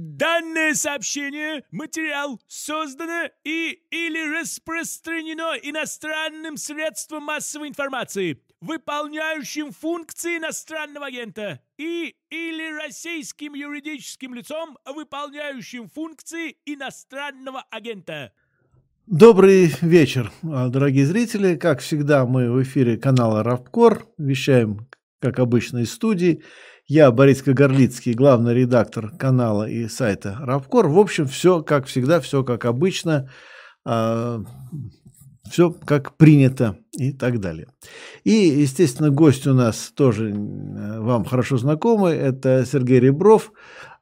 Данное сообщение, материал создано и или распространено иностранным средством массовой информации, выполняющим функции иностранного агента, и или российским юридическим лицом, выполняющим функции иностранного агента. Добрый вечер, а, дорогие зрители. Как всегда, мы в эфире канала Рабкор. Вещаем, как обычно, из студии. Я Борис Кагарлицкий, главный редактор канала и сайта Рабкор. В общем, все как всегда, все как обычно, а, все как принято и так далее. И, естественно, гость у нас тоже вам хорошо знакомый. Это Сергей Ребров,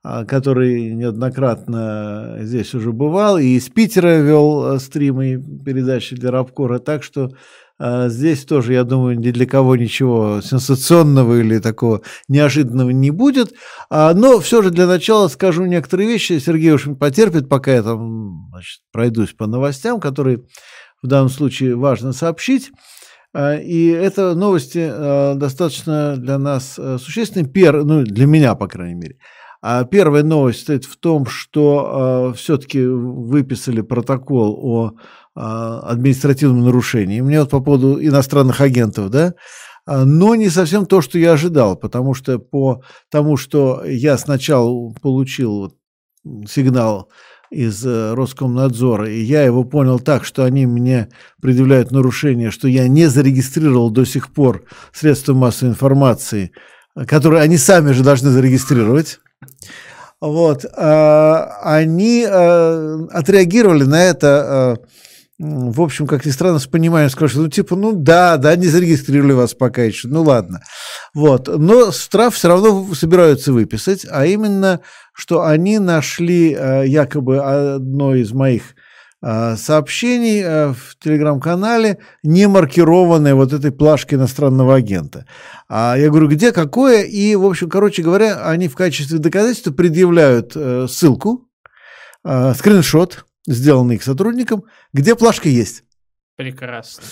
а, который неоднократно здесь уже бывал, и из Питера вел э, стримы передачи для Рабкора, так что здесь тоже, я думаю, ни для кого ничего сенсационного или такого неожиданного не будет. А, но все же для начала скажу некоторые вещи. Сергей уж потерпит, пока я там значит, пройдусь по новостям, которые в данном случае важно сообщить. И это новости достаточно для нас э, существенные, пер, ну, для меня, по крайней мере. А первая новость стоит в том, что все-таки выписали протокол о э, административном нарушении. Мне вот по поводу иностранных агентов, да, а, но не совсем то, что я ожидал, потому что по тому, что я сначала получил сигнал из э, Роскомнадзора, и я его понял так, что они мне предъявляют нарушение, что я не зарегистрировал до сих пор средства массовой информации, которые они сами же должны зарегистрировать. Вот, а, они а, отреагировали на это, а, в общем, как ни странно, с пониманием сказали, ну, типа, ну да, да, не зарегистрировали вас пока еще, ну ладно. Вот, но штраф все равно собираются выписать, а именно, что они нашли якобы одно из моих а, сообщений а, в телеграм-канале, не маркированной вот этой плашкой иностранного агента. А я говорю, где, какое? И, в общем, короче говоря, они в качестве доказательства предъявляют э, ссылку, э, скриншот, сделанный их сотрудником, где плашка есть. Прекрасно.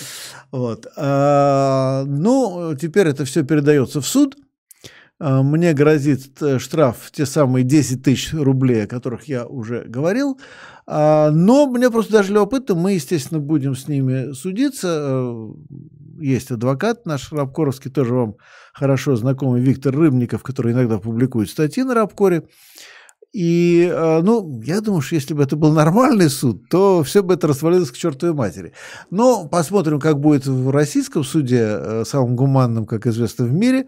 Вот. А, ну, теперь это все передается в суд. А, мне грозит э, штраф те самые 10 тысяч рублей, о которых я уже говорил. А, но мне просто даже любопытно, мы, естественно, будем с ними судиться. Э, есть адвокат наш Рабкоровский, тоже вам хорошо знакомый Виктор Рыбников, который иногда публикует статьи на Рабкоре. И, э, ну, я думаю, что если бы это был нормальный суд, то все бы это развалилось к чертовой матери. Но посмотрим, как будет в российском суде, самом гуманном, как известно, в мире.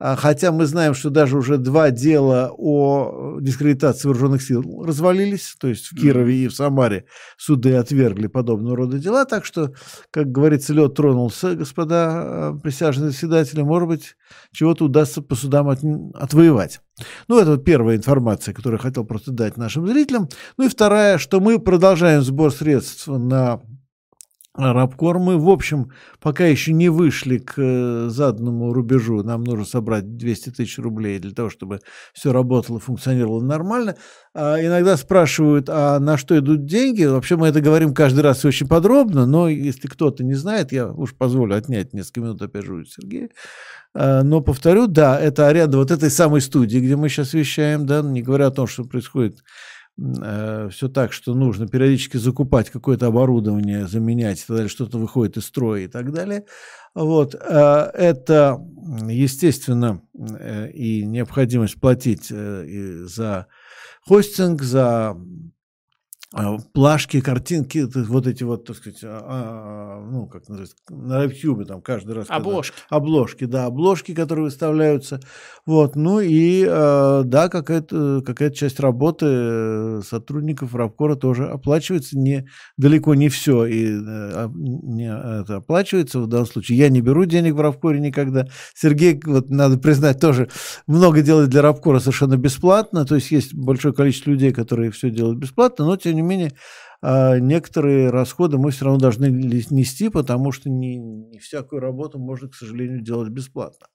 А, хотя мы знаем, что даже уже два дела о дискредитации вооруженных сил развалились, то есть в Кирове и в Самаре суды отвергли подобного рода дела, так что, как говорится, лед тронулся, господа а, присяжные заседатели, может быть, чего-то удастся по судам от, отвоевать. Ну, это вот первая информация, которую я хотел просто дать нашим зрителям. Ну и вторая, что мы продолжаем сбор средств на Рабкор мы, в общем, пока еще не вышли к э, заданному рубежу. Нам нужно собрать 200 тысяч рублей для того, чтобы все работало, функционировало нормально. А иногда спрашивают, а на что идут деньги? Вообще мы это говорим каждый раз очень подробно, но если кто-то не знает, я уж позволю отнять несколько минут опять же у Сергея. А, но повторю, да, это аренда вот этой самой студии, где мы сейчас вещаем, да, не говоря о том, что происходит э, все так, что нужно периодически закупать какое-то оборудование, заменять, и так далее, что-то выходит из строя и так далее. Вот, э, это, естественно, э, и необходимость платить э, за хостинг, за а, плашки, картинки, вот эти вот, так сказать, а, а, ну, как называется, на YouTube там каждый раз. Обложки. Когда, обложки, да, обложки, которые выставляются. Вот, ну и, да, какая-то какая часть работы э, сотрудников Рабкора тоже оплачивается, не, далеко не все и э, не это оплачивается в данном случае. Я не беру денег в Рабкоре никогда. Сергей, вот надо признать, тоже много делает для Рабкора совершенно бесплатно, то есть есть большое количество людей, которые все делают бесплатно, но тем не менее, а, некоторые расходы мы все равно должны нести, потому что не, не всякую работу можно, к сожалению, делать бесплатно.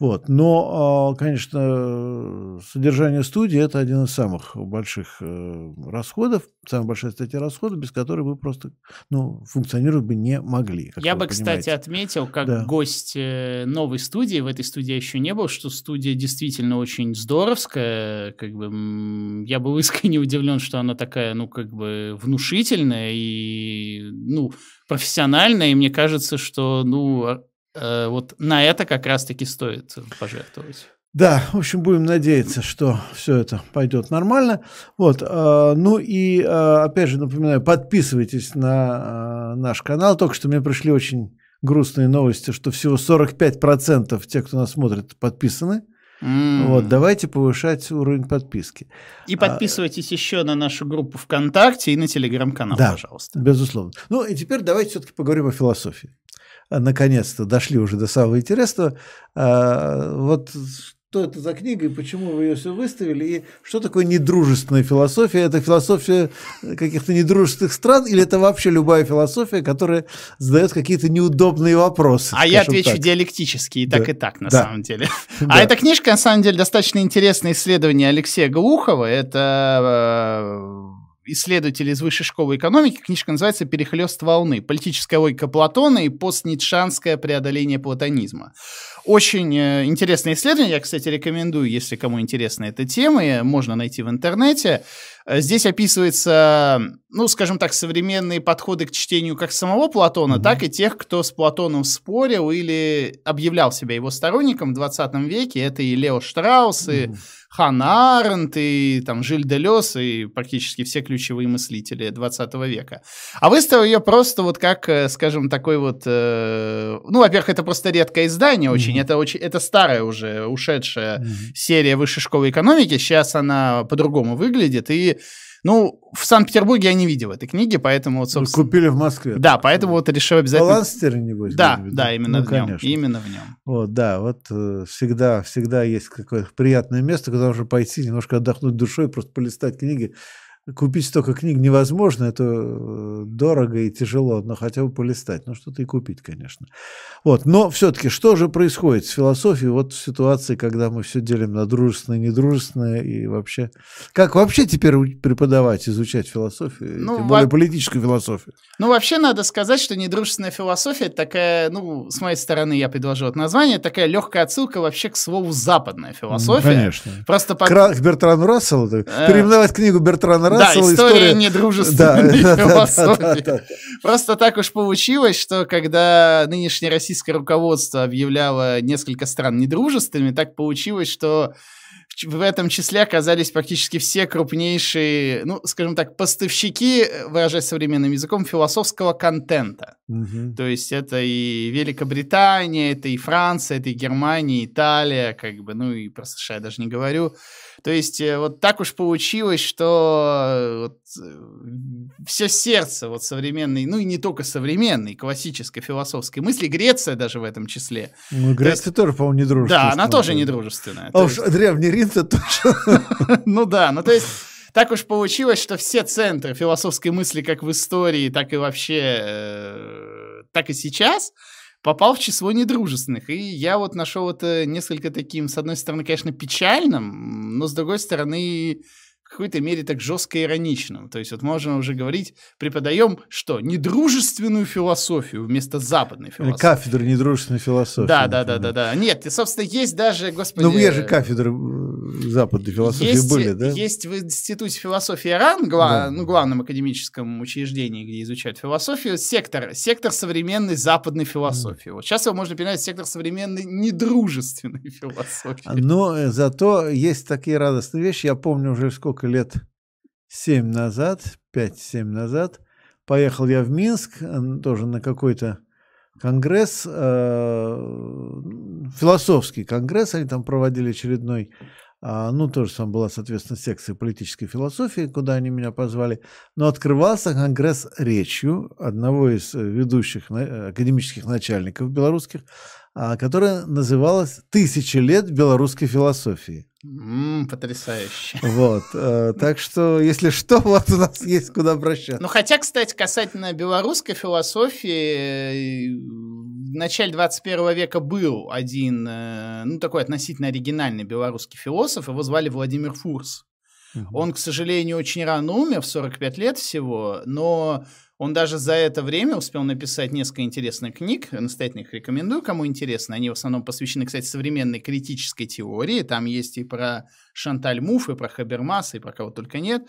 Вот. Но, а, конечно, содержание студии – это один из самых больших э, расходов, самая большая статья расходов, без которой вы просто ну, функционировать бы не могли. Я бы, понимаете. кстати, отметил, как да. гость э, новой студии, в этой студии я еще не был, что студия действительно очень здоровская. Как бы, я был искренне удивлен, что она такая, ну, как бы внушительная и, ну, профессиональная, и мне кажется, что, ну, Э, вот на это как раз-таки стоит пожертвовать. Да, в общем, будем надеяться, что все это пойдет нормально. Вот, э, ну и э, опять же напоминаю, подписывайтесь на э, наш канал. Только что мне пришли очень грустные новости, что всего 45% тех, кто нас смотрит, подписаны. Mm. Вот, давайте повышать уровень подписки. И подписывайтесь а, еще на нашу группу ВКонтакте и на телеграм-канал, да, пожалуйста. Безусловно. Ну и теперь давайте все-таки поговорим о философии наконец-то дошли уже до самого интересного. А, вот что это за книга и почему вы ее все выставили, и что такое недружественная философия? Это философия каких-то недружественных стран, или это вообще любая философия, которая задает какие-то неудобные вопросы? А я отвечу так. диалектически, и да. так, и так, на да. самом деле. Да. А эта книжка, на самом деле, достаточно интересное исследование Алексея Глухова. Это исследователь из высшей школы экономики. Книжка называется «Перехлест волны. Политическая логика Платона и постницшанское преодоление платонизма». Очень э, интересное исследование. Я, кстати, рекомендую, если кому интересна эта тема, можно найти в интернете. Э, здесь описывается, ну, скажем так, современные подходы к чтению как самого Платона, mm-hmm. так и тех, кто с Платоном спорил или объявлял себя его сторонником в 20 веке. Это и Лео Штраус, mm-hmm. и Ханна Аренд, и там Жиль Делес, и практически все ключевые мыслители 20 века. А выставил ее просто вот как, э, скажем, такой вот... Э, ну, во-первых, это просто редкое издание очень, mm-hmm. это, очень это старая уже, ушедшая mm-hmm. серия высшей школы экономики, сейчас она по-другому выглядит, и ну, в Санкт-Петербурге я не видел этой книги, поэтому вот, собственно... Вы купили в Москве. Да, поэтому вот решил обязательно... Баланстере, небось? Да, да, именно ну, в нем. Конечно. Именно в нем. Вот, да, вот э, всегда, всегда есть какое-то приятное место, куда можно пойти, немножко отдохнуть душой, просто полистать книги Купить столько книг невозможно, это э, дорого и тяжело, но хотя бы полистать, ну что-то и купить, конечно. Вот, но все-таки что же происходит с философией вот в ситуации, когда мы все делим на дружественное, недружественное и вообще... Как вообще теперь преподавать, изучать философию, ну, тем более во... политическую философию? Ну вообще надо сказать, что недружественная философия такая, ну с моей стороны я предложил это название, такая легкая отсылка вообще к слову западная философия. Ну, конечно. Просто под... К Бертрану Расселу, э... переименовать книгу Бертрана Рассела. Да, история, история... недружественной да, философии. Да, да, Просто так уж получилось, что когда нынешнее российское руководство объявляло несколько стран недружественными, так получилось, что в этом числе оказались практически все крупнейшие, ну, скажем так, поставщики, выражаясь современным языком, философского контента. Угу. То есть это и Великобритания, это и Франция, это и Германия, Италия, как бы, ну и про США я даже не говорю. То есть э, вот так уж получилось, что э, вот, э, все сердце вот современной, ну и не только современной, классической философской мысли, Греция даже в этом числе. Ну, Греция есть, тоже, по-моему, недружественная. Да, она тоже недружественная. А уж есть... Древний Рим-то тоже. Ну да, ну то есть так уж получилось, что все центры философской мысли как в истории, так и вообще, так и сейчас – попал в число недружественных. И я вот нашел это несколько таким, с одной стороны, конечно, печальным, но с другой стороны, какой-то мере так жестко ироничным. То есть вот можно уже говорить, преподаем что? Недружественную философию вместо западной философии. Кафедры недружественной философии. Да, да, да, да, да. Нет, собственно, есть даже, господи... Ну, вы же кафедры э, западной философии есть, были, да? Есть в Институте философии РАН, гла... да. ну, главном академическом учреждении, где изучают философию, сектор, сектор современной западной философии. Mm. Вот сейчас его можно перенять сектор современной недружественной философии. Но э, зато есть такие радостные вещи. Я помню уже сколько лет, 7 назад, 5-7 назад, поехал я в Минск, тоже на какой-то конгресс, э, философский конгресс, они там проводили очередной, э, ну, тоже там была, соответственно, секция политической философии, куда они меня позвали, но открывался конгресс речью одного из ведущих академических начальников белорусских, а, которая называлась «Тысячи лет белорусской философии». М-м, потрясающе. Вот, э, так что, если что, вот у нас есть куда обращаться. Ну, хотя, кстати, касательно белорусской философии, начале 21 века был один, э, ну, такой относительно оригинальный белорусский философ, его звали Владимир Фурс. Угу. Он, к сожалению, очень рано умер, в 45 лет всего, но он даже за это время успел написать несколько интересных книг, настоятельно их рекомендую, кому интересно. Они в основном посвящены, кстати, современной критической теории. Там есть и про Шанталь Муф, и про Хабермаса, и про кого только нет.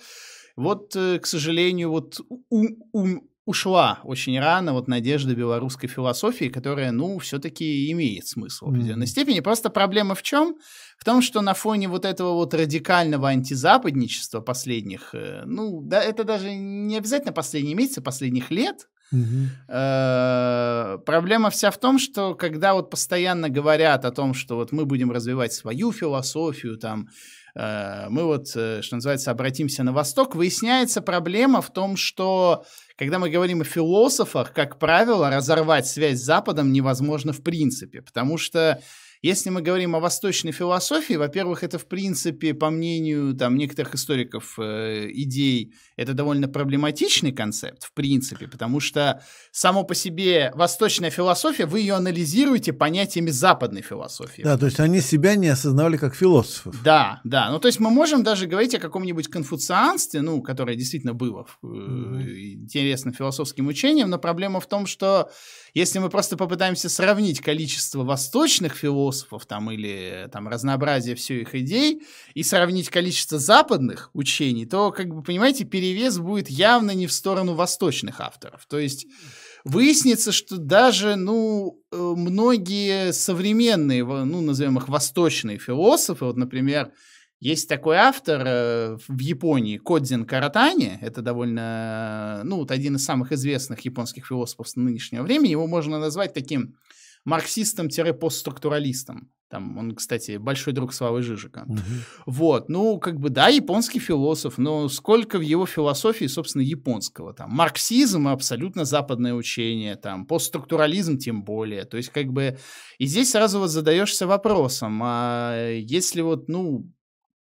Вот, э, к сожалению, вот у, у, ушла очень рано вот надежда белорусской философии, которая, ну, все-таки имеет смысл в определенной mm-hmm. степени. Просто проблема в чем? В том, что на фоне вот этого вот радикального антизападничества последних, э, ну, да, это даже не обязательно последние месяцы, последних лет, Uh-huh. проблема вся в том, что когда вот постоянно говорят о том, что вот мы будем развивать свою философию, там, мы вот, что называется, обратимся на Восток, выясняется проблема в том, что когда мы говорим о философах, как правило, разорвать связь с Западом невозможно в принципе, потому что если мы говорим о восточной философии, во-первых, это в принципе, по мнению там некоторых историков э, идей, это довольно проблематичный концепт в принципе, потому что само по себе восточная философия, вы ее анализируете понятиями западной философии. Да, то есть они себя не осознавали как философов. Да, да. Ну то есть мы можем даже говорить о каком-нибудь конфуцианстве, ну, которое действительно было э, mm-hmm. интересным философским учением, но проблема в том, что если мы просто попытаемся сравнить количество восточных философов там, или там, разнообразие всех их идей и сравнить количество западных учений, то, как бы, понимаете, перевес будет явно не в сторону восточных авторов. То есть выяснится, что даже, ну, э, многие современные, ну, назовем их восточные философы, вот, например, есть такой автор э, в Японии, Кодзин Каратани, это довольно, ну, вот один из самых известных японских философов нынешнего времени, его можно назвать таким марксистом-постструктуралистом. Там он, кстати, большой друг Славы Жижика. Угу. Вот, ну, как бы, да, японский философ, но сколько в его философии, собственно, японского? Там марксизм абсолютно западное учение, там постструктурализм тем более. То есть, как бы, и здесь сразу вот задаешься вопросом, а если вот, ну,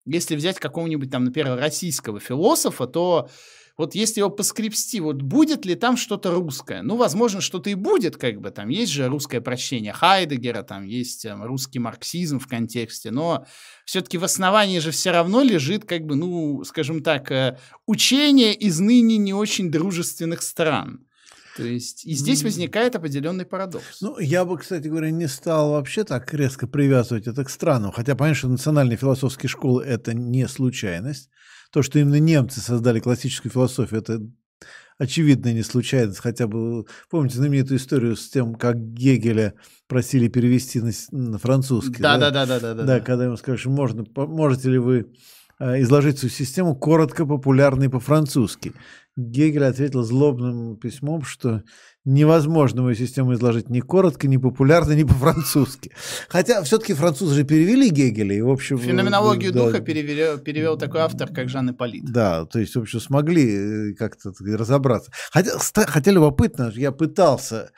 если взять какого-нибудь там, например, российского философа, то вот если его поскребсти, вот будет ли там что-то русское? Ну, возможно, что-то и будет, как бы, там есть же русское прощение Хайдегера, там есть там, русский марксизм в контексте, но все-таки в основании же все равно лежит, как бы, ну, скажем так, э, учение из ныне не очень дружественных стран. То есть и здесь возникает определенный парадокс. Ну, я бы, кстати говоря, не стал вообще так резко привязывать это к странам. Хотя, понятно, что национальные философские школы – это не случайность. То, что именно немцы создали классическую философию, это очевидная не случайность. Хотя бы, помните знаменитую историю с тем, как Гегеля просили перевести на, на французский? Да, да, да, да, да, да. Да, когда ему сказали, что можно, можете ли вы э, изложить свою систему коротко, популярной по-французски. Гегель ответил злобным письмом, что невозможно мою систему изложить ни коротко, ни популярно, ни по-французски. Хотя все-таки французы же перевели Гегеля. И, в общем, Феноменологию да, духа перевел, перевел такой автор, как Жан Ипполит. Да, то есть, в общем, смогли э, как-то разобраться. Хотя, хотя любопытно, я пытался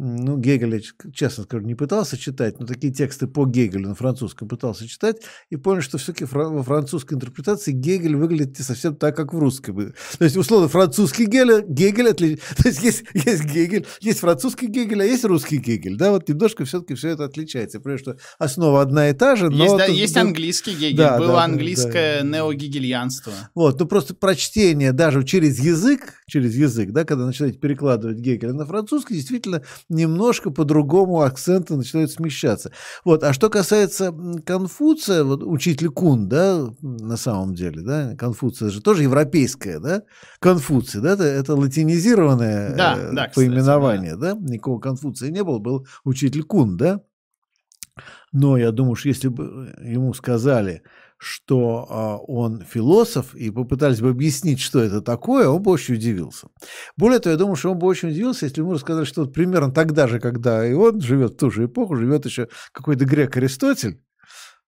ну, Гегеля, честно скажу, не пытался читать, но такие тексты по Гегелю на французском пытался читать, и понял, что все-таки во французской интерпретации Гегель выглядит не совсем так, как в русской. То есть, условно, французский Гегель, Гегель отличается. То есть, есть, есть Гегель, есть французский Гегель, а есть русский Гегель. Да, вот немножко все-таки все это отличается. Потому что основа одна и та же, но... Есть, да, есть да, английский Гегель, да, было да, английское да, неогегельянство. Вот, ну просто прочтение даже через язык, через язык, да, когда начинаете перекладывать Гегеля на французский, действительно немножко по-другому акценты начинают смещаться. Вот. А что касается Конфуция, вот учитель Кун, да, на самом деле, да, Конфуция же тоже европейская, да, Конфуция, да, это, это латинизированное да, э, да, поименование, кстати, да. да, никакого Конфуция не было, был учитель Кун, да. Но я думаю, что если бы ему сказали, что а, он философ, и попытались бы объяснить, что это такое, он бы очень удивился. Более того, я думаю, что он бы очень удивился, если ему рассказали, что вот примерно тогда же, когда и он живет в ту же эпоху, живет еще какой-то грек Аристотель,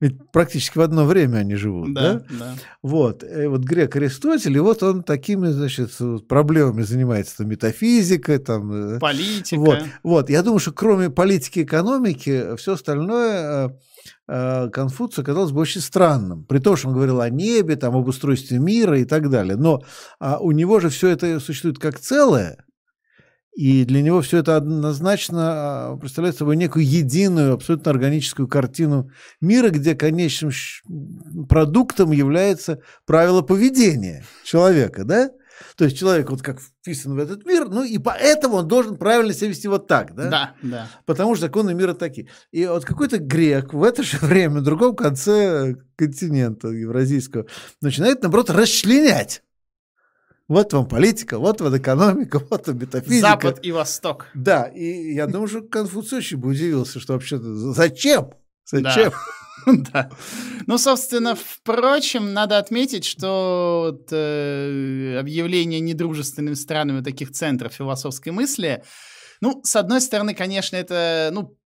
ведь практически в одно время они живут, да? Да. да. Вот. И вот грек Аристотель, и вот он такими, значит, проблемами занимается, там, метафизикой, там... Э, Политика. Вот. вот. Я думаю, что кроме политики и экономики, все остальное э, Э, Конфуцию казалось бы очень странным. При том, что он говорил о небе, там, об устройстве мира и так далее. Но а, у него же все это существует как целое. И для него все это однозначно а, представляет собой некую единую, абсолютно органическую картину мира, где конечным продуктом является правило поведения человека, да? То есть человек вот как вписан в этот мир, ну и поэтому он должен правильно себя вести вот так, да? Да, да. Потому что законы мира такие. И вот какой-то грек в это же время, в другом конце континента евразийского, начинает, наоборот, расчленять вот вам политика, вот вам экономика, вот вам метафизика. Запад и Восток. Да, и я думаю, что Конфуций очень бы удивился, что вообще-то зачем? Зачем? Да. Ну, собственно, впрочем, надо отметить, что э, объявление недружественными странами таких центров философской мысли, ну, с одной стороны, конечно, это, ну,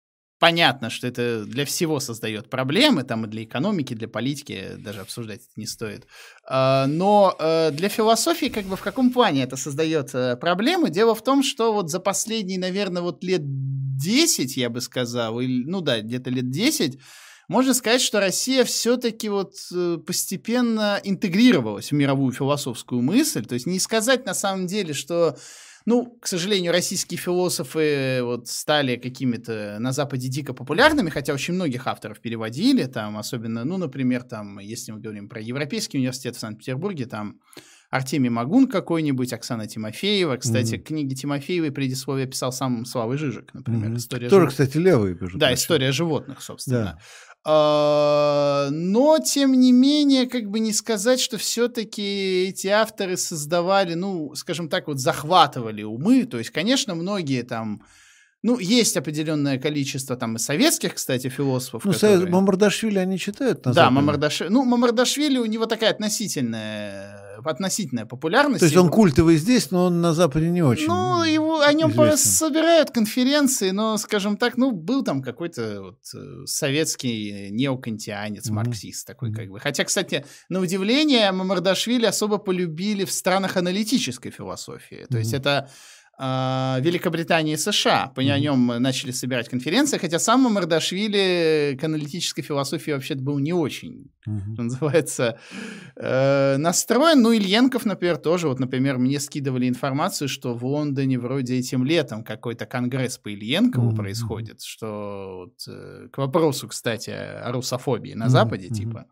понятно, что это для всего создает проблемы, там и для экономики, для политики, даже обсуждать это не стоит. А, но э, для философии как бы в каком плане это создает э, проблемы? Дело в том, что вот за последние, наверное, вот лет 10, я бы сказал, или, ну да, где-то лет 10, можно сказать, что Россия все-таки вот э, постепенно интегрировалась в мировую философскую мысль. То есть не сказать на самом деле, что ну, к сожалению, российские философы вот стали какими-то на Западе дико популярными, хотя очень многих авторов переводили, там, особенно, ну, например, там, если мы говорим про Европейский университет в Санкт-Петербурге, там Артемий Магун какой-нибудь, Оксана Тимофеева. Кстати, mm-hmm. книги Тимофеевой предисловие писал сам Славы Жижик, например. Mm-hmm. История Тоже, жив... кстати, левый пишет. Да, история животных, собственно. Да. А, но, тем не менее, как бы не сказать, что все-таки эти авторы создавали, ну, скажем так, вот захватывали умы. То есть, конечно, многие там ну, есть определенное количество там и советских, кстати, философов. Ну, которые... Мамардашвили они читают на Да, Мамардашвили. Ну, Мамардашвили у него такая относительная относительная популярность. То есть он культовый здесь, но он на Западе не очень. Ну, его, о нем собирают конференции, но, скажем так, ну, был там какой-то вот э, советский неокантианец, mm-hmm. марксист такой mm-hmm. как бы. Хотя, кстати, на удивление, Мамардашвили особо полюбили в странах аналитической философии. То mm-hmm. есть это э, Великобритании и США. По mm-hmm. нем начали собирать конференции, хотя сам Мамардашвили к аналитической философии вообще-то был не очень, mm-hmm. что называется, э, настроен. Ну, Ильенков, например, тоже. Вот, например, мне скидывали информацию, что в Лондоне вроде этим летом какой-то конгресс по Ильенкову mm-hmm. происходит, что вот, э, к вопросу, кстати, о русофобии на mm-hmm. Западе, типа,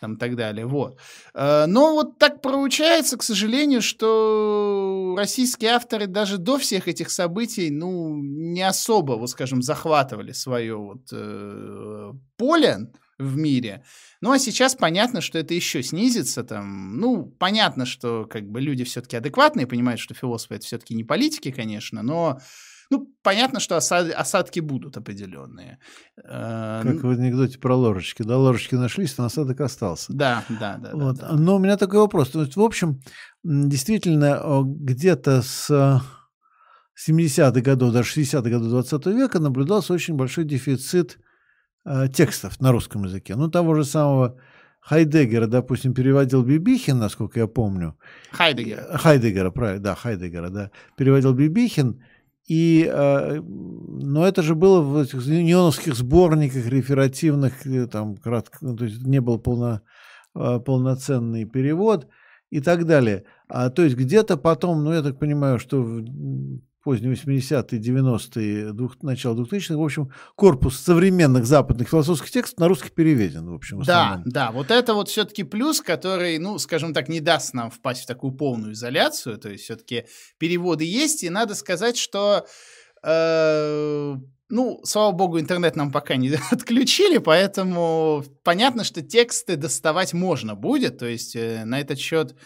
там и так далее. Вот. Э, но вот так получается, к сожалению, что российские авторы даже до всех этих событий, ну, не особо, вот скажем, захватывали свое вот э, поле в мире. Ну, а сейчас понятно, что это еще снизится там. Ну, понятно, что как бы люди все-таки адекватные, понимают, что философы это все-таки не политики, конечно, но ну, понятно, что осад, осадки будут определенные. Э, как в анекдоте про ложечки. Да, ложечки нашлись, но осадок остался. Да, да, да. Вот. да, да. Но у меня такой вопрос. То есть, в общем, действительно, где-то с 70-х годов, даже 60-х годов 20 века наблюдался очень большой дефицит э, текстов на русском языке. Ну, того же самого Хайдеггера, допустим, переводил Бибихин, насколько я помню. Хайдеггера. Хайдеггера, правильно, да, Хайдеггера, да. Переводил Бибихин. И, э, но это же было в этих неоновских сборниках реферативных, э, там, кратко, ну, то есть не был полно, э, полноценный перевод и так далее. А, то есть где-то потом, ну, я так понимаю, что поздние 80-е, 90-е, двух, начало 2000-х, в общем, корпус современных западных философских текстов на русский переведен, в общем. В да, да, вот это вот все-таки плюс, который, ну, скажем так, не даст нам впасть в такую полную изоляцию, то есть все-таки переводы есть, и надо сказать, что э, ну, слава богу, интернет нам пока не отключили, поэтому понятно, что тексты доставать можно будет. То есть э, на этот счет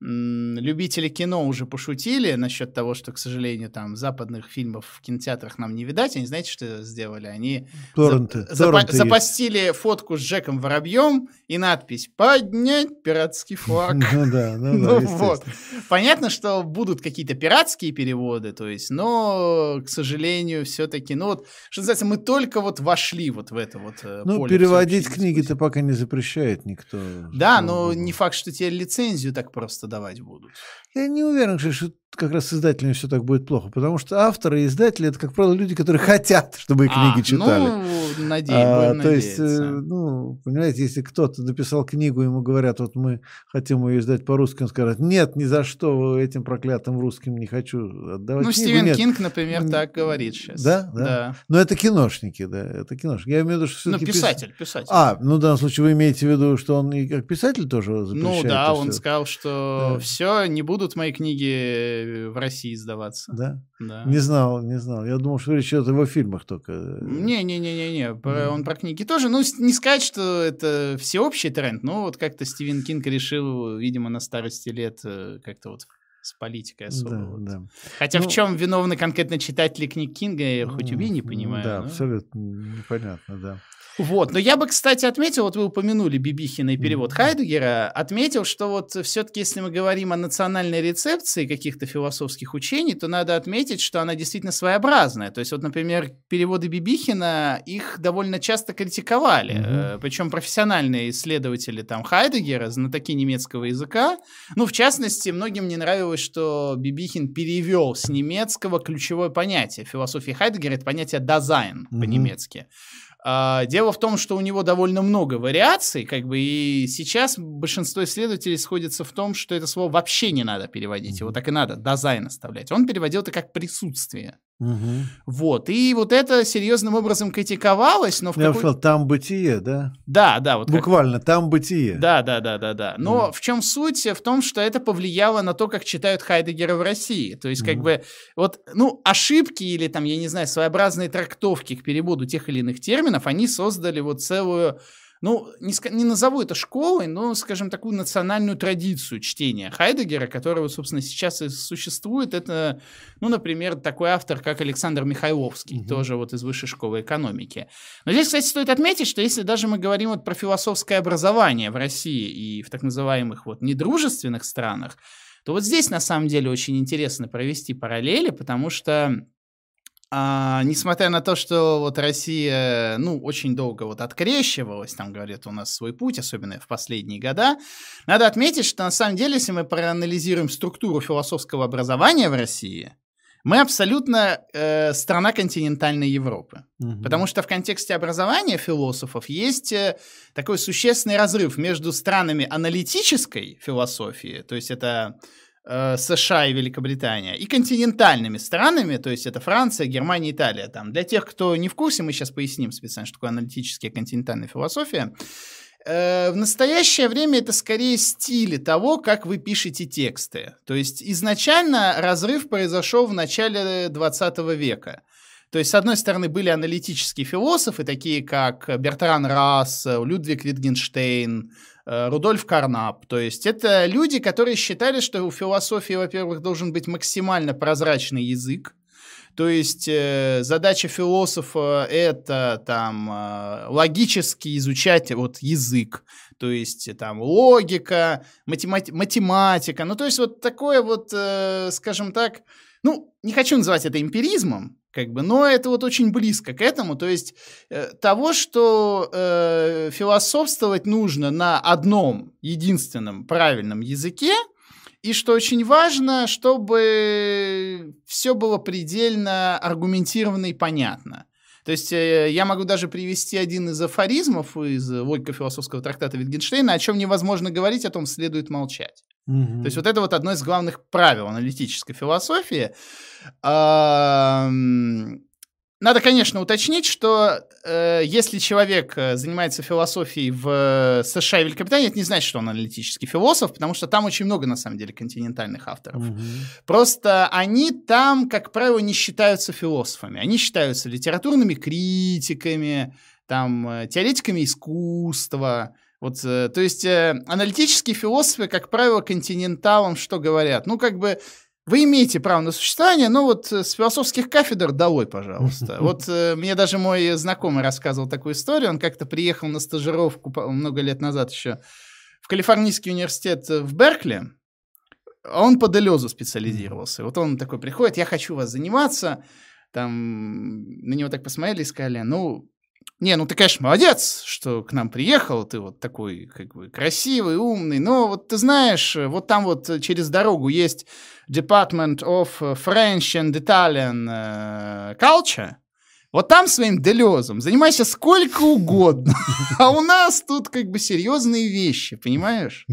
любители кино уже пошутили насчет того, что, к сожалению, там западных фильмов в кинотеатрах нам не видать. Они знаете, что сделали? Они торренты, за, торренты запа- запостили фотку с Джеком Воробьем и надпись «Поднять пиратский флаг». Ну да, ну да, ну вот. Понятно, что будут какие-то пиратские переводы, то есть, но, к сожалению, все-таки, ну вот, что называется, мы только вот вошли вот в это вот э, Ну, переводить книги-то пока не запрещает никто. Да, но не факт, что тебе лицензию так просто давать будут. Я не уверен, что как раз с издателями все так будет плохо, потому что авторы и издатели это, как правило, люди, которые хотят, чтобы их книги а, читали. Ну, надеюсь, а, То есть, э, ну, понимаете, если кто-то написал книгу, ему говорят, вот мы хотим ее издать по-русски, он скажет, нет, ни за что этим проклятым русским не хочу отдавать Ну, книгу. Стивен нет. Кинг, например, так говорит сейчас. Да? Да. да. Но это киношники, да, это киношники. Я имею в виду, что Ну, писатель, писатель. А, ну, в данном случае вы имеете в виду, что он и как писатель тоже ну запрещает? Ну, да, он сказал, что да. все, не будут мои книги в России издаваться. Да? Да. Не знал, не знал. Я думал, что речь идет о его фильмах только. Не-не-не-не-не, mm. он про книги тоже. Ну, не сказать, что это всеобщий тренд, но вот как-то Стивен Кинг решил, видимо, на старости лет э, как-то вот с политикой особо. Да, вот. да. Хотя ну, в чем виновны конкретно читатели книг Кинга, я хоть убей, не понимаю. Да, но... абсолютно непонятно, да. Вот, но я бы, кстати, отметил, вот вы упомянули Бибихина и перевод mm-hmm. Хайдегера, отметил, что вот все-таки, если мы говорим о национальной рецепции каких-то философских учений, то надо отметить, что она действительно своеобразная. То есть вот, например, переводы Бибихина, их довольно часто критиковали, mm-hmm. причем профессиональные исследователи там Хайдегера, знатоки немецкого языка. Ну, в частности, многим не нравилось, что Бибихин перевел с немецкого ключевое понятие философии Хайдегера, это понятие «Dasein» угу. по-немецки. А, дело в том, что у него довольно много вариаций, как бы, и сейчас большинство исследователей сходятся в том, что это слово вообще не надо переводить, его так и надо, Dasein оставлять. Он переводил это как присутствие. Угу. Вот, и вот это серьезным образом критиковалось, но в Я какой... сказал, там бытие, да? Да, да. Вот Буквально, как... там бытие. Да, да, да, да, да. Но mm. в чем суть? В том, что это повлияло на то, как читают Хайдегера в России. То есть, как mm. бы, вот, ну, ошибки или там, я не знаю, своеобразные трактовки к переводу тех или иных терминов, они создали вот целую ну, не, не назову это школой, но, скажем, такую национальную традицию чтения Хайдегера, которая, собственно, сейчас и существует. Это, ну, например, такой автор, как Александр Михайловский, угу. тоже вот из высшей школы экономики. Но здесь, кстати, стоит отметить, что если даже мы говорим вот про философское образование в России и в так называемых вот недружественных странах, то вот здесь, на самом деле, очень интересно провести параллели, потому что а, несмотря на то, что вот Россия, ну, очень долго вот открещивалась, там, говорят, у нас свой путь, особенно в последние года, надо отметить, что на самом деле, если мы проанализируем структуру философского образования в России, мы абсолютно э, страна континентальной Европы. Угу. Потому что в контексте образования философов есть э, такой существенный разрыв между странами аналитической философии, то есть это США и Великобритания, и континентальными странами, то есть это Франция, Германия, Италия. Там. Для тех, кто не в курсе, мы сейчас поясним специально, что такое аналитическая континентальная философия. Э, в настоящее время это скорее стили того, как вы пишете тексты. То есть изначально разрыв произошел в начале 20 века. То есть, с одной стороны, были аналитические философы, такие как Бертран Рассел, Людвиг Витгенштейн, Э, Рудольф Карнап. То есть это люди, которые считали, что у философии, во-первых, должен быть максимально прозрачный язык, то есть э, задача философа это там э, логически изучать вот язык, то есть там логика, математи- математика, ну то есть вот такое вот, э, скажем так, ну не хочу называть это эмпиризмом, как бы, но это вот очень близко к этому, то есть э, того, что э, философствовать нужно на одном единственном правильном языке, и что очень важно, чтобы все было предельно аргументированно и понятно. То есть э, я могу даже привести один из афоризмов из логико-философского трактата Витгенштейна, о чем невозможно говорить, о том следует молчать. Угу. То есть вот это вот одно из главных правил аналитической философии. Надо, конечно, уточнить, что э, если человек э, занимается философией в США и Великобритании, это не значит, что он аналитический философ, потому что там очень много, на самом деле, континентальных авторов. Угу. Просто они там, как правило, не считаются философами. Они считаются литературными критиками, там, э, теоретиками искусства, вот, э, то есть э, аналитические философы, как правило, континенталам что говорят? Ну, как бы вы имеете право на существование, но вот э, с философских кафедр долой, пожалуйста. Вот э, мне даже мой знакомый рассказывал такую историю. Он как-то приехал на стажировку много лет назад еще в Калифорнийский университет в Беркли. Он по Делезу специализировался. Вот он такой приходит, я хочу вас заниматься. Там на него так посмотрели и сказали, ну, не, ну ты, конечно, молодец, что к нам приехал, ты вот такой как бы красивый, умный, но вот ты знаешь, вот там вот через дорогу есть Department of French and Italian э, Culture, вот там своим делезом занимайся сколько угодно, а у нас тут как бы серьезные вещи, понимаешь?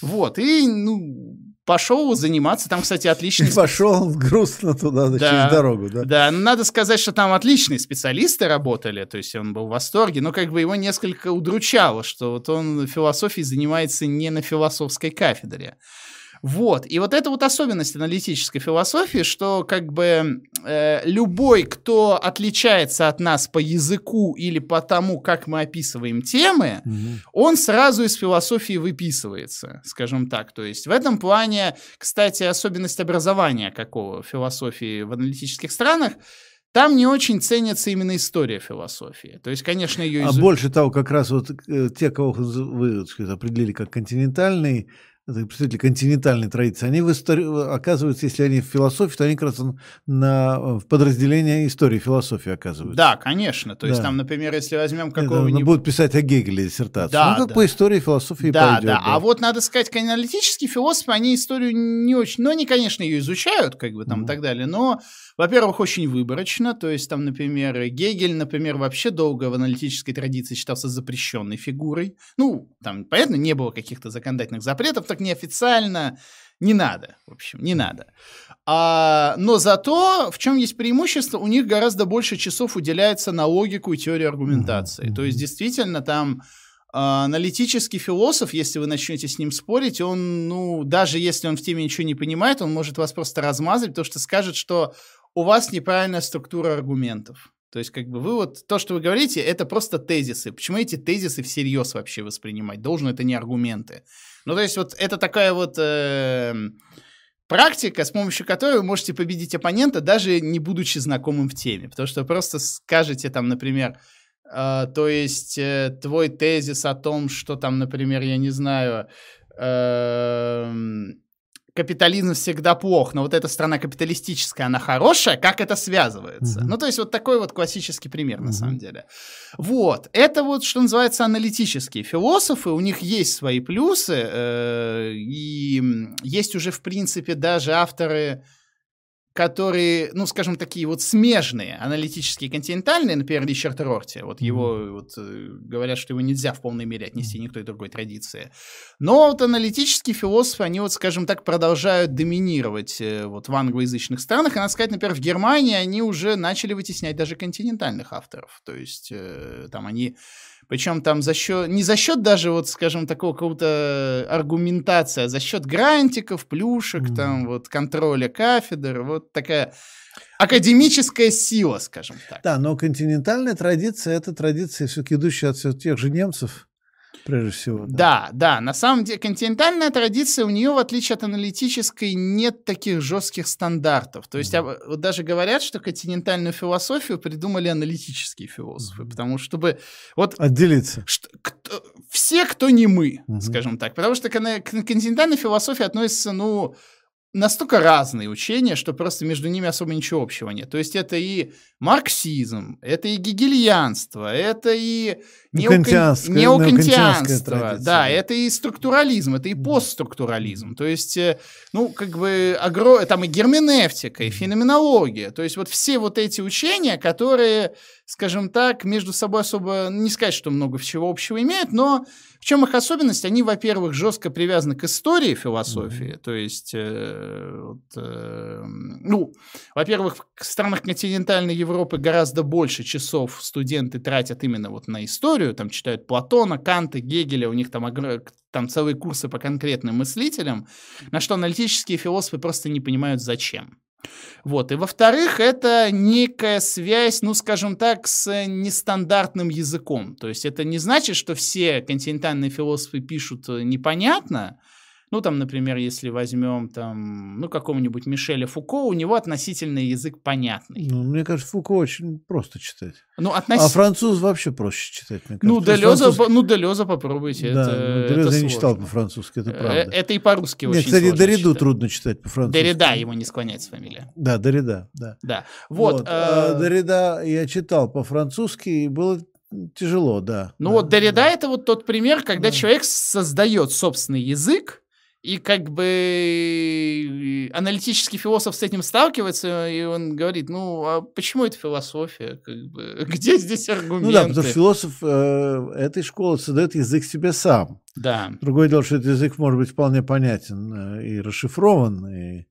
Вот, и, ну, пошел заниматься. Там, кстати, отличный... Пошел грустно туда, да, через дорогу, да? Да, ну, надо сказать, что там отличные специалисты работали, то есть он был в восторге, но как бы его несколько удручало, что вот он философией занимается не на философской кафедре. Вот. И вот это вот особенность аналитической философии, что как бы э, любой, кто отличается от нас по языку или по тому, как мы описываем темы, угу. он сразу из философии выписывается, скажем так. То есть в этом плане, кстати, особенность образования какого философии в аналитических странах, там не очень ценится именно история философии. То есть, конечно, ее... А больше того, как раз вот э, те, кого вы сказать, определили как континентальный, это представители континентальной традиции, они в истории, оказываются, если они в философии, то они как раз на, в подразделение истории философии оказываются. Да, конечно. То есть да. там, например, если возьмем какого-нибудь... будут писать о Гегеле диссертацию. Да, ну, как да. по истории философии да, пойдет. Да, да. А вот надо сказать, аналитические философы, они историю не очень... Ну, они, конечно, ее изучают, как бы там mm. и так далее, но во-первых, очень выборочно, то есть там, например, Гегель, например, вообще долго в аналитической традиции считался запрещенной фигурой. Ну, там, понятно, не было каких-то законодательных запретов, так неофициально не надо, в общем, не надо. А, но зато в чем есть преимущество, у них гораздо больше часов уделяется на логику и теорию аргументации. Mm-hmm. То есть действительно там а, аналитический философ, если вы начнете с ним спорить, он, ну, даже если он в теме ничего не понимает, он может вас просто размазать, потому что скажет, что у вас неправильная структура аргументов. То есть, как бы вы вот, то, что вы говорите, это просто тезисы. Почему эти тезисы всерьез вообще воспринимать? Должен это не аргументы. Ну, то есть, вот это такая вот э, практика, с помощью которой вы можете победить оппонента, даже не будучи знакомым в теме. Потому что просто скажете там, например, э, то есть, э, твой тезис о том, что там, например, я не знаю, э, капитализм всегда плох, но вот эта страна капиталистическая, она хорошая, как это связывается? Mm-hmm. Ну, то есть вот такой вот классический пример, mm-hmm. на самом деле. Вот, это вот, что называется, аналитические философы, у них есть свои плюсы, э, и есть уже, в принципе, даже авторы которые, ну, скажем, такие вот смежные, аналитические, континентальные, например, Ричард Рорти, вот его, mm-hmm. вот, э, говорят, что его нельзя в полной мере отнести ни к той другой традиции. Но вот аналитические философы, они вот, скажем так, продолжают доминировать э, вот в англоязычных странах, и, надо сказать, например, в Германии они уже начали вытеснять даже континентальных авторов, то есть там они причем там за счет, не за счет даже, вот, скажем, такого какого-то аргументации, а за счет грантиков, плюшек, mm. там, вот, контроля кафедр, вот такая академическая сила, скажем так. Да, но континентальная традиция – это традиция, все-таки идущая от все тех же немцев, прежде всего. Да. да, да. На самом деле континентальная традиция, у нее, в отличие от аналитической, нет таких жестких стандартов. То есть mm-hmm. вот даже говорят, что континентальную философию придумали аналитические философы, mm-hmm. потому что чтобы... Вот, Отделиться. Что, кто, все, кто не мы, mm-hmm. скажем так. Потому что к, к континентальной философии относится, ну, настолько разные учения, что просто между ними особо ничего общего нет. То есть это и марксизм, это и гегельянство, это и неокантианство, неокантианство да, это и структурализм, это и постструктурализм. То есть, э, ну, как бы, огро... там и герменевтика, и феноменология. То есть вот все вот эти учения, которые, скажем так, между собой особо, не сказать, что много чего общего имеют, но в чем их особенность? Они, во-первых, жестко привязаны к истории философии. То есть, э, вот, э, ну, во-первых, в странах континентальной Европы гораздо больше часов студенты тратят именно вот на историю. Там читают Платона, Канта, Гегеля, у них там, там целые курсы по конкретным мыслителям, на что аналитические философы просто не понимают, зачем. Вот. И во-вторых, это некая связь, ну, скажем так, с нестандартным языком. То есть это не значит, что все континентальные философы пишут э, непонятно, ну, там, например, если возьмем там, ну, какого-нибудь Мишеля Фуко, у него относительный язык понятный. Ну, мне кажется, Фуко очень просто читать. Ну, относ... А француз вообще проще читать, мне ну, кажется. Ну, Делеза, француз... ну, Делеза попробуйте. Да, это, ну, Делеза я не читал по-французски, это э, правда. Это и по-русски очень кстати, Дориду трудно читать по-французски. Дорида его не склоняется фамилия. Да, Дорида, да. Да, вот. вот. Э... Дорида я читал по-французски, и было тяжело, да. Ну да, вот Derrida да. это вот тот пример, когда да. человек создает собственный язык, и как бы аналитический философ с этим сталкивается, и он говорит, ну, а почему это философия? Как бы, где здесь аргументы? Ну да, потому что философ э, этой школы создает язык себе сам. Да. Другое дело, что этот язык может быть вполне понятен э, и расшифрован, и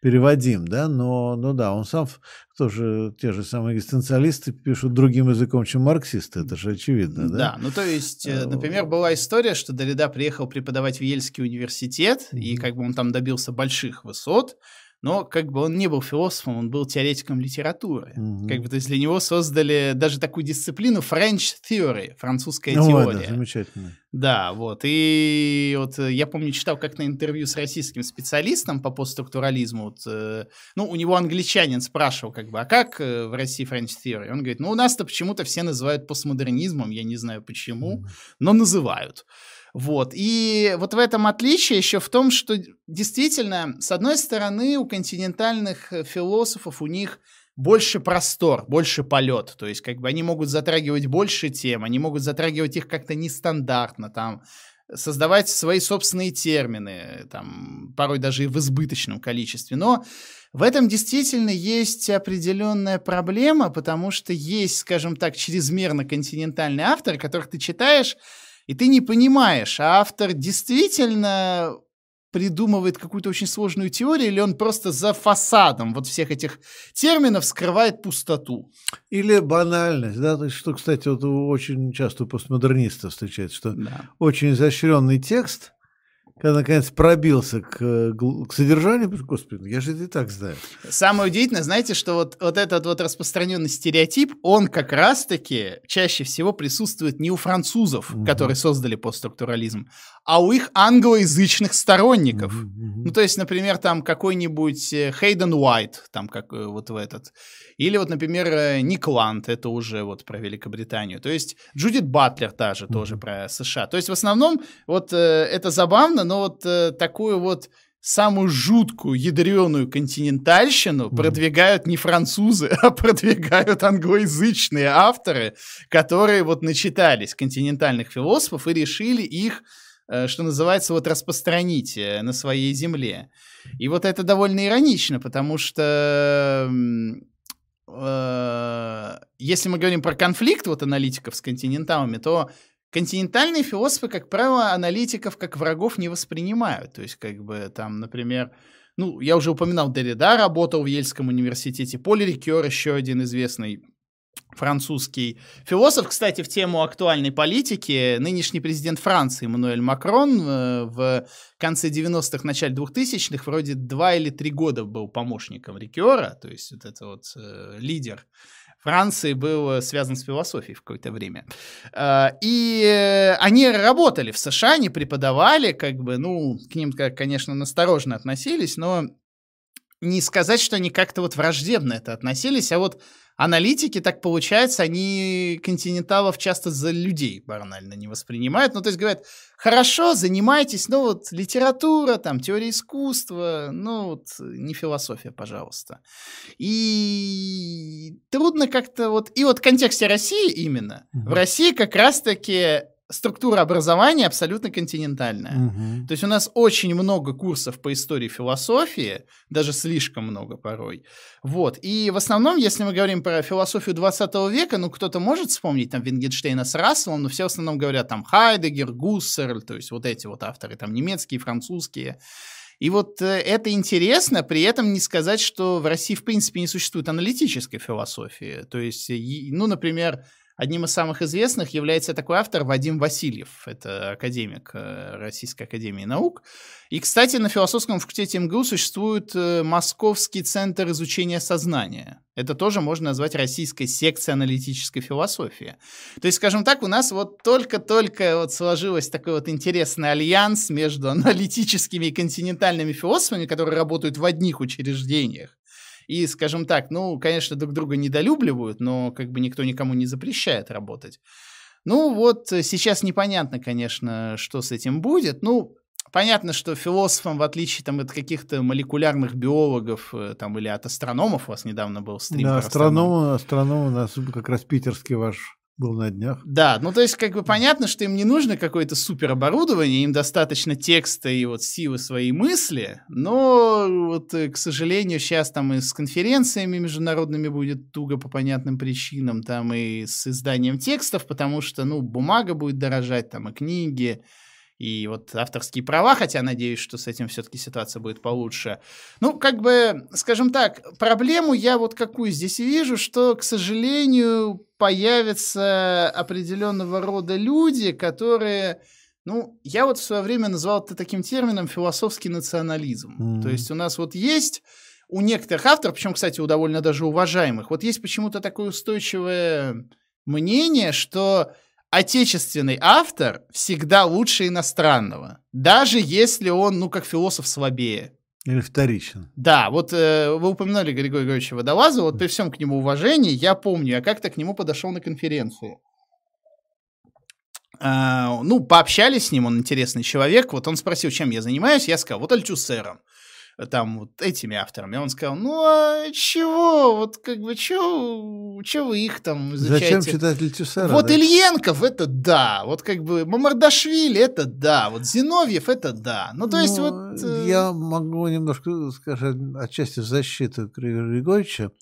переводим, да, но, ну да, он сам тоже, те же самые экзистенциалисты пишут другим языком, чем марксисты, это же очевидно, да? Да, ну то есть, э, например, была история, что Дорида приехал преподавать в Ельский университет, и как бы он там добился больших высот, но как бы он не был философом, он был теоретиком литературы. Mm-hmm. Как бы, то есть для него создали даже такую дисциплину French Theory, французская ну, теория. Да, замечательно. Да, вот. И вот э, я помню, читал как на интервью с российским специалистом по постструктурализму. Вот, э, ну, у него англичанин спрашивал, как бы, а как э, в России French Theory? Он говорит, ну, у нас-то почему-то все называют постмодернизмом, я не знаю почему, mm-hmm. но называют. Вот. И вот в этом отличие еще в том, что действительно, с одной стороны, у континентальных э, философов у них больше простор, больше полет. То есть, как бы они могут затрагивать больше тем, они могут затрагивать их как-то нестандартно, там, создавать свои собственные термины, там, порой даже и в избыточном количестве. Но в этом действительно есть определенная проблема, потому что есть, скажем так, чрезмерно континентальные авторы, которых ты читаешь, и ты не понимаешь, а автор действительно придумывает какую-то очень сложную теорию, или он просто за фасадом вот всех этих терминов скрывает пустоту. Или банальность, да, то есть, что, кстати, вот очень часто у постмодернистов встречается, что да. очень изощренный текст, когда наконец пробился к, к содержанию, господи, я же это и так знаю. Самое удивительное, знаете, что вот, вот этот вот распространенный стереотип, он как раз-таки чаще всего присутствует не у французов, угу. которые создали постструктурализм, а у их англоязычных сторонников. Угу, угу. Ну, то есть, например, там какой-нибудь э, Хейден Уайт, там как э, вот в этот, или вот, например, э, Ник Ланд, это уже вот про Великобританию. То есть Джудит Батлер та же, угу. тоже про США. То есть в основном вот это забавно, но вот э, такую вот самую жуткую, ядреную континентальщину mm. продвигают не французы, а продвигают англоязычные авторы, которые вот начитались континентальных философов и решили их, э, что называется, вот распространить э, на своей земле. И вот это довольно иронично, потому что э, если мы говорим про конфликт вот аналитиков с континенталами, то континентальные философы, как правило, аналитиков как врагов не воспринимают. То есть, как бы там, например, ну, я уже упоминал, Деррида работал в Ельском университете, Поль Рикер, еще один известный французский философ. Кстати, в тему актуальной политики нынешний президент Франции Эммануэль Макрон э, в конце 90-х, начале 2000-х вроде два или три года был помощником Рикера, то есть вот это вот э, лидер Франции был э, связан с философией в какое-то время. А, и э, они работали в США, они преподавали, как бы, ну, к ним, конечно, настороженно относились, но не сказать, что они как-то вот враждебно это относились, а вот аналитики, так получается, они континенталов часто за людей банально не воспринимают. Ну, то есть говорят, хорошо, занимайтесь, ну, вот литература, там, теория искусства, ну, вот не философия, пожалуйста. И трудно как-то вот... И вот в контексте России именно. Mm-hmm. В России как раз-таки структура образования абсолютно континентальная. Угу. То есть у нас очень много курсов по истории философии, даже слишком много порой. Вот. И в основном, если мы говорим про философию 20 века, ну, кто-то может вспомнить там Вингенштейна с Расселом, но все в основном говорят там Хайдегер, Гуссерль, то есть вот эти вот авторы, там немецкие, французские. И вот э, это интересно, при этом не сказать, что в России в принципе не существует аналитической философии. То есть, ну, например, Одним из самых известных является такой автор Вадим Васильев. Это академик э, Российской Академии Наук. И, кстати, на философском факультете МГУ существует э, Московский центр изучения сознания. Это тоже можно назвать российской секцией аналитической философии. То есть, скажем так, у нас вот только-только вот сложилось такой вот интересный альянс между аналитическими и континентальными философами, которые работают в одних учреждениях и, скажем так, ну, конечно, друг друга недолюбливают, но как бы никто никому не запрещает работать. Ну, вот э, сейчас непонятно, конечно, что с этим будет. Ну, понятно, что философам, в отличие там, от каких-то молекулярных биологов э, там, или от астрономов, у вас недавно был стрим. Да, астрономы, астрономы у нас как раз питерский ваш Был на днях. Да, ну то есть как бы понятно, что им не нужно какое-то супер оборудование, им достаточно текста и вот силы своей мысли, но вот, э, к сожалению, сейчас там и с конференциями международными будет туго по понятным причинам, там и с изданием текстов, потому что, ну, бумага будет дорожать, там и книги, и вот авторские права, хотя надеюсь, что с этим все-таки ситуация будет получше. Ну, как бы, скажем так, проблему я вот какую здесь вижу, что, к сожалению, появятся определенного рода люди, которые... Ну, я вот в свое время назвал это таким термином философский национализм. Mm-hmm. То есть у нас вот есть у некоторых авторов, причем, кстати, у довольно даже уважаемых, вот есть почему-то такое устойчивое мнение, что отечественный автор всегда лучше иностранного, даже если он, ну, как философ слабее. Или вторичен. Да, вот э, вы упоминали Григория Григорьевича Водолаза, вот при всем к нему уважении, я помню, я как-то к нему подошел на конференции. Uh, ну, пообщались с ним, он интересный человек. Вот он спросил, чем я занимаюсь. Я сказал, вот альтюсером там вот этими авторами. Он сказал, ну а чего, вот как бы, чего, чего вы их там изучаете? Зачем читать Летюсера? Вот да? Ильенков, это да, вот как бы Мамардашвили, это да, вот Зиновьев, это да. Ну, то есть ну, вот... Э... Я могу немножко, скажем, отчасти в защиту Григорьевича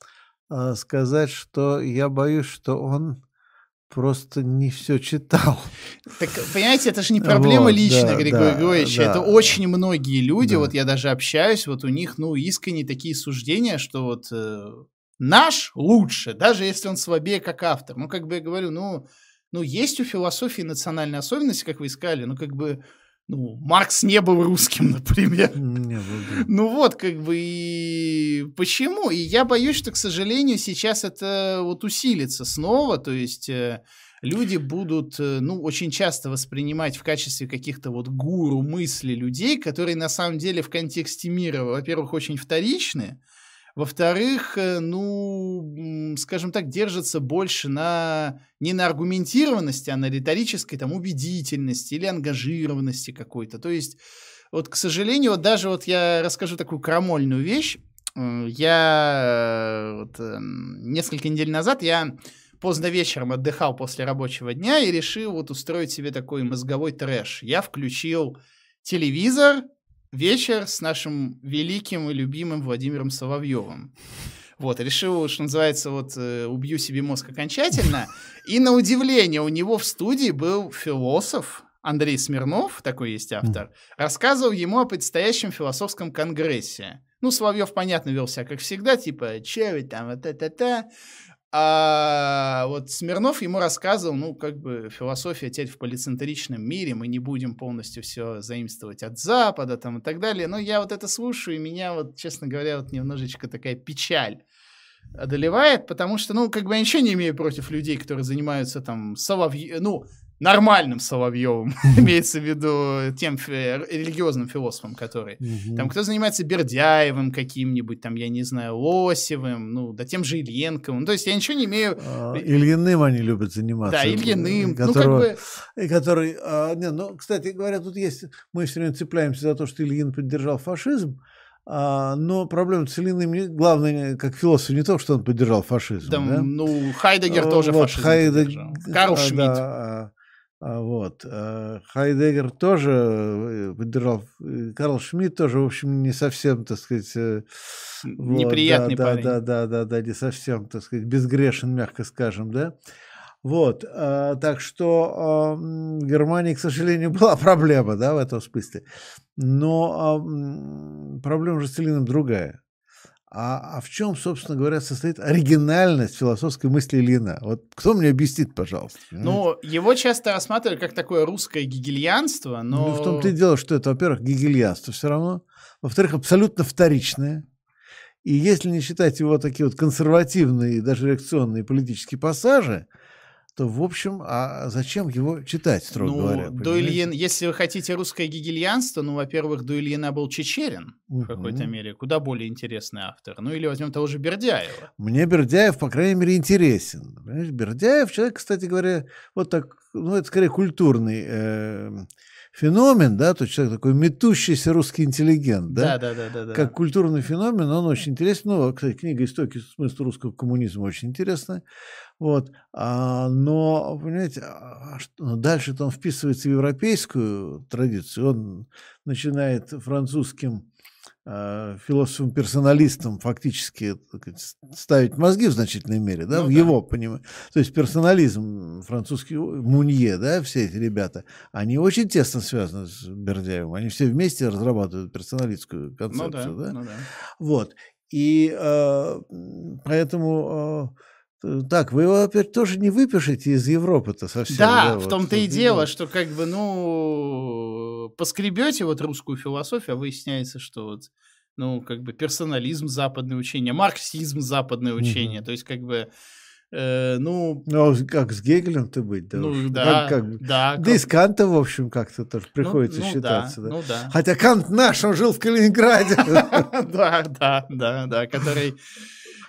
э, сказать, что я боюсь, что он просто не все читал. Так, понимаете, это же не проблема вот, лично да, Григория да, Григорьевича. Да. Это очень многие люди, да. вот я даже общаюсь, вот у них, ну, искренне такие суждения, что вот э, наш лучше, даже если он слабее как автор. Ну, как бы я говорю, ну, ну, есть у философии национальные особенности, как вы искали, ну, как бы ну, Маркс не был русским, например. Не был, Ну вот, как бы, и почему? И я боюсь, что, к сожалению, сейчас это вот усилится снова, то есть э, люди будут, э, ну, очень часто воспринимать в качестве каких-то вот гуру мысли людей, которые на самом деле в контексте мира, во-первых, очень вторичны, во-вторых, э, ну, скажем так, держится больше на не на аргументированности, а на риторической там убедительности или ангажированности какой-то. То есть, вот, к сожалению, вот даже вот я расскажу такую крамольную вещь. Э, я вот, эм, несколько недель назад я поздно вечером отдыхал после рабочего дня и решил вот устроить себе такой мозговой трэш. Я включил телевизор, вечер с нашим великим и любимым Владимиром Соловьевым. Вот, решил, что называется, вот, э, убью себе мозг окончательно. И на удивление, у него в студии был философ, Андрей Смирнов, такой есть автор, рассказывал ему о предстоящем философском конгрессе. Ну, Соловьев, понятно, вел себя, как всегда, типа, че вы там, вот это-та. А вот Смирнов ему рассказывал, ну, как бы философия теперь в полицентричном мире, мы не будем полностью все заимствовать от Запада там и так далее. Но я вот это слушаю, и меня вот, честно говоря, вот немножечко такая печаль одолевает, потому что, ну, как бы я ничего не имею против людей, которые занимаются там соловьи, ну, нормальным Соловьевым, имеется в виду тем религиозным философом, который. Там кто занимается Бердяевым каким-нибудь, там, я не знаю, Лосевым, ну, да тем же Ильенковым. То есть я ничего не имею... А, Ильиным они любят заниматься. Да, Ильиным. Которого, ну, как бы... Который, а, не, ну, кстати говоря, тут есть... Мы все время цепляемся за то, что Ильин поддержал фашизм, а, но проблема с Ильиным, главное, как философ, не то, что он поддержал фашизм. Там, да? Ну, Хайдегер тоже вот, фашизм Хайдег... поддержал. Карл Шмидт. Да, а, вот. Э, Хайдегер тоже э, поддержал, э, Карл Шмидт тоже, в общем, не совсем, так сказать... Неприятный вот, да, парень. Да, да, да, да, не совсем, так сказать, безгрешен, мягко скажем, да. Вот, так что в Германии, к сожалению, была проблема, да, в этом смысле. Но проблема же с Целином другая. А, а в чем, собственно говоря, состоит оригинальность философской мысли Ильина? Вот кто мне объяснит, пожалуйста? Ну, его часто рассматривали как такое русское гигельянство, но... Ну, в том-то и дело, что это, во-первых, гигельянство все равно, во-вторых, абсолютно вторичное. И если не считать его такие вот консервативные, даже реакционные политические пассажи, то, в общем, а зачем его читать, строго ну, говоря? До Ильин, если вы хотите русское гигельянство, ну, во-первых, до Ильина был Чечерин угу. в какой-то мере, куда более интересный автор. Ну, или возьмем того же Бердяева. Мне Бердяев, по крайней мере, интересен. Понимаешь? Бердяев человек, кстати говоря, вот так, ну, это скорее культурный э, феномен, да, то человек такой метущийся русский интеллигент, да, да, да, да, да. как культурный феномен, он очень интересен. Ну, кстати, книга «Истоки смысла русского коммунизма» очень интересная. Вот. А, но, понимаете, а что, ну, дальше-то он вписывается в европейскую традицию. Он начинает французским философом-персоналистом фактически ставить мозги в значительной мере, да, ну, в да. его понимании. То есть персонализм, французский Мунье, да, все эти ребята, они очень тесно связаны с Бердяевым. Они все вместе разрабатывают персоналистскую концепцию. Ну да, да? Ну да. Вот. И э, поэтому... Э, так, вы его опять тоже не выпишете из Европы-то совсем. Да, да в том-то вот, и дело, что как бы, ну, поскребете вот русскую философию, а выясняется, что вот, ну, как бы персонализм западное учение, марксизм западное учение, mm-hmm. то есть как бы Э, ну, ну, как с Гегелем-то быть, да? Ну, да, как, как, да. Да и с Канта, в общем, как-то тоже ну, приходится ну, ну, считаться. Да, да. Ну, да. Хотя Кант наш, он жил в Калининграде. Да, да, да, да, который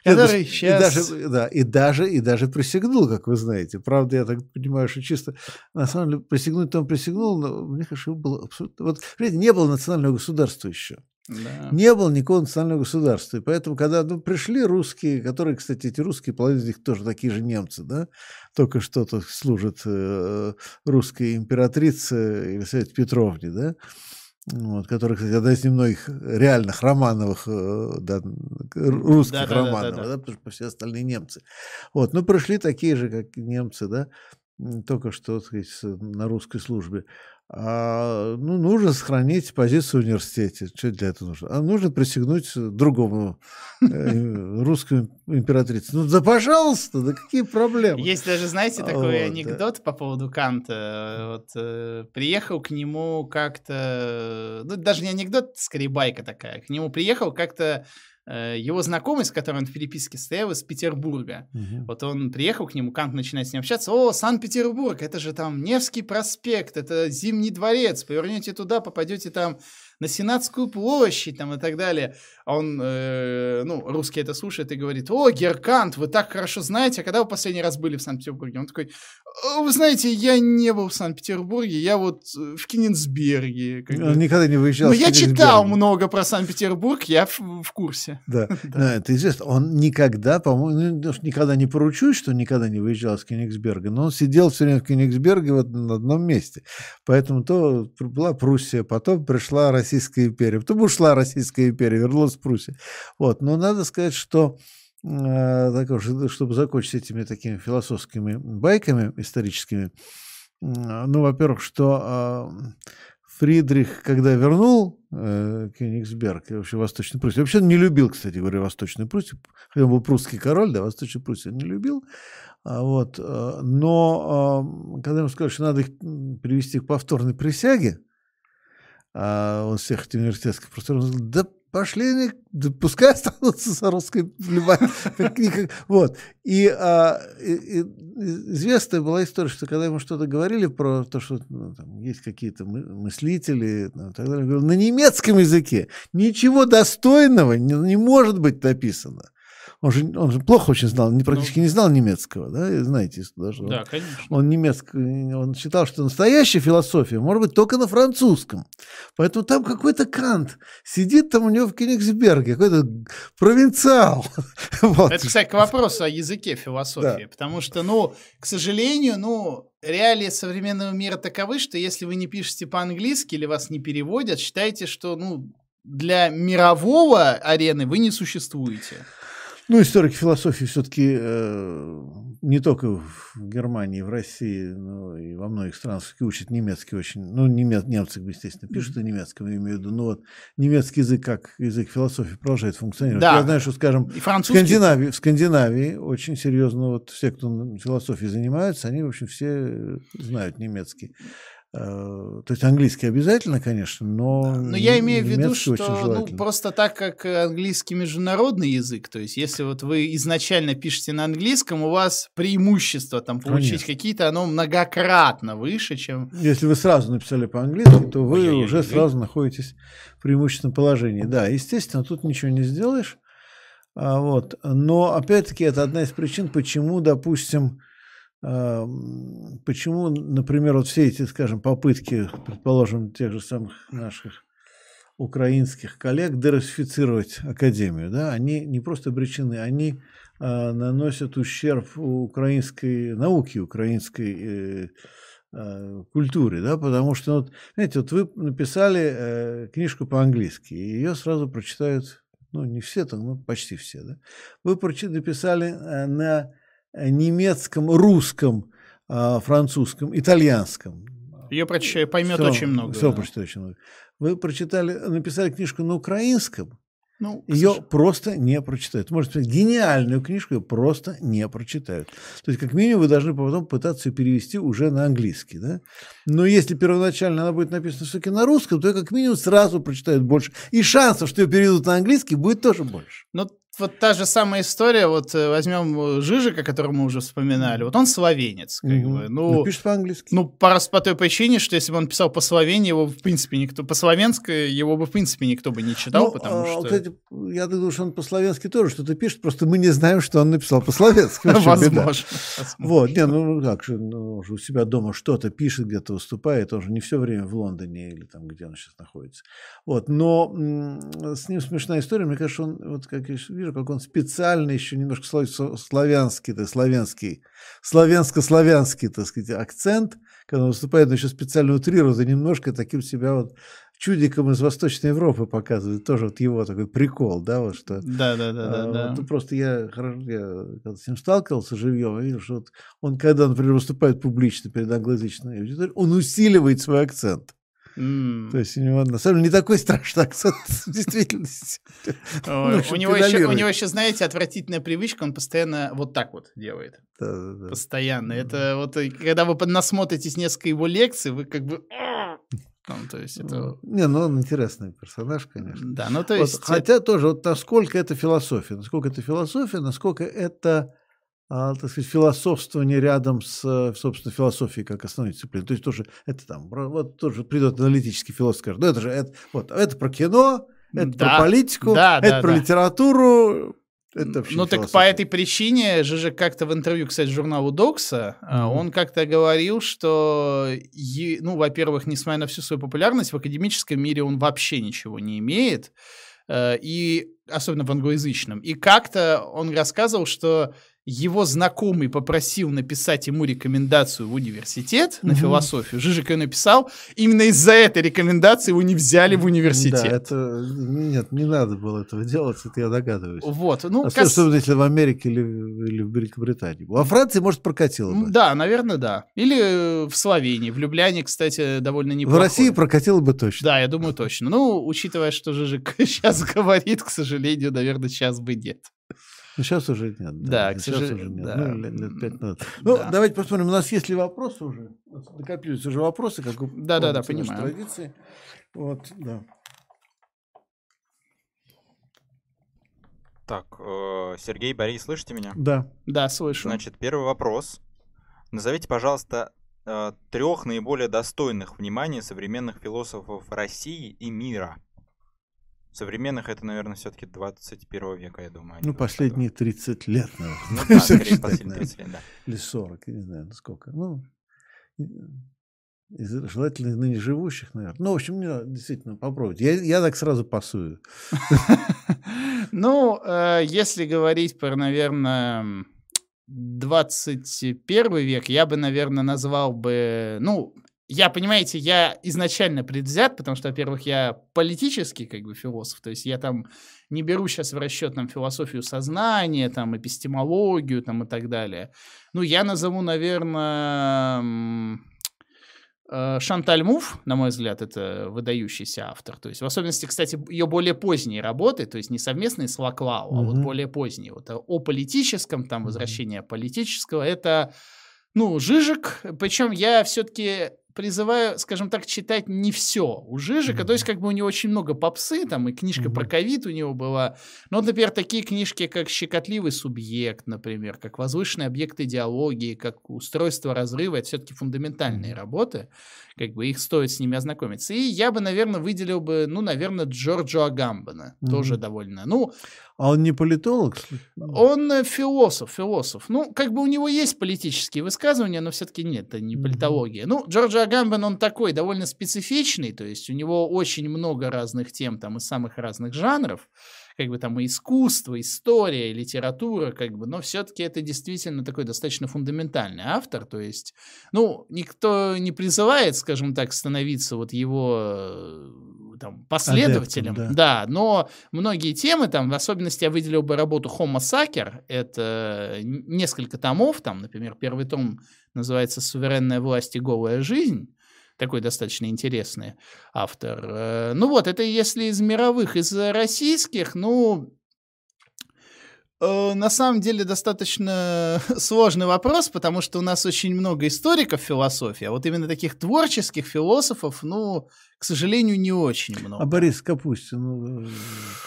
который сейчас... И даже, да, и даже, и даже присягнул, как вы знаете. Правда, я так понимаю, что чисто... На самом деле, присягнуть-то он присягнул, но мне кажется, было абсолютно... Вот, видите, не было национального государства еще. Да. Не было никакого национального государства. И поэтому, когда ну, пришли русские, которые, кстати, эти русские, половина из них тоже такие же немцы, да, только что-то служат э, русской императрице Елизавете Петровне, да, вот, который, кстати, одна из немногих реальных романовых, э, да, русских да, романов, да, да, да. да, потому что все остальные немцы. Вот, ну, пришли такие же, как немцы, да, только что, так сказать, на русской службе. А, ну, нужно сохранить позицию в университете. Что для этого нужно? А нужно присягнуть другому э, русскому императрице. Ну, да пожалуйста, да какие проблемы? Есть даже, знаете, такой вот, анекдот да. по поводу Канта. Вот, э, приехал к нему как-то... Ну, даже не анекдот, скорее байка такая. К нему приехал как-то его знакомый, с которым он в переписке стоял, из Петербурга. Угу. Вот он приехал к нему, Кант начинает с ним общаться. О, Санкт-Петербург, это же там Невский проспект, это Зимний дворец. Повернете туда, попадете там на Сенатскую площадь там, и так далее. А он, э, ну, русский это слушает и говорит, о, Геркант, вы так хорошо знаете, а когда вы последний раз были в Санкт-Петербурге? Он такой, вы знаете, я не был в Санкт-Петербурге, я вот э, в Кенигсберге. Он бы. никогда не выезжал Но я читал много про Санкт-Петербург, я в, в курсе. Да, да. это известно. Он никогда, по-моему, ну, никогда не поручусь, что никогда не выезжал из Кенигсберга, но он сидел все время в Кенигсберге вот на одном месте. Поэтому то была Пруссия, потом пришла Российская империя. Потом ушла Российская империя, вернулась в Пруссию. Вот. Но надо сказать, что э, чтобы закончить этими такими философскими байками историческими, ну, во-первых, что а, Фридрих, когда вернул э, Кёнигсберг, вообще Восточную Пруссию, вообще не любил, кстати говоря, Восточную Пруссию, хотя он был прусский король, да, Восточную Пруссию не любил, а вот, э, но э, когда ему сказали, что надо их привести к повторной присяге, а он всех этих университетских профессоров сказал, да пошли они, да пускай останутся с русской Вот. И, а, и, и известная была история, что когда ему что-то говорили про то, что ну, там, есть какие-то мыслители, ну, так далее, говорил, на немецком языке ничего достойного не, не может быть написано. Он же, он же плохо очень знал, не, практически ну, не знал немецкого, да, знаете даже. Да, конечно. Он немецкий, он считал, что настоящая философия может быть только на французском. Поэтому там какой-то Кант сидит там у него в Кенигсберге, какой-то провинциал. вот. Это, кстати, к вопросу о языке философии, да. потому что, ну, к сожалению, ну, реалии современного мира таковы, что если вы не пишете по-английски или вас не переводят, считайте, что, ну, для мирового арены вы не существуете. Ну, историки философии все-таки э, не только в Германии, в России, но и во многих странах все-таки учат немецкий очень. Ну, немец, немцы, естественно, пишут на немецком, я имею в виду. Но вот немецкий язык как язык философии продолжает функционировать. Да. Я знаю, что, скажем, в Скандинавии, в Скандинавии очень серьезно вот все, кто философией занимаются, они, в общем, все знают немецкий. Э, то есть английский обязательно, конечно, но... Но я имею в виду, что ну, просто так как английский международный язык, то есть если вот вы изначально пишете на английском, у вас преимущество там получить какие-то, оно многократно выше, чем... Если вы сразу написали по-английски, то вы Ой, уже сразу находитесь в преимущественном положении. Да, естественно, тут ничего не сделаешь. А, вот. Но опять-таки это одна из причин, почему, допустим, почему, например, вот все эти, скажем, попытки, предположим, тех же самых наших украинских коллег дерусифицировать академию, да, они не просто обречены, они э, наносят ущерб украинской науке, украинской э, э, культуре, да, потому что, вот, знаете, вот вы написали э, книжку по-английски, и ее сразу прочитают, ну, не все там, ну, почти все, да. Вы написали э, на немецком, русском, э, французском, итальянском. Ее прочитает, поймет все, очень много. Все да. прочитает очень много вы прочитали, написали книжку на украинском, ну, ее слушай. просто не прочитают. Может быть, гениальную книжку ее просто не прочитают. То есть, как минимум, вы должны потом пытаться ее перевести уже на английский. Да? Но если первоначально она будет написана все-таки на русском, то ее как минимум сразу прочитают больше. И шансов, что ее переведут на английский, будет тоже больше. Ну, вот та же самая история, вот э, возьмем Жижика, которого мы уже вспоминали, вот он словенец, как угу. бы. Ну, ну, пишет по-английски. Ну, по, по той причине, что если бы он писал по-словении, его, в принципе, никто, по-словенски его бы, в принципе, никто бы не читал, ну, потому а, что... Кстати, я думаю, что он по-словенски тоже что-то пишет, просто мы не знаем, что он написал по-словенски. Возможно. Вот, не, ну как же, ну, у себя дома что-то пишет, где-то выступает, он же не все время в Лондоне или там, где он сейчас находится. Вот, но с ним смешная история, мне кажется, он, вот как я вижу, как он специально еще немножко славянский, да, славянский, славянско-славянский, так сказать, акцент, когда он выступает, он еще специально утрирует и немножко таким себя вот чудиком из Восточной Европы показывает, тоже вот его такой прикол, да, вот что. Да, да, да, да. да. Вот, просто я, я когда с ним сталкивался живьем, я видел, что вот он, когда, например, выступает публично перед англоязычной аудиторией, он усиливает свой акцент. Mm. То есть у него на самом деле не такой страшный акцент в действительности. У него еще, знаете, отвратительная привычка, он постоянно вот так вот делает. Постоянно. Это вот, когда вы насмотритесь несколько его лекций, вы как бы... Ну, то есть это... Не, ну он интересный персонаж, конечно. Да, ну то есть... Вот, хотя тоже, вот насколько это философия, насколько это философия, насколько это так сказать, философствование рядом с, э, собственно, философией как основной дисциплиной. То есть тоже это там, вот тоже придет аналитический философ, скажет, ну это же, это, вот, это про кино, это да, про политику, да, это да, про да. литературу, это ну так по этой причине же как-то в интервью, кстати, журналу Докса, mm-hmm. он как-то говорил, что, ну, во-первых, несмотря на всю свою популярность, в академическом мире он вообще ничего не имеет, э, и особенно в англоязычном. И как-то он рассказывал, что его знакомый попросил написать ему рекомендацию в университет на угу. философию. Жижик ее написал. Именно из-за этой рекомендации его не взяли в университет. Да, это... Нет, не надо было этого делать, это я догадываюсь. Вот. Ну, Особенно, кас... если в Америке или, или в Великобритании. Во Франции, может, прокатило бы. Да, наверное, да. Или в Словении. В Любляне, кстати, довольно неплохо. В России прокатило бы точно. Да, я думаю, точно. Ну, учитывая, что Жижик сейчас говорит, к сожалению, наверное, сейчас бы нет. Ну, сейчас уже нет. Да, да к сожалению. Да. Ну, лет, лет 5 назад. Ну, да. давайте посмотрим, у нас есть ли вопросы уже? Накопились уже вопросы, как Да, да, да, понимаю. Традиции. Вот, да. Так, э, Сергей, Борис, слышите меня? Да. Да, слышу. Значит, первый вопрос. Назовите, пожалуйста, э, трех наиболее достойных внимания современных философов России и мира. Современных это, наверное, все-таки 21 века, я думаю. Ну, последние 30 лет, наверное. Ну, да, скорее, последние 30 лет, да. Или 40, я не знаю, ну сколько. Ну, из желательно ныне живущих, наверное. Ну, в общем, мне действительно попробовать. Я, я так сразу пасую. Ну, э, если говорить про, наверное, 21 век, я бы, наверное, назвал бы, ну, я, понимаете, я изначально предвзят, потому что, во-первых, я политический как бы философ, то есть я там не беру сейчас в расчет там философию сознания, там эпистемологию там и так далее. Ну, я назову, наверное, э, Шанталь Муф, на мой взгляд, это выдающийся автор. То есть, в особенности, кстати, ее более поздние работы, то есть не совместные с Лаклау, mm-hmm. а вот более поздние. Вот о политическом, там, возвращение mm-hmm. политического, это, ну, Жижик. Причем я все-таки призываю, скажем так, читать не все у Жижика. Mm-hmm. То есть, как бы у него очень много попсы, там и книжка mm-hmm. про ковид у него была. Вот, например, такие книжки, как «Щекотливый субъект», например, как «Возвышенный объект идеологии», как «Устройство разрыва», это все-таки фундаментальные работы. Как бы их стоит с ними ознакомиться. И я бы, наверное, выделил бы, ну, наверное, Джорджо Агамбана. Mm-hmm. Тоже довольно. Ну, а он не политолог? Он э, философ, философ. Ну, как бы у него есть политические высказывания, но все-таки нет, это не политология. Mm-hmm. Ну, Джорджа Агамбен, он такой довольно специфичный, то есть у него очень много разных тем там из самых разных жанров, как бы там и искусство, история, и литература, как бы, но все-таки это действительно такой достаточно фундаментальный автор, то есть, ну, никто не призывает, скажем так, становиться вот его э, там, последователем, Адептом, да. да, но многие темы, там, в особенности я выделил бы работу Homo Sacer, это несколько томов, там, например, первый том называется «Суверенная власть и голая жизнь», такой достаточно интересный автор. Э, ну вот, это если из мировых, из российских, ну, Э, на самом деле достаточно сложный вопрос, потому что у нас очень много историков философии, а вот именно таких творческих философов, ну, к сожалению, не очень много. А Борис Капустин, ну,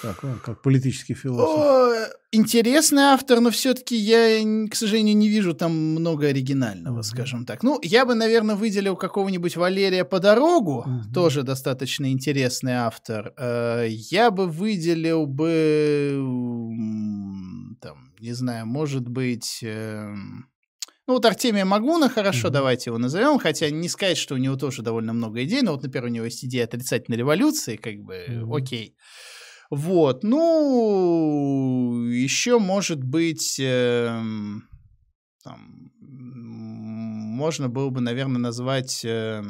как он, как политический философ? Интересный автор, но все-таки я, к сожалению, не вижу там много оригинального, mm-hmm. скажем так. Ну, я бы, наверное, выделил какого-нибудь Валерия по дорогу, mm-hmm. тоже достаточно интересный автор. Э, я бы выделил бы там, не знаю, может быть... Э, ну, вот Артемия Магуна, хорошо, mm-hmm. давайте его назовем, хотя не сказать, что у него тоже довольно много идей, но вот, например, у него есть идея отрицательной революции, как бы, mm-hmm. окей. Вот, ну, еще может быть, э, там, можно было бы, наверное, назвать... Э,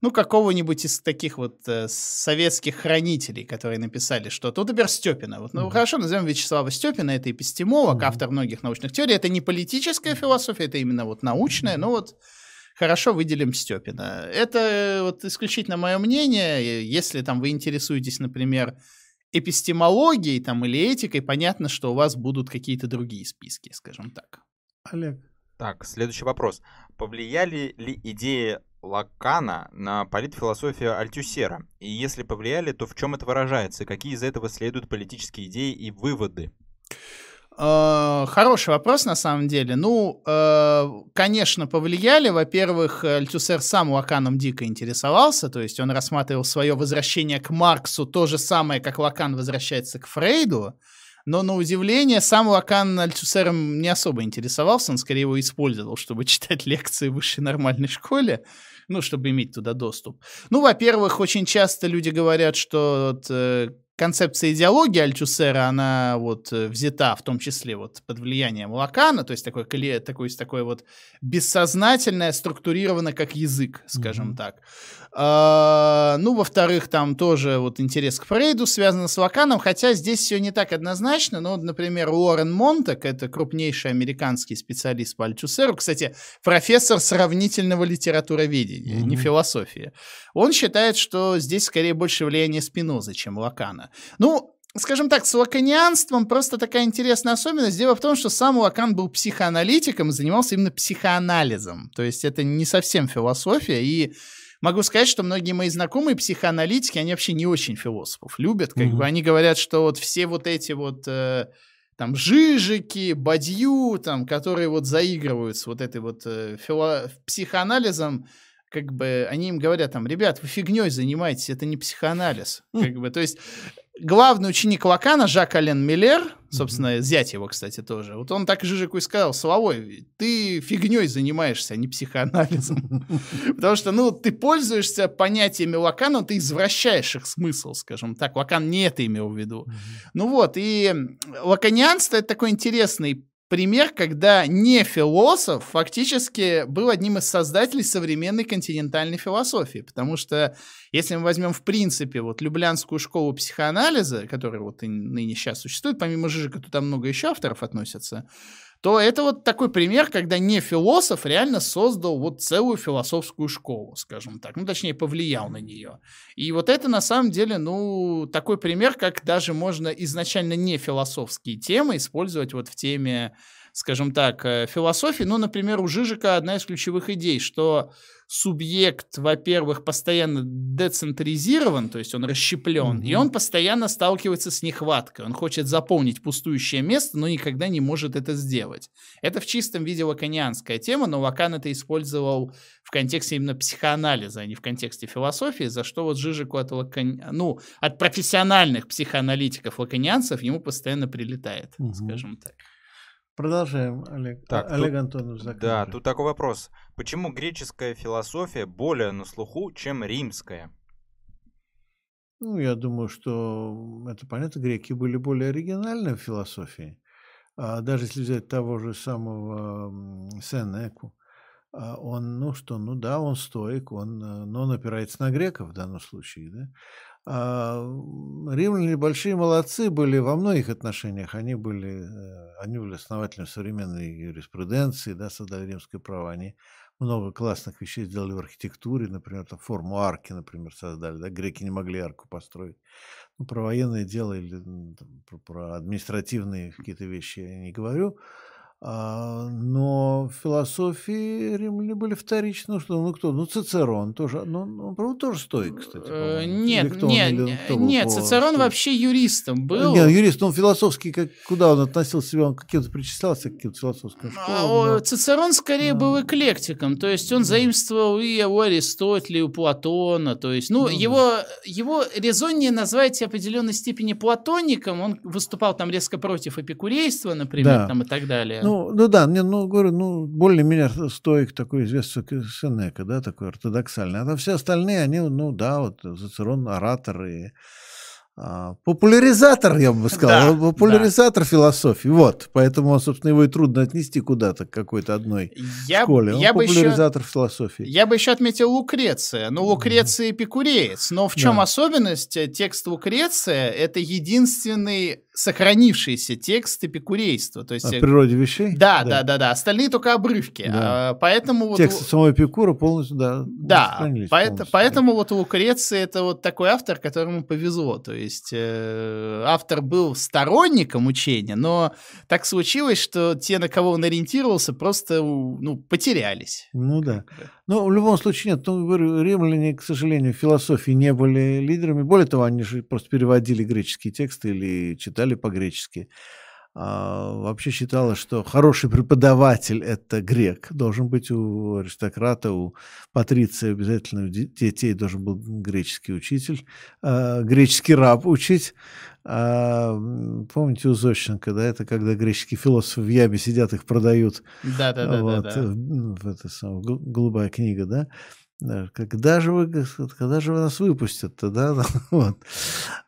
ну, какого-нибудь из таких вот э, советских хранителей, которые написали что-то. Вот, например, Степина. Вот, ну, mm-hmm. хорошо, назовем Вячеслава Степина, это эпистемолог, mm-hmm. автор многих научных теорий. Это не политическая философия, это именно вот научная, но вот хорошо выделим Степина. Это вот исключительно мое мнение. Если там вы интересуетесь, например, эпистемологией там, или этикой, понятно, что у вас будут какие-то другие списки, скажем так. Олег. Так, следующий вопрос. Повлияли ли идеи Лакана на политфилософию Альтюсера? И если повлияли, то в чем это выражается? Какие из этого следуют политические идеи и выводы? А, хороший вопрос, на самом деле. Ну, э, конечно, повлияли. Во-первых, Альтюсер сам Лаканом дико интересовался, то есть он рассматривал свое возвращение к Марксу то же самое, как Лакан возвращается к Фрейду. Но, на удивление, сам Лакан Альтюсером не особо интересовался, он скорее его использовал, чтобы читать лекции в высшей нормальной школе ну, чтобы иметь туда доступ. Ну, во-первых, очень часто люди говорят, что э, концепция идеологии Альтюсера, она вот э, взята в том числе вот под влиянием Лакана, то есть такое, такое, такое вот бессознательное, структурировано как язык, скажем mm-hmm. так. А, ну, во-вторых, там тоже вот интерес к Фрейду связан с Лаканом, хотя здесь все не так однозначно. Ну, например, Уоррен Монтак, это крупнейший американский специалист по Альтюсеру, кстати, профессор сравнительного литературоведения, mm-hmm. не философии. Он считает, что здесь скорее больше влияние Спинозы, чем Лакана. Ну, скажем так, с лаканианством просто такая интересная особенность. Дело в том, что сам Лакан был психоаналитиком и занимался именно психоанализом. То есть это не совсем философия. И могу сказать, что многие мои знакомые психоаналитики, они вообще не очень философов любят. Как mm-hmm. бы они говорят, что вот все вот эти вот... Э, там Жижики, Бадью, там, которые вот заигрывают с вот этой вот э, фило... психоанализом, как бы они им говорят там, ребят, вы фигней занимаетесь, это не психоанализ. Как бы, то есть главный ученик Лакана, Жак Ален Миллер, собственно, mm-hmm. зять его, кстати, тоже, вот он так Жижику и сказал, Соловой, ты фигней занимаешься, а не психоанализом. Потому что, ну, ты пользуешься понятиями Лакана, ты извращаешь их смысл, скажем так. Лакан не это имел в виду. Ну вот, и лаканианство — это такой интересный пример, когда не философ фактически был одним из создателей современной континентальной философии. Потому что если мы возьмем в принципе вот Люблянскую школу психоанализа, которая вот и ныне сейчас существует, помимо Жижика туда много еще авторов относятся, то это вот такой пример, когда не философ реально создал вот целую философскую школу, скажем так, ну, точнее, повлиял на нее. И вот это, на самом деле, ну, такой пример, как даже можно изначально не философские темы использовать вот в теме скажем так, э, философии. Ну, например, у Жижика одна из ключевых идей, что субъект, во-первых, постоянно децентрализирован, то есть он расщеплен, mm-hmm. и он постоянно сталкивается с нехваткой. Он хочет заполнить пустующее место, но никогда не может это сделать. Это в чистом виде лаканианская тема, но Лакан это использовал в контексте именно психоанализа, а не в контексте философии, за что вот Жижику от, лакани... ну, от профессиональных психоаналитиков-лаканианцев ему постоянно прилетает, mm-hmm. скажем так. Продолжаем, Олег. Так, Олег тут, Антонов. Закажи. Да, тут такой вопрос. Почему греческая философия более на слуху, чем римская? Ну, я думаю, что это понятно, греки были более оригинальны в философии. А даже если взять того же самого Сенеку, а он, ну что, ну да, он стоик, он, э, но он опирается на греков в данном случае, да. А, римляне большие молодцы были во многих отношениях. Они были, э, они были основателями современной юриспруденции, да, создали римское право. Они много классных вещей сделали в архитектуре, например, там форму арки, например, создали. Да? Греки не могли арку построить. Ну, про военное дело или там, про, про административные какие-то вещи я не говорю. А, но в философии римляне были вторично. Ну, что, ну кто? Ну, Цицерон тоже. Ну, он, правда, тоже стоит, кстати. Э, нет, нет, нет, Цицерон вообще юристом был. Нет, юрист, он философский, как, куда он относил себя, он каким-то причислялся к каким-то философским школам. А, но... Цицерон скорее был эклектиком, то есть он заимствовал и у Аристотеля, и у Платона, то есть, ну, ну его, его резоннее назвать определенной степени платоником, он выступал там резко против эпикурейства, например, да. там и так далее. Ну, ну да, не, ну, говорю, ну, более-менее стоик такой известный Сенека, да, такой ортодоксальный. А все остальные, они, ну да, вот Зацерон, оратор и а, популяризатор, я бы сказал, да, популяризатор да. философии. Вот, поэтому, собственно, его и трудно отнести куда-то к какой-то одной я, школе. Он я популяризатор еще, философии. Я бы еще отметил Лукреция. Ну, Лукреция эпикуреец. Но в чем да. особенность? Текст Лукреция — это единственный сохранившийся текст эпикурейства. То есть, О природе вещей? Да, да, да, да. да. Остальные только обрывки. Да. А, поэтому вот... самого Эпикура полностью, да, Да, поэт, полностью. поэтому вот Лукреция — это вот такой автор, которому повезло. То есть э, автор был сторонником учения, но так случилось, что те, на кого он ориентировался, просто ну, потерялись. Ну да. Но в любом случае нет. Ну, римляне, к сожалению, в философии не были лидерами. Более того, они же просто переводили греческие тексты или читали по-гречески. А, вообще считалось, что хороший преподаватель – это грек. Должен быть у аристократа, у патриция обязательно у детей должен был греческий учитель, а, греческий раб учить. А, помните у Зощенко, да, это когда греческие философы в яме сидят, их продают. Да-да-да. Вот, да, да. В, это голубая книга, да. Когда же вы, когда же вы нас выпустят-то, да? вот.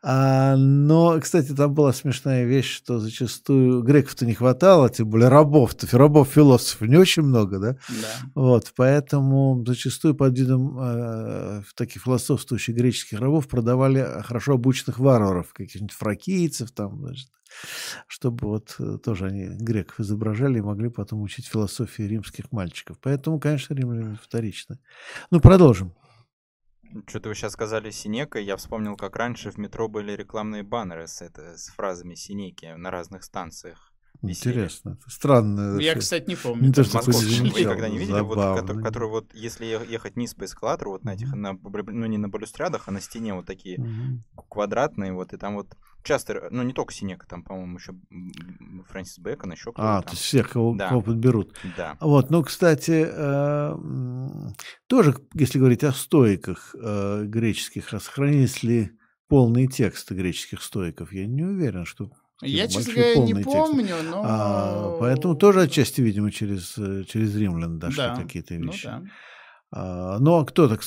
а, но, кстати, там была смешная вещь, что зачастую греков-то не хватало, тем более рабов-то, рабов-философов не очень много, да? Да. Вот, поэтому зачастую под видом э, таких философствующих греческих рабов продавали хорошо обученных варваров, каких-нибудь фракийцев там, значит, чтобы вот э, тоже они греков изображали и могли потом учить философии римских мальчиков. Поэтому, конечно, римляне вторично. Ну, продолжим. Что-то вы сейчас сказали Синека, я вспомнил, как раньше в метро были рекламные баннеры с, это, с фразами Синеки на разных станциях. Интересно. Странно. Я, кстати, не помню. Не то, что вы никогда не видели, вот, который, который вот, если ехать вниз по эскалатору, вот на этих, на, ну не на балюстрадах, а на стене вот такие угу. квадратные, вот, и там вот часто, ну не только Синека, там, по-моему, еще Фрэнсис Бэкон, еще кто-то. А, там. то есть всех, кого, да. кого подберут. Да. Вот, ну, кстати, э, тоже, если говорить о стоиках э, греческих, а сохранились ли полные тексты греческих стоиков, я не уверен, что я, честно говоря, не тексты. помню, но... А, поэтому тоже отчасти, видимо, через, э, через римлян дошли да. какие-то ну вещи. Ну, да. а, ну, а кто так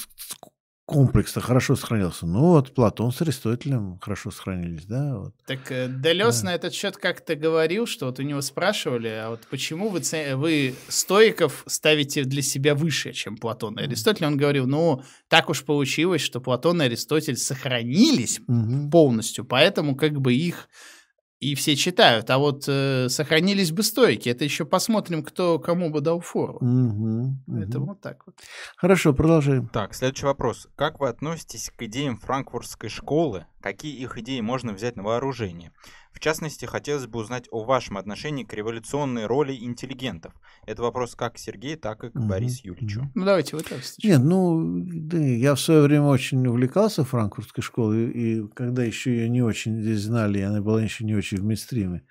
комплекс-то хорошо сохранился? Ну, вот Платон с Аристотелем хорошо сохранились, да? Вот. Так э, Делес да. на этот счет как-то говорил, что вот у него спрашивали, а вот почему вы, вы стоиков ставите для себя выше, чем Платон и Аристотель? Он говорил, ну, так уж получилось, что Платон и Аристотель сохранились угу. полностью, поэтому как бы их и все читают. А вот э, сохранились бы стойки. Это еще посмотрим, кто кому бы дал фору. Угу, Это угу. вот так вот. Хорошо, продолжаем. Так, следующий вопрос. Как вы относитесь к идеям франкфуртской школы? Какие их идеи можно взять на вооружение? В частности, хотелось бы узнать о вашем отношении к революционной роли интеллигентов. Это вопрос как к Сергею, так и к Мгм, Борису мгм. Ну, давайте вы так сначала. Нет, ну, да, я в свое время очень увлекался франкфуртской школой, и когда еще ее не очень здесь знали, и она была еще не очень в мейнстриме,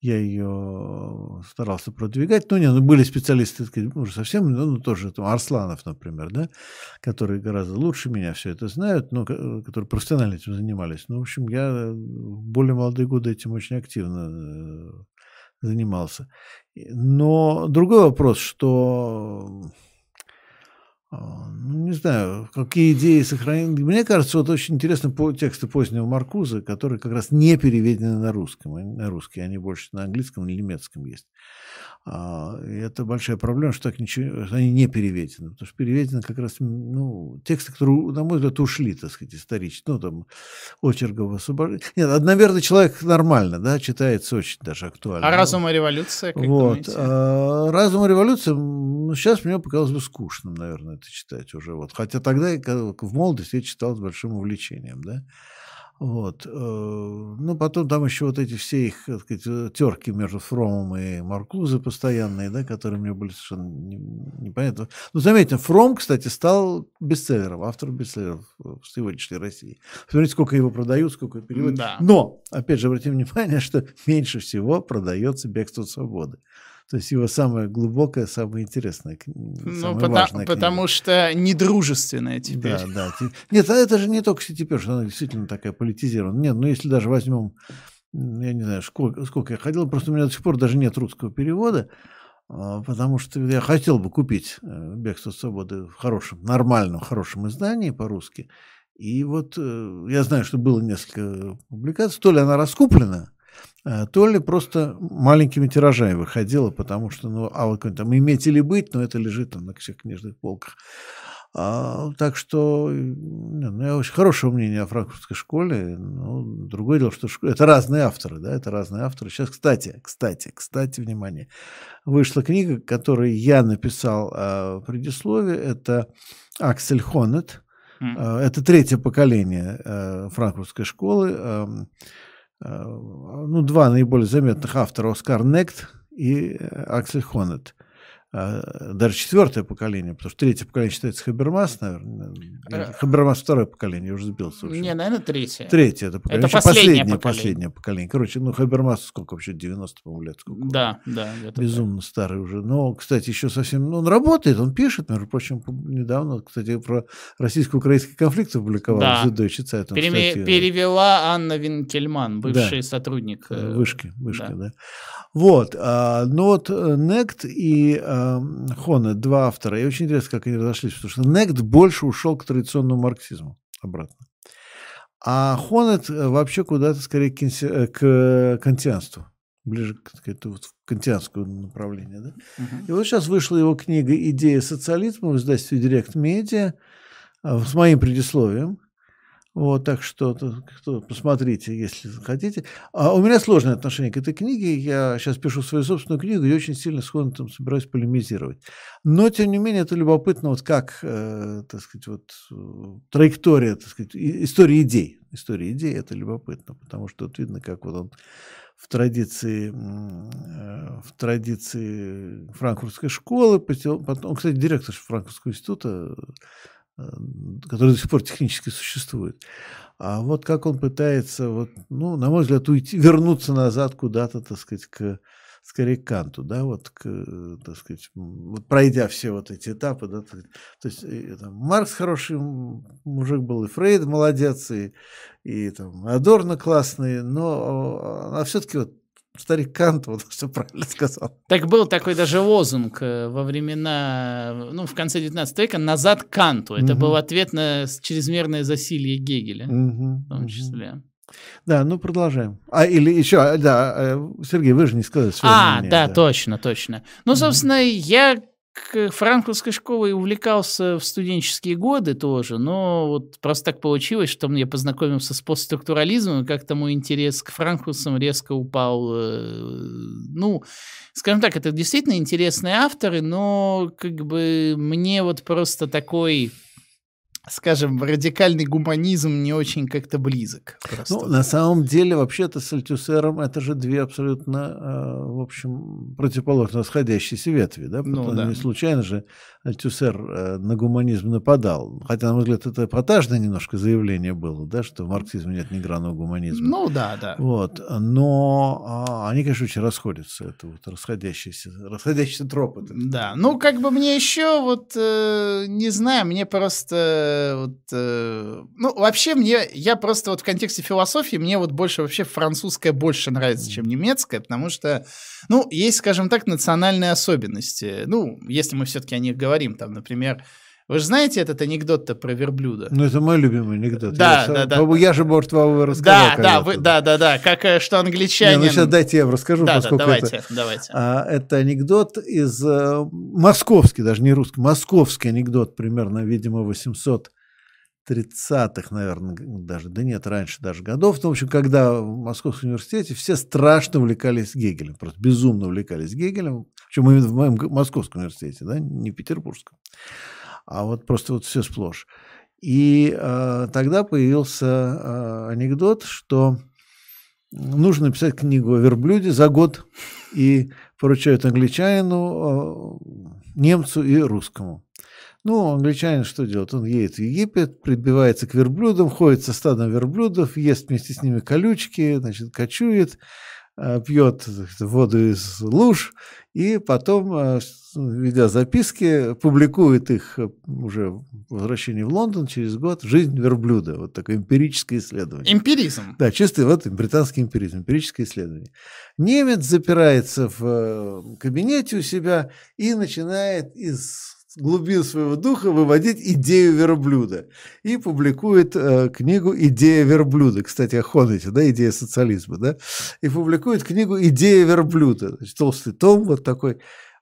я ее старался продвигать. Ну, не, ну, были специалисты, так сказать, уже совсем, ну, ну, тоже там Арсланов, например, да, которые гораздо лучше меня все это знают, но ко- которые профессионально этим занимались. Ну, в общем, я в более молодые годы этим очень активно э, занимался. Но другой вопрос, что Ну, не знаю, какие идеи сохранены. Мне кажется, вот очень интересны по тексты позднего Маркуза, которые как раз не переведены на русском, на русский, они больше на английском или немецком есть. А, и это большая проблема, что так ничего, что они не переведены, потому что переведены как раз ну, тексты, которые, на мой взгляд, ушли, так сказать, исторически. Ну, там, Очергов освобождение. Нет, одноверный человек нормально, да, читается очень даже актуально. А разум и революция, как Вот. думаете? а, Разум и революция, ну, сейчас мне показалось бы скучным, наверное, это читать уже. Вот. Хотя тогда, в молодости, я читал с большим увлечением, да. Вот. э, Ну, потом там еще вот эти все их, так сказать, терки между Фромом и Маркузой постоянные, да, которые мне были совершенно не- непонятны. Ну, заметьте, Фром, кстати, стал бестселлером, автором бестселлеров в сегодняшней России. Смотрите, сколько его продают, сколько переводят. Да. Но, опять же, обратим внимание, что меньше всего продается «Бегство свободы». То есть его самая глубокая, самая интересная, кни- Ну, пота- важная книга. потому что недружественная теперь. Да, да. Нет, а это же не только теперь, что она действительно такая политизированная. Нет, ну если даже возьмем, я не знаю, сколько, сколько я ходил, просто у меня до сих пор даже нет русского перевода, а, потому что я хотел бы купить э, «Бегство свободы» в хорошем, нормальном, хорошем издании по-русски. И вот э, я знаю, что было несколько публикаций, то ли она раскуплена, то ли просто маленькими тиражами выходила, потому что, ну, а вот там иметь или быть, но это лежит там на всех книжных полках. А, так что, не, ну, я очень хорошего мнения о франкфуртской школе. Ну, другое дело, что шко- это разные авторы, да, это разные авторы. Сейчас, кстати, кстати, кстати, внимание, вышла книга, которую я написал а, в предисловии. Это Аксель Хонет. М. А, Это третье поколение э, франкфуртской школы. Э, Ну, два наиболее заметных автора Оскар Нект и э, Аксель Хонет. А, Даже четвертое поколение, потому что третье поколение считается Хабермас, наверное. Э, Хабермас второе поколение, я уже сбился. общем. Не, наверное, третье. Третье это поколение. Это последнее последнее, поколение. последнее поколение. Короче, ну, Хабермас сколько вообще, 90, по-моему, лет? Сколько? уже? Да, да. Безумно старый уже. Но, кстати, еще совсем... Ну, он работает, он пишет, между прочим, недавно, кстати, про российско-украинский конфликт опубликовал Да. в Zeitung так. Переме- статью. Перевела Анна Винкельман, бывший Да. сотрудник. э, Вышки, вышки, да. да. Вот, а, ну вот э, Нект и а, Хонет, два автора, и очень интересно, как они разошлись, потому что Нект больше ушел к традиционному марксизму обратно. А Хонет э, вообще куда-то скорее к, инси- э, к кантианству, ближе к, это вот в кантианское направление, да? Мгм. И вот сейчас вышла его книга «Идея социализма» в издательстве «Директ Медиа» а, с моим предисловием. Вот, так что, то- кто, посмотрите, если хотите. А у меня сложное отношение к этой книге. Я сейчас пишу свою собственную книгу и очень сильно с Хонтом собираюсь полемизировать. Но, тем не менее, это любопытно, вот как, э, так сказать, вот э, траектория, так сказать, история идей. История идей – это любопытно, потому что тут видно, как вот он в традиции, э, в традиции франкфуртской школы, потом, он, кстати, директор Франкфуртского института, который до сих пор технически существует. А вот как он пытается, вот, ну, на мой взгляд, уйти, вернуться назад куда-то, так сказать, к скорее к Канту, да, вот, к, э, так сказать, вот пройдя все вот эти этапы, да, так- то есть и, там, Маркс хороший мужик был, и Фрейд молодец, и, и там Адорно классный, но а все-таки вот старик Кант вот все правильно сказал. Так был такой даже лозунг э, во времена, ну, в конце 19 века «назад Канту». Это Мгм. был ответ на чрезмерное засилье Гегеля, Мгм, в том числе. Да, ну продолжаем. А или еще, а, да, э, Сергей, вы же не сказали свое А, мнение, да, точно, точно. Ну, собственно, я к франкфуртской школе увлекался в студенческие годы тоже, но вот просто так получилось, что я познакомился с постструктурализмом, и как-то мой интерес к франкфуртцам резко упал. э, Ну, скажем так, это действительно интересные авторы, но как бы мне вот просто такой скажем, радикальный гуманизм не очень как-то близок. Просто. Ну, на самом деле, вообще-то с Альтюсером это же две абсолютно, э, в общем, противоположно расходящиеся ветви. Да? Ну, да. Не случайно же Альтюсер э, на гуманизм нападал. Хотя, на мой взгляд, это эпатажное немножко заявление было, да, что в марксизме нет ни грана гуманизма. Ну да, да. Вот. Но а, они, конечно, очень расходятся. Это вот расходящиеся, расходящиеся тропы. Да. Ну, как бы мне еще вот, э, не знаю, мне просто вот, э, ну, вообще мне, я просто вот в контексте философии, мне вот больше вообще французская больше нравится, чем немецкая, потому что, ну, есть, скажем так, национальные особенности. Ну, если мы все-таки о них говорим. Там, например, вы же знаете этот анекдот-то про верблюда? Ну, это мой любимый анекдот. Да, я, да, да. Я же, может, вам рассказал. Да, да, вы, да, да, да. Как, э, что англичанин... Не, ну, сейчас дайте я вам расскажу, да, поскольку да, давайте, это... давайте. А, это анекдот из... А, московский, даже не русский, московский анекдот, примерно, видимо, 800 30-х, наверное, даже, да нет, раньше даже годов. Ну, в общем, когда в Московском университете все страшно увлекались Гегелем, просто безумно увлекались Гегелем, причем именно в моем Московском университете, да, не в Петербургском, а вот просто вот все сплошь. И э, тогда появился э, анекдот, что нужно написать книгу о верблюде за год и поручают англичанину, э, немцу и русскому. Ну, англичанин что делает? Он едет в Египет, прибивается к верблюдам, ходит со стадом верблюдов, ест вместе с ними колючки, значит, кочует, э, пьет воду из луж, и потом, э, ведя записки, публикует их э, уже в возвращении в Лондон через год «Жизнь верблюда». Вот такое эмпирическое исследование. Эмпиризм. Да, чистый вот британский эмпиризм, эмпирическое исследование. Немец запирается в кабинете у себя и начинает из глубин своего духа выводить идею верблюда. И публикует э, книгу «Идея верблюда». Кстати, о Хонете, да, идея социализма, да. И публикует книгу «Идея верблюда». Значит, толстый том вот такой.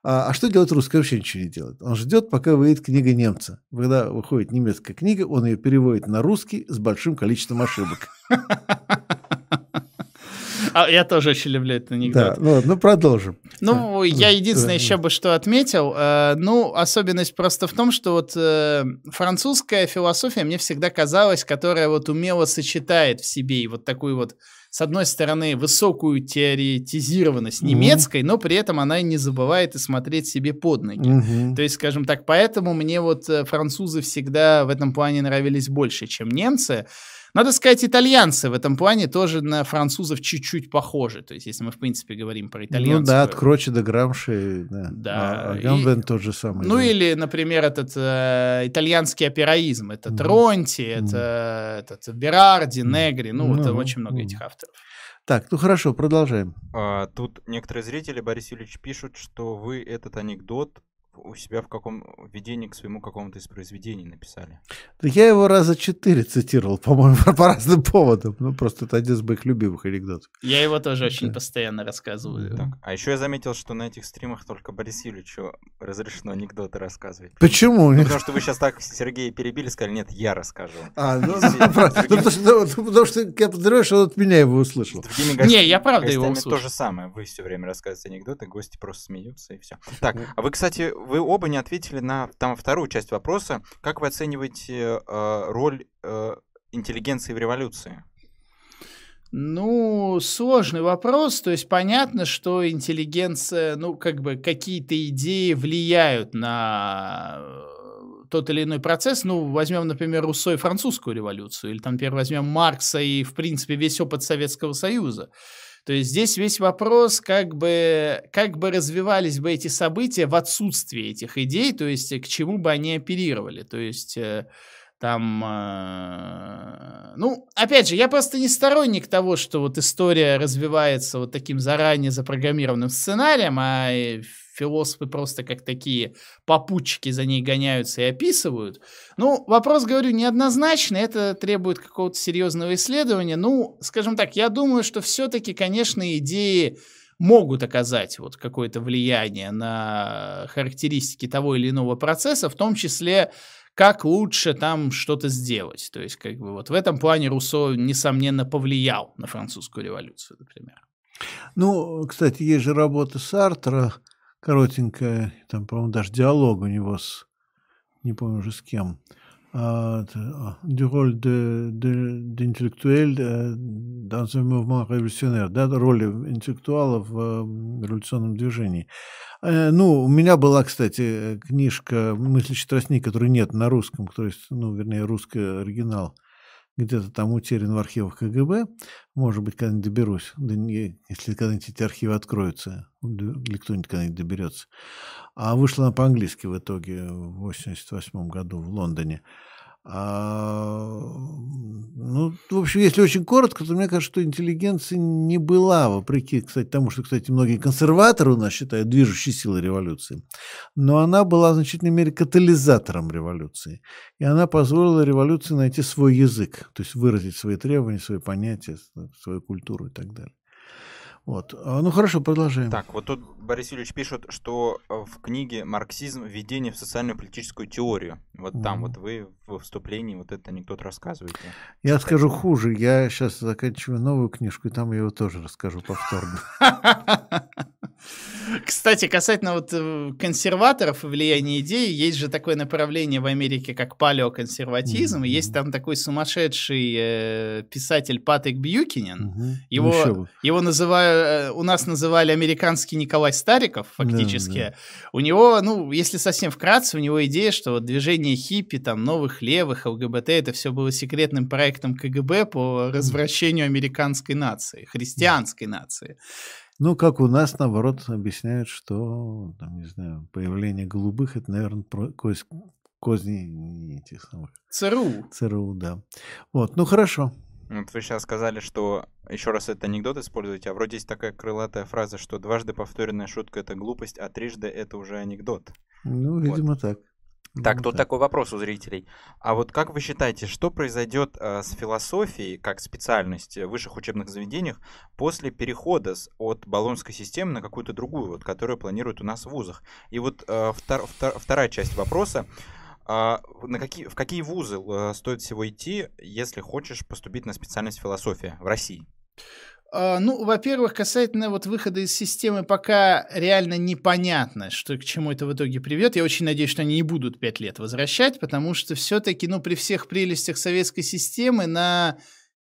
А, а что делает русский? Вообще ничего не делает. Он ждет, пока выйдет книга немца. Когда выходит немецкая книга, он ее переводит на русский с большим количеством ошибок. А я тоже очень люблю этот анекдот. Да, ну, ну продолжим. Ну, я единственное еще бы что отметил. Э, ну, особенность просто в том, что вот э, французская философия мне всегда казалась, которая вот умело сочетает в себе и вот такую вот с одной стороны, высокую теоретизированность немецкой, mm-hmm. но при этом она не забывает и смотреть себе под ноги. Mm-hmm. То есть, скажем так, поэтому мне вот э, французы всегда в этом плане нравились больше, чем немцы. Надо сказать, итальянцы в этом плане тоже на французов чуть-чуть похожи. То есть, если мы, в принципе, говорим про итальянцев. Ну да, от Крочи до Грамши. Да. да. А, а Гамбен и... тот же самый. Ну да. или, например, этот э, итальянский операизм. Это mm. Тронти, mm. это этот, Берарди, Негри. Ну, mm. это очень много mm. этих авторов. Так, ну хорошо, продолжаем. А, тут некоторые зрители, Борис Юрьевич, пишут, что вы этот анекдот у себя в каком введении к своему какому-то из произведений написали. Да я его раза четыре цитировал, по-моему, по разным поводам. Ну, просто это один из моих любимых анекдотов. Я его тоже очень постоянно рассказываю. Так. А еще я заметил, что на этих стримах только Борис Юрьевичу разрешено анекдоты рассказывать. Почему? Ну, потому что вы сейчас так Сергея перебили, сказали, нет, я расскажу. А, ну, потому что я подозреваю, что он от меня его услышал. Не, я правда его услышал. то же самое. Вы все время рассказываете анекдоты, гости просто смеются и все. Так, а вы, кстати, вы оба не ответили на там вторую часть вопроса. Как вы оцениваете э, роль э, интеллигенции в революции? Ну, сложный вопрос. То есть понятно, что интеллигенция, ну, как бы какие-то идеи влияют на э, тот или иной процесс. Ну, возьмем, например, Руссо и французскую революцию, или там, например, возьмем Маркса и, в принципе, весь опыт Советского Союза. То есть здесь весь вопрос, как бы, как бы развивались бы эти события в отсутствии этих идей, то есть к чему бы они оперировали. То есть э, там, э, ну, опять же, я просто не сторонник того, что вот история развивается вот таким заранее запрограммированным сценарием, а философы просто как такие попутчики за ней гоняются и описывают. Ну, вопрос, говорю, неоднозначный, это требует какого-то серьезного исследования. Ну, скажем так, я думаю, что все-таки, конечно, идеи могут оказать вот какое-то влияние на характеристики того или иного процесса, в том числе как лучше там что-то сделать. То есть, как бы вот в этом плане Руссо, несомненно, повлиял на французскую революцию, например. Ну, кстати, есть же работа Сартра, коротенькая, там, по-моему, даже диалог у него с, не помню уже с кем, du rôle d'intellectuel dans un mouvement révolutionnaire, да, роли интеллектуала в э, революционном движении. Э, ну, у меня была, кстати, книжка «Мыслящий тростник», которой нет на русском, то есть, ну, вернее, русский оригинал – где-то там утерян в архивах КГБ. Может быть, когда-нибудь доберусь, да не, если когда-нибудь эти архивы откроются, или кто-нибудь когда-нибудь доберется. А вышла она по-английски в итоге в 88 году в Лондоне. А, ну, в общем, если очень коротко, то мне кажется, что интеллигенция не была, вопреки, кстати, тому, что, кстати, многие консерваторы у нас считают движущей силой революции, но она была в значительной мере катализатором революции. И она позволила революции найти свой язык, то есть выразить свои требования, свои понятия, свою культуру и так далее. Вот. А, ну хорошо, продолжаем. Так, вот тут Борис Юрьевич пишет, что э, в книге «Марксизм. Введение в социальную политическую теорию». Вот mm. там вот вы в вступлении вот этот анекдот рассказываете. Я Кстати, скажу хуже. Я сейчас заканчиваю новую книжку, и там я его тоже расскажу повторно. Кстати, касательно вот э, консерваторов и влияния идеи, есть же такое направление в Америке, как палеоконсерватизм, mm-hmm. и есть там такой сумасшедший э, писатель Патрик Бьюкинен. Mm-hmm. Его, ну, его называю, э, у нас называли американский Николай Стариков, фактически. Mm-hmm. У него, ну, если совсем вкратце, у него идея, что вот движение хиппи, там, новых левых, ЛГБТ, это все было секретным проектом КГБ по развращению американской нации, христианской нации. Ну, как у нас, наоборот, объясняют, что, там, не знаю, появление голубых, это, наверное, коз, козни этих самых... ЦРУ. ЦРУ, да. Вот, ну, хорошо. Вот вы сейчас сказали, что еще раз этот анекдот используете, а вроде есть такая крылатая фраза, что дважды повторенная шутка это глупость, а трижды это уже анекдот. Ну, видимо, вот. так. Так, тут такой вопрос у зрителей. А вот как вы считаете, что произойдет э, с философией как специальность в высших учебных заведениях после перехода с, от баллонской системы на какую-то другую, вот, которую планируют у нас в вузах? И вот э, втор, втор, вторая часть вопроса. Э, на какие, в какие вузы э, стоит всего идти, если хочешь поступить на специальность философия в России? А, ну, во-первых, касательно вот выхода из системы, пока реально непонятно, что к чему это в итоге приведет. Я очень надеюсь, что они не будут пять лет возвращать, потому что все-таки, ну, при всех прелестях советской системы на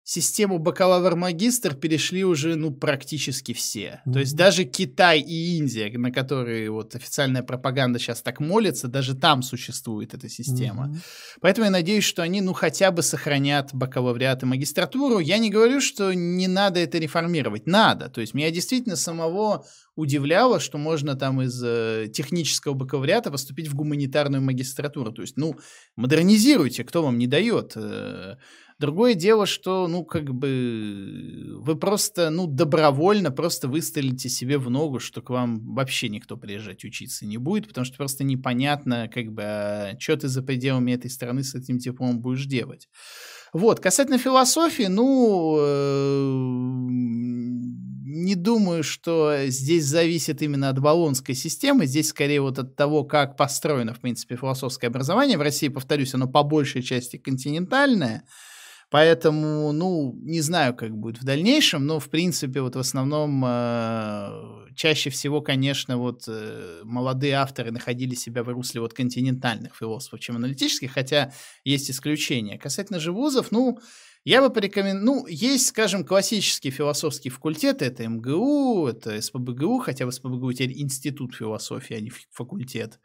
систему бакалавр-магистр перешли уже, ну, практически все. Mm-hmm. То есть даже Китай и Индия, на которые вот официальная пропаганда сейчас так молится, даже там существует эта система. Mm-hmm. Поэтому я надеюсь, что они, ну, хотя бы сохранят бакалавриат и магистратуру. Я не говорю, что не надо это реформировать. Надо. То есть меня действительно самого удивляло, что можно там из э, технического бакалавриата поступить в гуманитарную магистратуру. То есть, ну, модернизируйте, кто вам не дает. Э, Другое дело, что, ну, как бы, вы просто, ну, добровольно просто выстрелите себе в ногу, что к вам вообще никто приезжать учиться не будет, потому что просто непонятно, как бы, а что ты за пределами этой страны с этим дипломом будешь делать. Вот, касательно философии, ну, э, не думаю, что здесь зависит именно от баллонской системы. Здесь скорее вот от того, как построено, в принципе, философское образование. В России, повторюсь, оно по большей части континентальное. Поэтому, ну, не знаю, как будет в дальнейшем, но, в принципе, вот в основном э, чаще всего, конечно, вот э, молодые авторы находили себя в русле вот континентальных философов, чем аналитических, хотя есть исключения. Касательно же вузов, ну, я бы порекомендовал, ну, есть, скажем, классические философские факультеты, это МГУ, это СПБГУ, хотя в СПБГУ теперь институт философии, а не факультет.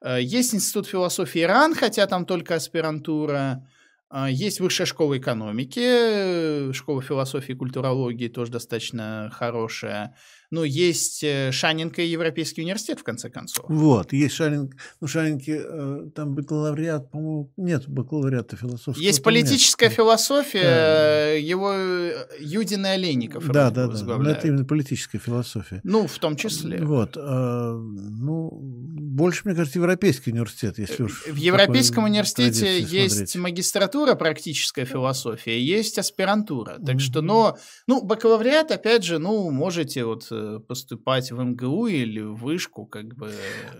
Э, есть институт философии РАН, хотя там только аспирантура. А, есть высшая школа экономики, школа философии и культурологии тоже достаточно хорошая. Ну, есть э, Шанинка и Европейский университет, в конце концов. Вот, есть Шанинг. Ну, Шанинки, э, там бакалавриат, по-моему, нет бакалавриата философского. Есть политическая нет. философия, да. его э, Юдин и Олейников. Да, да, да. Но это именно политическая философия. Ну, в том числе. Вот. А, ну, больше, мне кажется, Европейский университет, если уж... В Европейском университете есть смотреть. магистратура, практическая философия, есть аспирантура. Так mm-hmm. что, но, ну, бакалавриат, опять же, ну, можете вот поступать в МГУ или в вышку, как бы...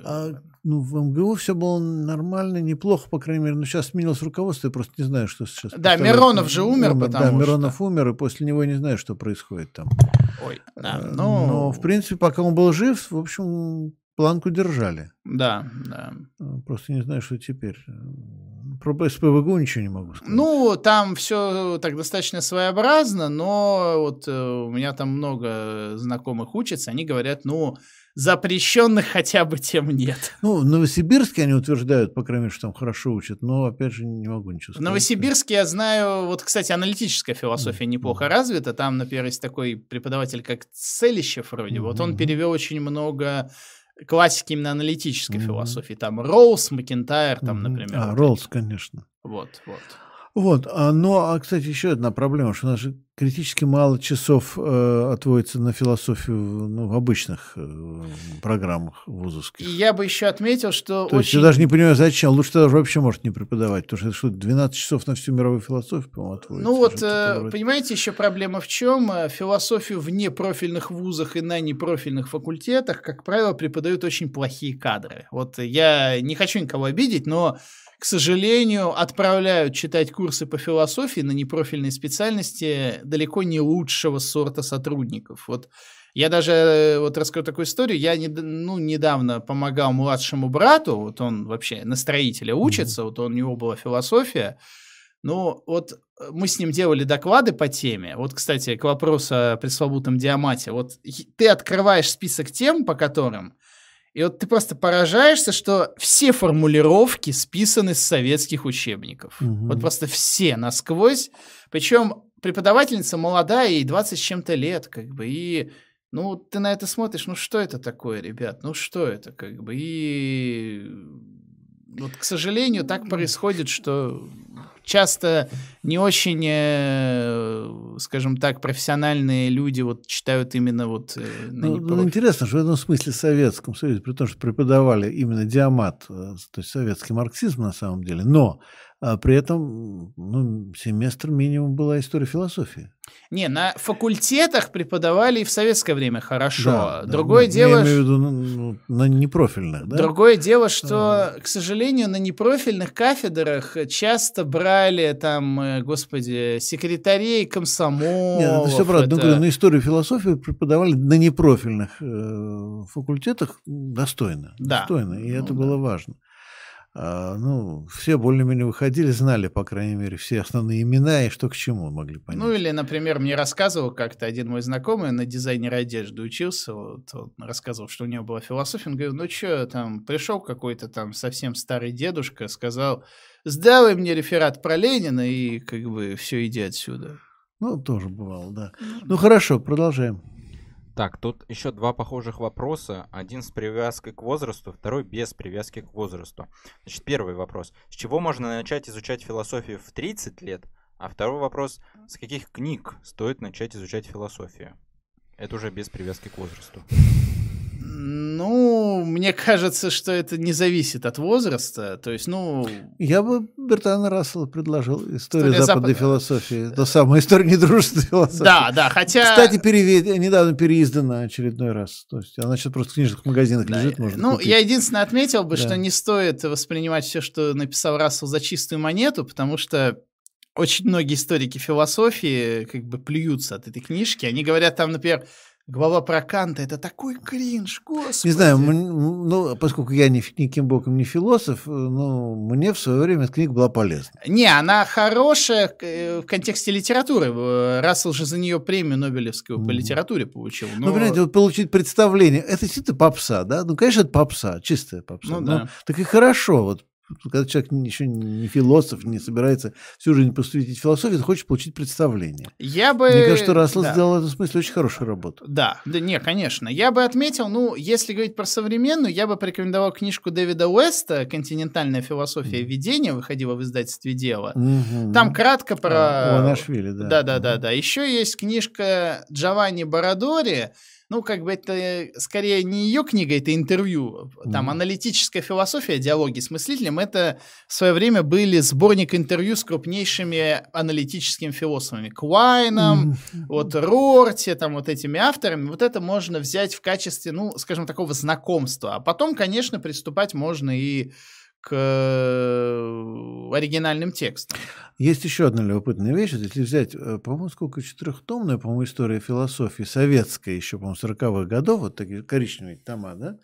А, ну, в МГУ все было нормально, неплохо, по крайней мере. Но сейчас сменилось руководство, я просто не знаю, что сейчас... Да, Миронов же умер, умер потому Да, Миронов что... умер, и после него я не знаю, что происходит там. Ой, да, а, но... Но, в принципе, пока он был жив, в общем, планку держали. Да, да. А, просто не знаю, что теперь. Про СПВГУ ничего не могу сказать. Ну, там все так достаточно своеобразно, но вот э, у меня там много знакомых учатся, они говорят, ну, запрещенных хотя бы тем нет. Ну, в Новосибирске они утверждают, по крайней мере, что там хорошо учат, но, опять же, не могу ничего сказать. В Новосибирске я знаю, вот, кстати, аналитическая философия неплохо развита. Там, например, есть такой преподаватель, как Целищев вроде. Вот он перевел очень много классики именно аналитической философии. Там Роуз, Макентайр, там, например. А, Роллс, конечно. Вот, вот. Вот, а, но, а, кстати, еще одна проблема, что у нас же критически мало часов э, отводится на философию ну, в обычных э, программах вузовских. И я бы еще отметил, что То есть я даже не понимаю, зачем. Лучше тогда вообще может не преподавать, потому что это что, 12 часов на всю мировую философию, по-моему, отводится. Ну вот, э, понимаете, еще проблема в чем? Э, Философию в непрофильных вузах и на непрофильных факультетах, как правило, преподают очень плохие кадры. Вот я не хочу никого обидеть, но к сожалению, отправляют читать курсы по философии на непрофильной специальности далеко не лучшего сорта сотрудников. Вот я даже э, вот расскажу такую историю. Я не, ну, недавно помогал младшему брату, вот он вообще на строителя учится, вот он, у него была философия. Ну, вот э, мы с ним делали доклады по теме. Вот, кстати, к вопросу о пресловутом диамате. Вот ты открываешь список тем, по которым и вот ты просто поражаешься, что все формулировки списаны с советских учебников. Мгм. Вот просто все насквозь. Причем преподавательница молодая, ей 20 с чем-то лет, как бы, и ну, ты на это смотришь, ну что это такое, ребят, ну что это, как бы, и вот, к сожалению, так происходит, что часто не очень, э, скажем так, профессиональные люди вот читают именно вот э, Ну, ну, интересно, что в этом смысле Советском Союзе, при том, что преподавали именно диамат, э, то есть советский марксизм на самом деле, но а, при этом ну, семестр минимум была история философии. Не, на факультетах преподавали и в советское время хорошо. Да, да. Другое Ну, дело, Я имею в виду ну, ну, на непрофильных, да? другое дело, что, к сожалению, на непрофильных кафедрах часто брали там, э, господи, секретарей комсомолов. Нет, это все правда. Ну, это- говорю, на историю философии преподавали на непрофильных э, факультетах достойно. Да. Достойно, и Ну это да. было важно. А, ну, все более-менее выходили, знали, по крайней мере, все основные имена и что к чему могли понять. Ну или, например, мне рассказывал как-то один мой знакомый на дизайнера одежды учился, вот, он рассказывал, что у него была философия, он говорит, ну что, там, пришел какой-то там совсем старый дедушка, сказал, сдавай мне реферат про Ленина и как бы все, иди отсюда. Ну, тоже бывало, да. Ну, хорошо, продолжаем. Так, тут еще два похожих вопроса. Один с привязкой к возрасту, второй без привязки к возрасту. Значит, первый вопрос. С чего можно начать изучать философию в 30 лет? А второй вопрос. С каких книг стоит начать изучать философию? Это уже без привязки к возрасту. Ну, мне кажется, что это не зависит от возраста. То есть, ну, Я бы Бертана Рассела предложил. История западной Запада- философии. То самая история недружественной философии. да, да, хотя... Кстати, перевед... недавно переиздана очередной раз. То есть она сейчас просто в книжных магазинах Да, лежит, можно ну, купить. я единственное отметил бы, Да. что не стоит воспринимать все, что написал Рассел, за чистую монету, потому что очень многие историки философии как бы плюются от этой книжки. Они говорят там, например, глава про Канта, это такой кринж, господи. Не знаю, ну, поскольку я ни, никаким боком не философ, э, ну, мне в свое время эта книга была полезна. Не, она хорошая э, в контексте литературы. Э, Рассел же за нее премию Нобелевскую по литературе получил. Ну, Но- понимаете, вот получить представление, это чисто попса, да? Ну, конечно, это попса, чистая попса. Ну, Но да. Так и хорошо, вот когда человек еще не философ, не собирается всю жизнь посвятить философии, он хочет получить представление. Я бы... Мне кажется, что Рассел да. сделал в этом смысле очень хорошую работу. Да, да, не, конечно. Я бы отметил, ну, если говорить про современную, я бы порекомендовал книжку Дэвида Уэста «Континентальная философия видения», выходила в издательстве «Дело». Мгм. Там кратко про... А, Уанашвили, да. Да, да, да. Еще есть книжка Джованни Барадори. Ну, как бы это э, скорее не ее книга, это интервью. Там Мгм. аналитическая философия, диалоги с мыслителем. Это в свое время были сборник интервью с крупнейшими аналитическими философами. Квайном, Мгм. вот Рорти, там вот этими авторами, вот это можно взять в качестве, ну, скажем, такого знакомства. А потом, конечно, приступать можно и к э, оригинальным текстам. Есть еще одна любопытная вещь. Если взять, э, по-моему, сколько четырехтомная, по-моему, история философии советская еще, по-моему, 40-х годов, вот такие коричневые тома, да?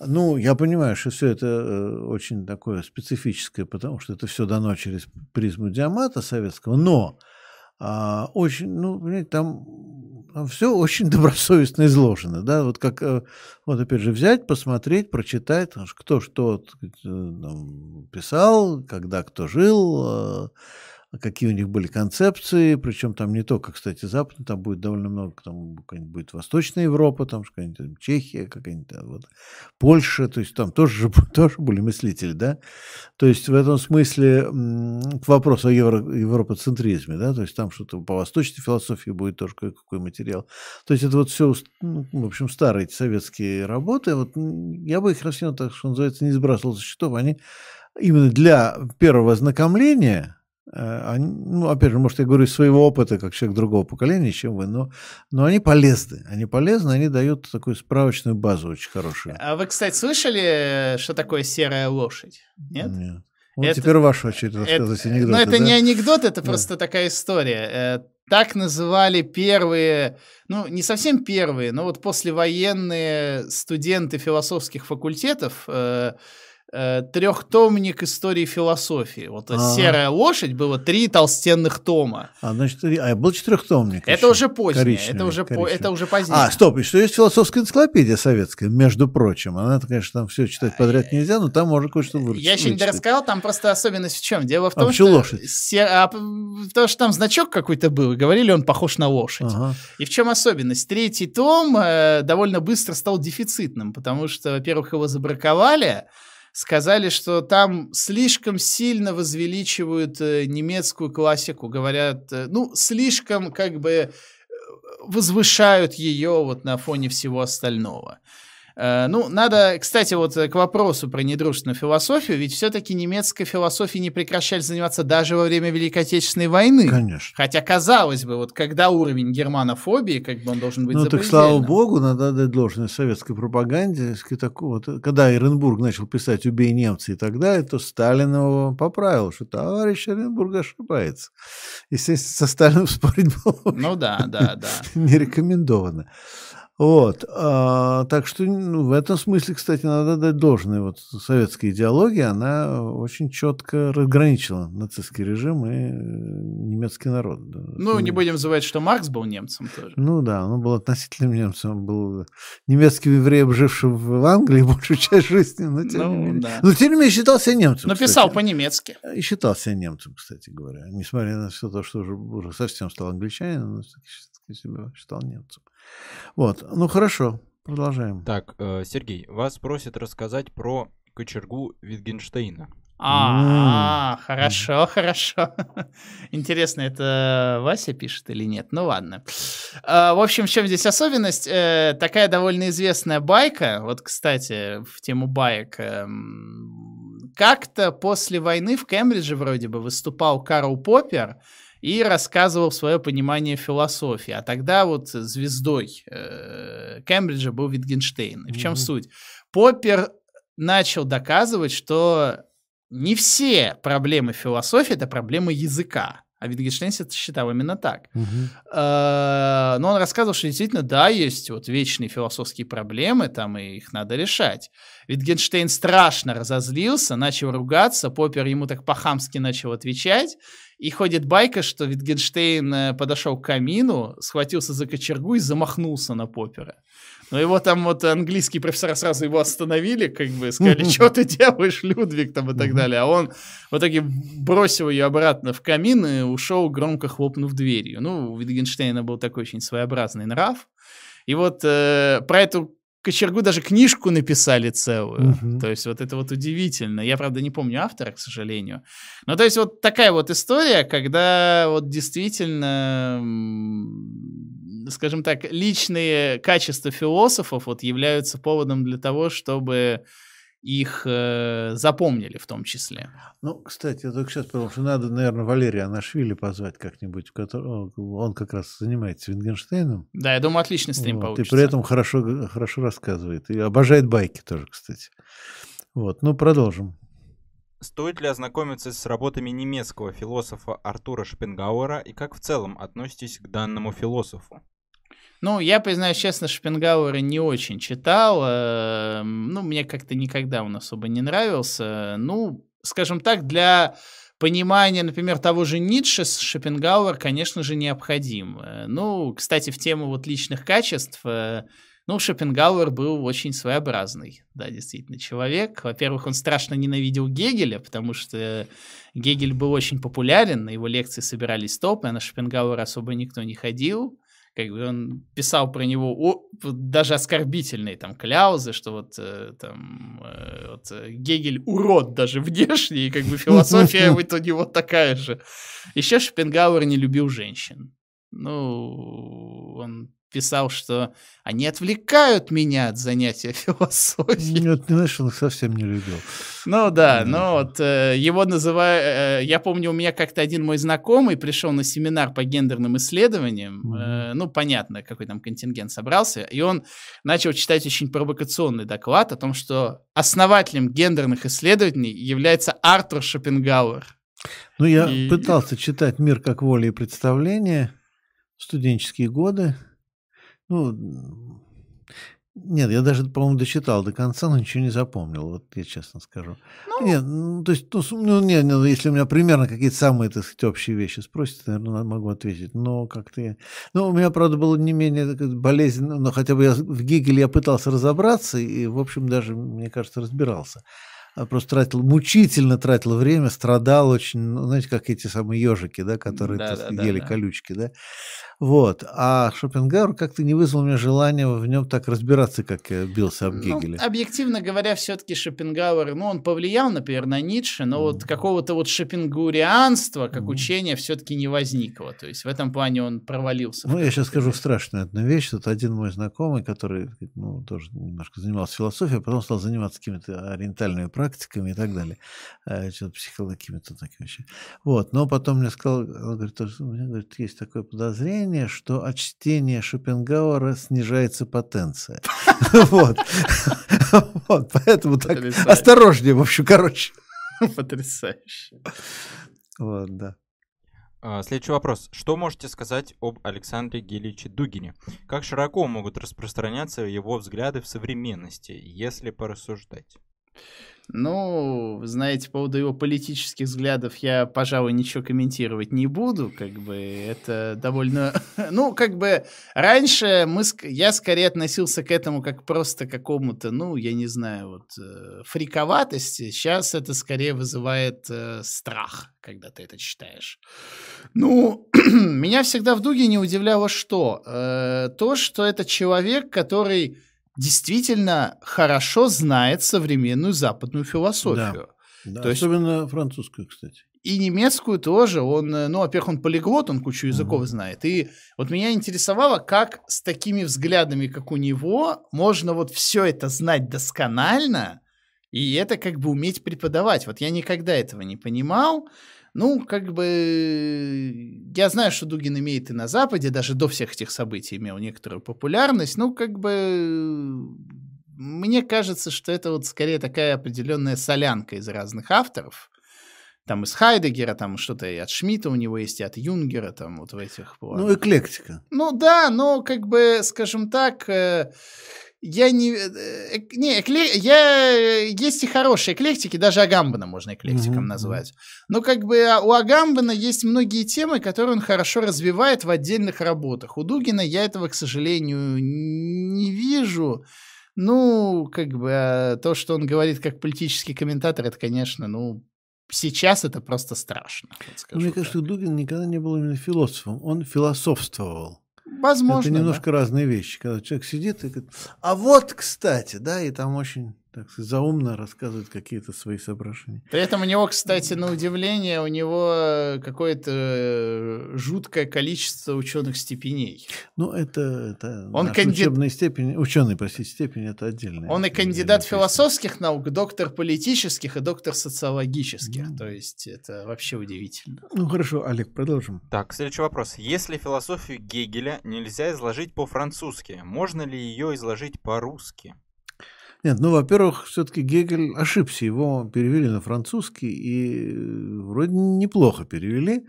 Ну, я понимаю, что все это э, очень такое специфическое, потому что это все дано через призму диамата советского, но а, очень, ну, понимаете, там, все очень добросовестно изложено, да, вот как, э, вот опять же, взять, посмотреть, прочитать, кто что сказать, э, писал, когда кто жил, какие у них были концепции, причем там не только, кстати, западный, там будет довольно много, там будет Восточная Европа, там какая-нибудь Чехия, какая-нибудь вот, Польша, то есть там тоже, тоже были мыслители, да, то есть в этом смысле к вопросу о евро, европоцентризме, да, то есть там что-то по восточной философии будет тоже какой материал, то есть это вот все, ну, в общем, старые советские работы, вот я бы их рассеял, так что называется, не сбрасывал со счетов, они именно для первого ознакомления они, ну, опять же, может, я говорю из своего опыта, как человек другого поколения, чем вы, но, но они полезны. Они полезны, они дают такую справочную базу очень хорошую. А вы, кстати, слышали, что такое серая лошадь? Нет? Нет. Вот это, теперь ваша очередь рассказывать это, анекдоты. Ну, это да? не анекдот, это да. просто такая история. Э, так называли первые, ну, не совсем первые, но вот послевоенные студенты философских факультетов э, трехтомник истории философии. Вот А-а-а. «Серая лошадь» было три толстенных тома. А, значит, а был четырехтомник Это еще. уже позднее, это уже, по, это уже позднее. А, стоп, и что есть философская энциклопедия советская, между прочим. Она, конечно, там все читать подряд нельзя, но там можно кое-что выручить. Я еще не рассказал, там просто особенность в чем. Дело в том, а что... лошадь? Сер... А, потому что там значок какой-то был, и говорили, он похож на лошадь. Ага. И в чем особенность? Третий том э, довольно быстро стал дефицитным, потому что, во-первых, его забраковали, сказали, что там слишком сильно возвеличивают э, немецкую классику, говорят, э, ну, слишком как бы э, возвышают ее вот на фоне всего остального. Э, ну, надо, кстати, вот э, к вопросу про недружественную философию, ведь все-таки немецкой философией не прекращали заниматься даже во время Великой Отечественной войны. Конечно. Хотя, казалось бы, вот когда уровень германофобии, как бы он должен быть Ну, так слава богу, надо дать должное советской пропаганде. Вот, когда Эренбург начал писать «Убей немца» и так далее, то Сталин его поправил, что товарищ Эренбург ошибается. Естественно, со Сталином спорить было ну, да, да, да. не рекомендовано. Вот, а, так что ну, в этом смысле, кстати, надо дать должное. Вот советская идеология, она очень четко разграничила нацистский режим и э, немецкий народ. Ну, не будем забывать, что Маркс был немцем тоже. Ну да, он был относительным немцем, он был немецким евреем, жившим в Англии большую часть жизни, но тем ну, не менее. Да. Но тем не менее считал себя немцем. Но писал по-немецки. И считал себя немцем, кстати говоря. Несмотря на все то, что уже, уже совсем стал англичанином, но себя считал немцем. Вот, ну хорошо, продолжаем. Так, э, Сергей, вас просят рассказать про кочергу Витгенштейна. А, хорошо, хорошо. Интересно, это Вася пишет или нет? Ну ладно. А, в общем, в чем здесь особенность? Э, такая довольно известная байка. Вот, кстати, в тему байк. Эм, как-то после войны в Кембридже вроде бы выступал Карл Поппер, и рассказывал свое понимание философии. А тогда вот звездой э, Кембриджа был Витгенштейн. И в чем mm-hmm. суть? Поппер начал доказывать, что не все проблемы философии это проблемы языка. А Витгенштейн считал именно так. Угу. Но он рассказывал, что действительно, да, есть вот вечные философские проблемы, там, и их надо решать. Витгенштейн страшно разозлился, начал ругаться, Поппер ему так по-хамски начал отвечать, и ходит байка, что Витгенштейн э, подошел к камину, схватился за кочергу и замахнулся на Поппера. Но его там вот английские профессора сразу его остановили, как бы сказали, что ты делаешь, Людвиг, там и так далее. А он в итоге бросил ее обратно в камин и ушел, громко хлопнув дверью. Ну, у Витгенштейна был такой очень своеобразный нрав. И вот э, про эту кочергу даже книжку написали целую. Uh-huh. То есть вот это вот удивительно. Я, правда, не помню автора, к сожалению. Но то есть вот такая вот история, когда вот действительно скажем так, личные качества философов вот являются поводом для того, чтобы их э, запомнили в том числе. Ну, кстати, я только сейчас потому что надо, наверное, Валерия Анашвили позвать как-нибудь, который, он как раз занимается Вингенштейном. Да, я думаю, отличный стрим вот, получится. И при этом хорошо, хорошо рассказывает. И обожает байки тоже, кстати. Вот, ну, продолжим. Стоит ли ознакомиться с работами немецкого философа Артура Шпенгауэра и как в целом относитесь к данному философу? Ну, я признаюсь честно, Шопенгауэра не очень читал. Э, ну, мне как-то никогда он особо не нравился. Ну, скажем так, для понимания, например, того же Ницше Шопенгауэр, конечно же, необходим. Э, ну, кстати, в тему вот личных качеств, э, ну, Шопенгауэр был очень своеобразный, да, действительно, человек. Во-первых, он страшно ненавидел Гегеля, потому что Гегель был очень популярен, на его лекции собирались топы, а на Шопенгауэра особо никто не ходил как бы он писал про него о, даже оскорбительные там кляузы, что вот э, там э, вот, э, Гегель урод даже внешне, и как бы философия у него такая же. Еще Шопенгауэр не любил женщин. Ну, он писал, что они отвлекают меня от занятия философией. Нет, не знаешь, он их совсем не любил. Ну да, ну вот э, его называют... Э, я помню, у меня как-то один мой знакомый пришел на семинар по гендерным исследованиям. Э, ну, понятно, какой там контингент собрался. И он начал читать очень провокационный доклад о том, что основателем гендерных исследований является Артур Шопенгауэр. Ну, я и... пытался читать «Мир как воля и представление» в студенческие годы. Ну, нет, я даже, по-моему, дочитал до конца, но ничего не запомнил, вот я честно скажу. Ну, нет, ну, то есть, ну, ну нет, нет, если у меня примерно какие-то самые, так сказать, общие вещи спросите, наверное, могу ответить, но как-то я... Ну, у меня, правда, было не менее болезненно, но хотя бы я в Гегеле я пытался разобраться, и, в общем, даже, мне кажется, разбирался. А просто тратил, мучительно тратил время, страдал очень, ну, знаете, как эти самые ежики, да, которые да, так, да, ели да, колючки, да. Вот. А Шопенгауэр как-то не вызвал у меня желания в нем так разбираться, как я бился об Гегеле. Ну, объективно говоря, все-таки Шопенгауэр, ну, он повлиял, например, на Ницше, но mm. вот какого-то вот шопенгаурианства, как mm. учения, все-таки не возникло. То есть в этом плане он провалился. Ну, я сейчас скажу страшную одну вещь. Тут один мой знакомый, который, ну, тоже немножко занимался философией, а потом стал заниматься какими-то ориентальными практиками и так далее. А, что-то психологическими-то такими вещами. Вот. Но потом мне сказал, он говорит, у меня говорит, есть такое подозрение, ощущение, что от чтения Шопенгауэра снижается потенция. Вот. Поэтому так осторожнее, в общем, короче. Потрясающе. Вот, да. А, следующий вопрос. Что можете сказать об Александре Геличе Дугине? Как широко могут распространяться его взгляды в современности, если порассуждать? Ну, знаете, по поводу его политических взглядов я, пожалуй, ничего комментировать не буду. Как бы это довольно... Ну, как бы раньше мы, я скорее относился к этому как просто какому-то, ну, я не знаю, вот э, фриковатости. Сейчас это скорее вызывает э, страх, когда ты это читаешь. Ну, меня всегда в Дуге не удивляло что? Э, то, что это человек, который действительно хорошо знает современную западную философию. Да, да, То особенно есть, французскую, кстати. И немецкую тоже. Он, э, ну, во-первых, он полиглот, он кучу языков угу. знает. И вот меня интересовало, как с такими взглядами, как у него, можно вот все это знать досконально и это как бы уметь преподавать. Вот я никогда этого не понимал. Ну, как бы, я знаю, что Дугин имеет и на Западе, даже до всех этих событий имел некоторую популярность. Ну, как бы, мне кажется, что это вот скорее такая определенная солянка из разных авторов. Там из Хайдегера, там что-то и от Шмидта у него есть, и от Юнгера, там вот в этих... Ну, эклектика. Ну да, но как бы, скажем так, э, я не... Э, не, экле, я... Есть и хорошие эклектики, даже Агамбана можно эклектиком mm-hmm. назвать. Но как бы а, у Агамбана есть многие темы, которые он хорошо развивает в отдельных работах. У Дугина я этого, к сожалению, не вижу. Ну, как бы а, то, что он говорит как политический комментатор, это, конечно, ну, сейчас это просто страшно. Мне кажется, что Дугин никогда не был именно философом, он философствовал. Возможно. Это немножко да. разные вещи. Когда человек сидит и говорит, а вот, кстати, да, и там очень так сказать, заумно рассказывает какие-то свои соображения. При этом у него, кстати, на удивление, у него какое-то э, жуткое количество ученых степеней. Ну, это, это Он канди... учебная степень, ученый, простите, степень, это отдельная. Он и кандидат философских наук, доктор политических и доктор социологических. Mm. То есть это вообще удивительно. Ну, хорошо, Олег, продолжим. Так, следующий вопрос. Если философию Гегеля нельзя изложить по-французски, можно ли ее изложить по-русски? Нет, ну, во-первых, все-таки Гегель ошибся. Его перевели на французский и вроде неплохо перевели.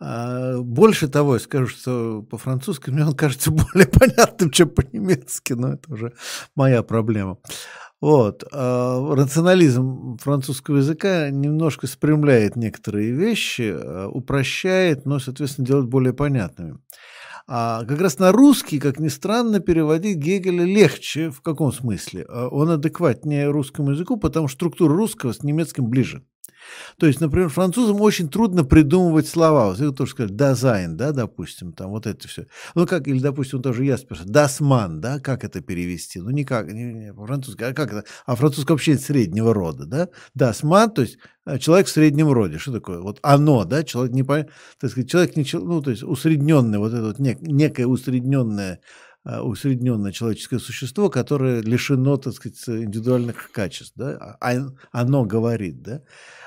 А, больше того, я скажу, что по-французски мне он кажется более понятным, чем по-немецки, но это уже моя проблема. Вот. А рационализм французского языка немножко спрямляет некоторые вещи, а, упрощает, но, соответственно, делает более понятными. А как раз на русский, как ни странно, переводить Гегеля легче. В каком смысле? А он адекватнее русскому языку, потому что структура русского с немецким ближе. То есть, например, французам очень трудно придумывать слова. Вот это тоже сказать, Dasein, да, допустим, там вот это все. Ну, как, или, допустим, тоже я спрашиваю, das Man, да, как это перевести? Ну, никак, не, не, по-французски, а как это? А французский вообще среднего рода, да? Das Man, то есть э, человек в среднем роде. Что такое? Вот оно, да, человек не, так сказать, человек не, ну, то есть усредненный, вот это вот нек, некое усредненное усредненное человеческое существо, которое лишено, так сказать, индивидуальных качеств, да, а, а оно говорит, да.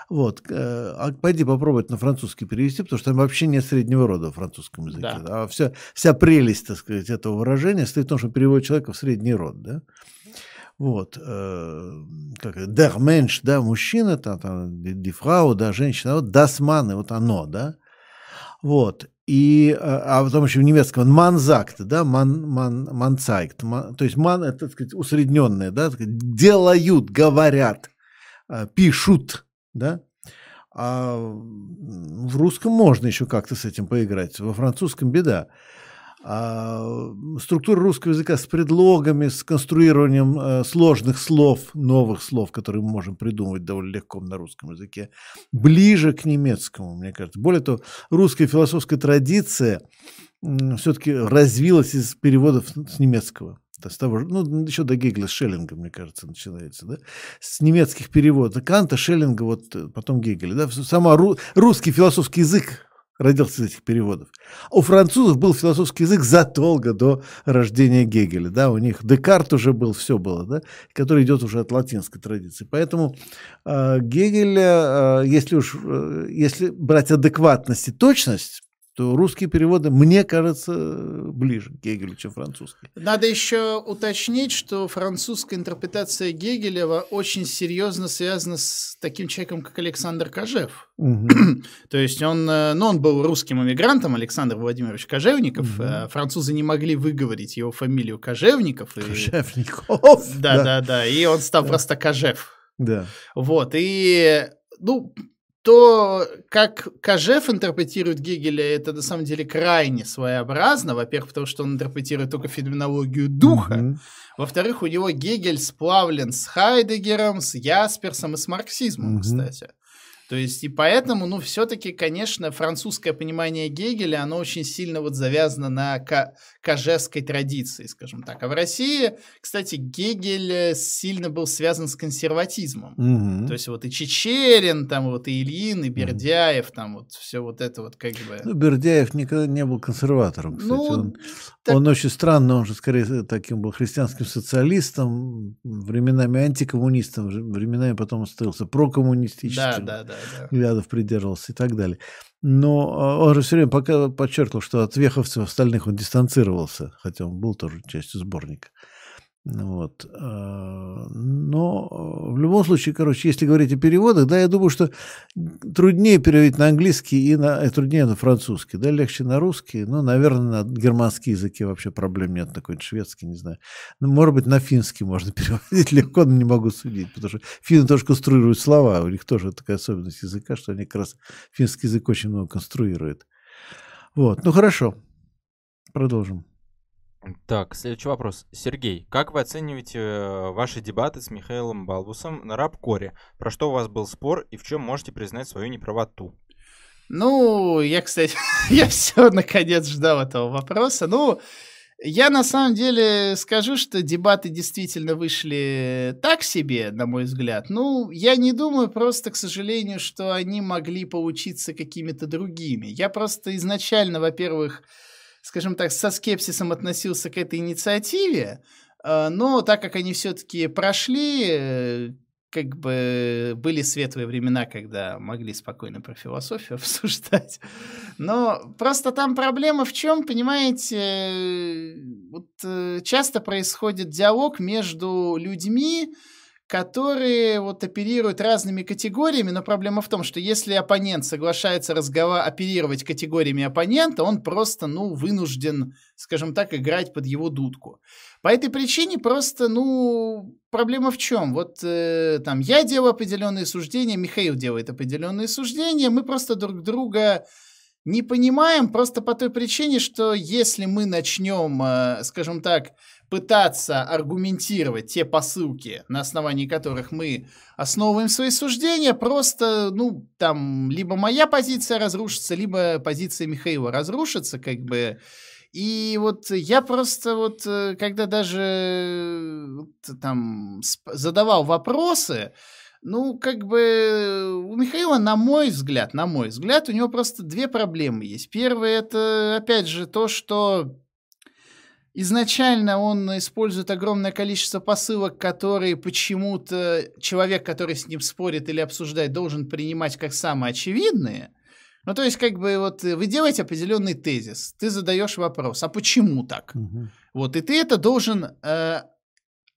Вот. Э, а пойди попробовать на французский перевести, потому что там вообще нет среднего рода в французском языке. Да. А вся, вся прелесть, так сказать, этого выражения стоит в том, что переводит человека в средний род, да. Вот, э, как der Mensch, да, мужчина, там, там, die Frau, да, женщина, вот das Mann, вот оно, да. Вот, и, а, а потом еще в немецком манзакт, да, ман, ман, манцайкт, ман, то есть ман, это, так сказать, усредненное, да, делают, говорят, э, пишут, да, а в русском можно еще как-то с этим поиграть, во французском беда. А структура русского языка с предлогами, с конструированием э, сложных слов, новых слов, которые мы можем придумывать довольно легко на русском языке, ближе к немецкому, мне кажется. Более того, русская философская традиция все-таки развилась из переводов с немецкого. С того, ну, еще до Гегеля с Шеллинга, мне кажется, начинается, да? С немецких переводов. Канта, Шеллинга, вот э, потом Гегеля, да? Сама ру, русский философский язык родился из этих переводов. У французов был философский язык задолго до рождения Гегеля, да? У них Декарт уже был, все было, да? Который идет уже от латинской традиции. Поэтому э, Гегеля, э, если уж, э, если брать адекватность и точность, то русские переводы, мне кажется, ближе к Гегелю, чем французские. Надо еще уточнить, что французская интерпретация Гегелева очень серьезно связана с таким человеком, как Александр Кожев. Угу. то есть он, э, ну, он был русским иммигрантом, Александр Владимирович Кожевников. Угу. Французы не могли выговорить его фамилию Кожевников. Кожевников. Да, да, да. И он стал просто Кожев. Да. Вот. И, ну, то, как Кожев интерпретирует Гегеля, это на самом деле крайне своеобразно. Во-первых, потому что он интерпретирует только феноменологию духа. Mm-hmm. Во-вторых, у него Гегель сплавлен с Хайдегером, с Ясперсом и с марксизмом, mm-hmm. кстати. То есть, и поэтому, ну, все-таки, конечно, французское понимание Гегеля, оно очень сильно вот завязано на кожевской традиции, скажем так. А в России, кстати, Гегель э, сильно был связан с консерватизмом. Угу. То есть, вот и Чечерин, там вот и Ильин, и Бердяев, там вот все вот это вот как бы... Ну, Бердяев никогда не был консерватором, кстати. Ну, он, так... он очень странно, он же скорее таким был христианским социалистом, временами антикоммунистом, временами потом остался прокоммунистическим. Да, да, да да. взглядов придерживался и так далее. Но а, он же все время пока подчеркнул, что от веховцев остальных он дистанцировался, хотя он был тоже частью сборника. Вот. А, но а, в любом случае, короче, если говорить о переводах, да, я думаю, что труднее переводить на английский и на, и труднее на французский, да, легче на русский, но, наверное, на германский языке вообще проблем нет, такой шведский, не знаю. Ну, может быть, на финский можно переводить легко, но не могу судить, потому что финны тоже конструируют слова, у них тоже такая особенность языка, что они как раз финский язык очень много конструируют. Вот, ну хорошо, продолжим. Так, следующий вопрос. Сергей, как вы оцениваете э, ваши дебаты с Михаилом Балбусом на Рабкоре? Про что у вас был спор и в чем можете признать свою неправоту? Ну, я, кстати, я все наконец ждал этого вопроса. Ну, я на самом деле скажу, что дебаты действительно вышли так себе, на мой взгляд. Ну, я не думаю просто, к сожалению, что они могли получиться какими-то другими. Я просто изначально, во-первых, скажем так, со скепсисом относился к этой инициативе, э, но так как они все-таки прошли, э, как бы были светлые времена, когда могли спокойно про философию обсуждать. Но просто там проблема в чем, понимаете, вот э, часто происходит диалог между людьми, которые вот оперируют разными категориями, но проблема в том, что если оппонент соглашается разговор... оперировать категориями оппонента, он просто, ну, вынужден, скажем так, играть под его дудку. По этой причине просто, ну, проблема в чем? Вот э, там я делаю определенные суждения, Михаил делает определенные суждения, мы просто друг друга не понимаем просто по той причине, что если мы начнем, э, скажем так, пытаться аргументировать те посылки, на основании которых мы основываем свои суждения, просто, ну, там, либо моя позиция разрушится, либо позиция Михаила разрушится, как бы. И вот я просто вот, э, когда даже там задавал вопросы, ну, как бы у Михаила, на мой взгляд, на мой взгляд, у него просто две проблемы есть. Первое, это, опять же, то, что Изначально он использует огромное количество посылок, которые почему-то человек, который с ним спорит или обсуждает, должен принимать как самые очевидные. Ну, то есть, как бы, вот вы делаете определенный тезис, ты задаешь вопрос, а почему так? Угу. Вот, и ты это должен э,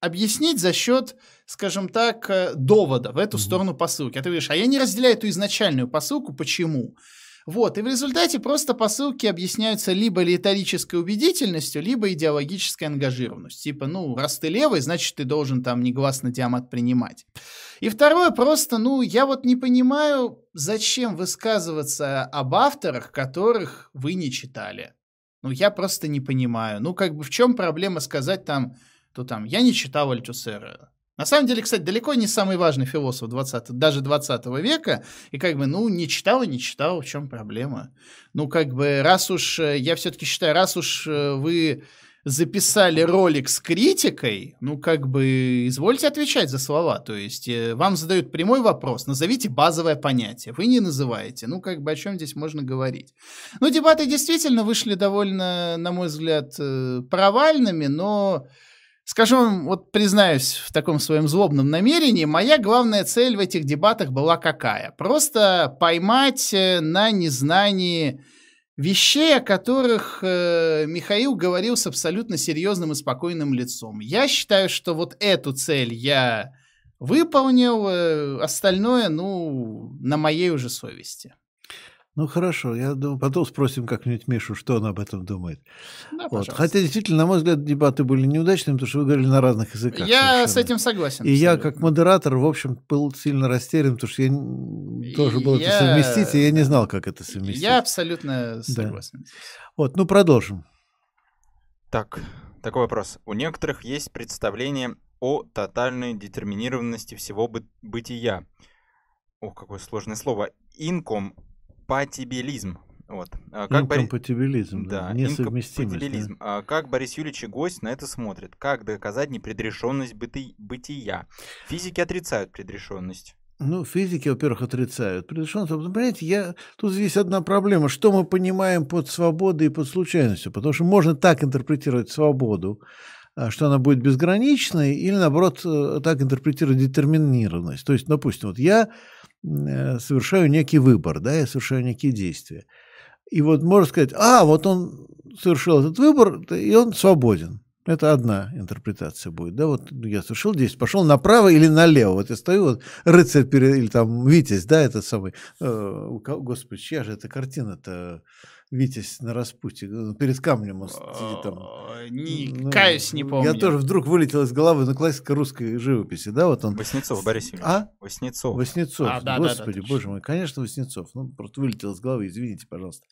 объяснить за счет, скажем так, э, довода в эту угу. сторону посылки. А ты говоришь, а я не разделяю эту изначальную посылку, почему? Вот, и в результате просто посылки объясняются либо риторической убедительностью, либо идеологической ангажированностью. Типа, ну, раз ты левый, значит, ты должен там негласно диамат принимать. И второе, просто, ну, я вот не понимаю, зачем высказываться об авторах, которых вы не читали. Ну, я просто не понимаю. Ну, как бы в чем проблема сказать там, то там, я не читал Альтюсера. На самом деле, кстати, далеко не самый важный философ 20, даже 20 века. И как бы, ну, не читал и не читал, в чем проблема? Ну, как бы, раз уж, э, я все-таки считаю, раз уж э, вы записали ролик с критикой, ну, как бы, извольте отвечать за слова. То есть, э, вам задают прямой вопрос, назовите базовое понятие. Вы не называете. Ну, как бы, о чем здесь можно говорить? Ну, дебаты действительно вышли довольно, на мой взгляд, провальными, но Скажу вам, вот признаюсь в таком своем злобном намерении, моя главная цель в этих дебатах была какая? Просто поймать э, на незнании вещей, о которых э, Михаил говорил с абсолютно серьезным и спокойным лицом. Я считаю, что вот эту цель я выполнил, э, остальное, ну, на моей уже совести. Ну хорошо, я думаю, потом спросим как-нибудь Мишу, что он об этом думает. Да, вот. Хотя действительно, на мой взгляд, дебаты были неудачными, потому что вы говорили на разных языках. Я совершенно. с этим согласен. И я как модератор, в общем, был сильно растерян, потому что я тоже был я... это совместить, и я не знал, как это совместить. Я абсолютно согласен. Да. Вот, ну продолжим. Так, такой вопрос. У некоторых есть представление о тотальной детерминированности всего бы бытия. Ох, какое сложное слово. Инком инкомпатибилизм. Вот. А как инкомпатибилизм, Бори... да, несовместимость. Инкомпатибилизм. Да. Как Борис Юрьевич и гость на это смотрят? Как доказать непредрешенность быты... бытия? Физики отрицают предрешенность. Ну, физики, во-первых, отрицают. Предрешенность, понимаете, я... тут есть одна проблема. Что мы понимаем под свободой и под случайностью? Потому что можно так интерпретировать свободу, а, что она будет безграничной, или, наоборот, э, так интерпретировать детерминированность. То есть, допустим, вот я совершаю некий выбор, да, я совершаю некие действия. И вот можно сказать, а, вот он совершил этот выбор, и он свободен. Это одна интерпретация будет, да, вот я совершил действие, пошел направо или налево, вот я стою, вот рыцарь перед, или там Витязь, да, этот самый, э, господи, чья же эта картина-то, Витязь на распутье, ну, перед камнем он сидит там. Не, ну, каюсь, не помню. Я тоже вдруг вылетел из головы, ну, классика русской живописи, да, вот он. Воснецов, Борис Юрьевич. А? Воснецов. Воснецов, а, да, господи, да, да, боже мой, конечно, Воснецов, ну, просто вылетел из головы, извините, пожалуйста.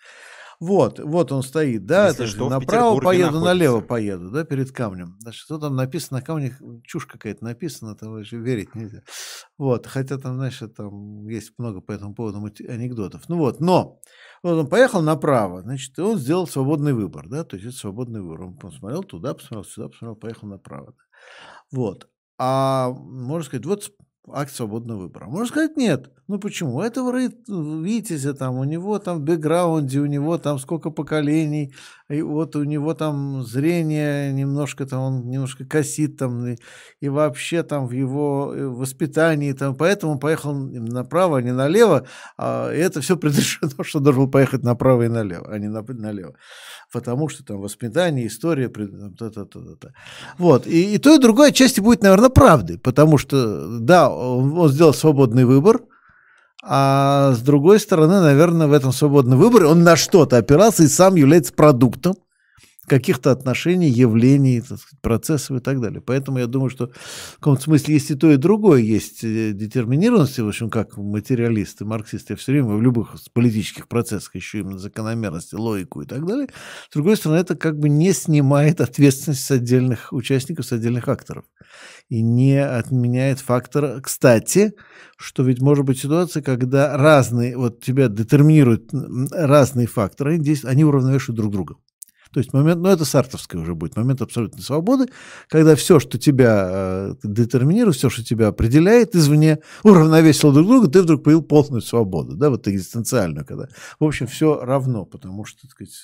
Вот, вот он стоит, да, Если что, направо поеду, налево поеду, да, перед камнем. Значит, что там написано на камне, чушь какая-то написана, там вообще верить нельзя. Вот, хотя там, значит, там есть много по этому поводу анекдотов. Ну вот, но вот он поехал направо, значит, и он сделал свободный выбор, да, то есть это свободный выбор. Он посмотрел туда, посмотрел сюда, посмотрел, поехал направо. Вот. А можно сказать, вот акт свободного выбора. Можно сказать, нет. Ну почему? У этого Витязя там, у него там в бэкграунде, у него там сколько поколений, и вот у него там зрение немножко там, он немножко косит там, и, и вообще там в его э, воспитании там, поэтому поехал направо, а не налево, а, это все предрешено, что должен был поехать направо и налево, а не налево. Потому что там воспитание, история, -та -та -та. вот. И, и то, и другое отчасти будет, наверное, правдой, потому что, да, он, он сделал свободный выбор, а с другой стороны, наверное, в этом свободном выборе он на что-то опирался и сам является продуктом каких-то отношений, явлений, сказать, процессов и так далее. Поэтому я думаю, что в каком-то смысле есть и то, и другое. Есть э, детерминированность, в общем, как материалисты, марксисты, все время в любых политических процессах ищу именно закономерности, логику и так далее. С другой стороны, это как бы не снимает ответственность с отдельных участников, с отдельных акторов и не отменяет фактор. Кстати, что ведь может быть ситуация, когда разные, вот тебя детерминируют разные факторы, они уравновешивают друг друга. То есть момент, ну это сартовское уже будет, момент абсолютной свободы, когда все, что тебя э, детерминирует, все, что тебя определяет извне, уравновесило друг друга, ты вдруг появил полную свободу, да, вот экзистенциальную, когда, в общем, все равно, потому что, так сказать,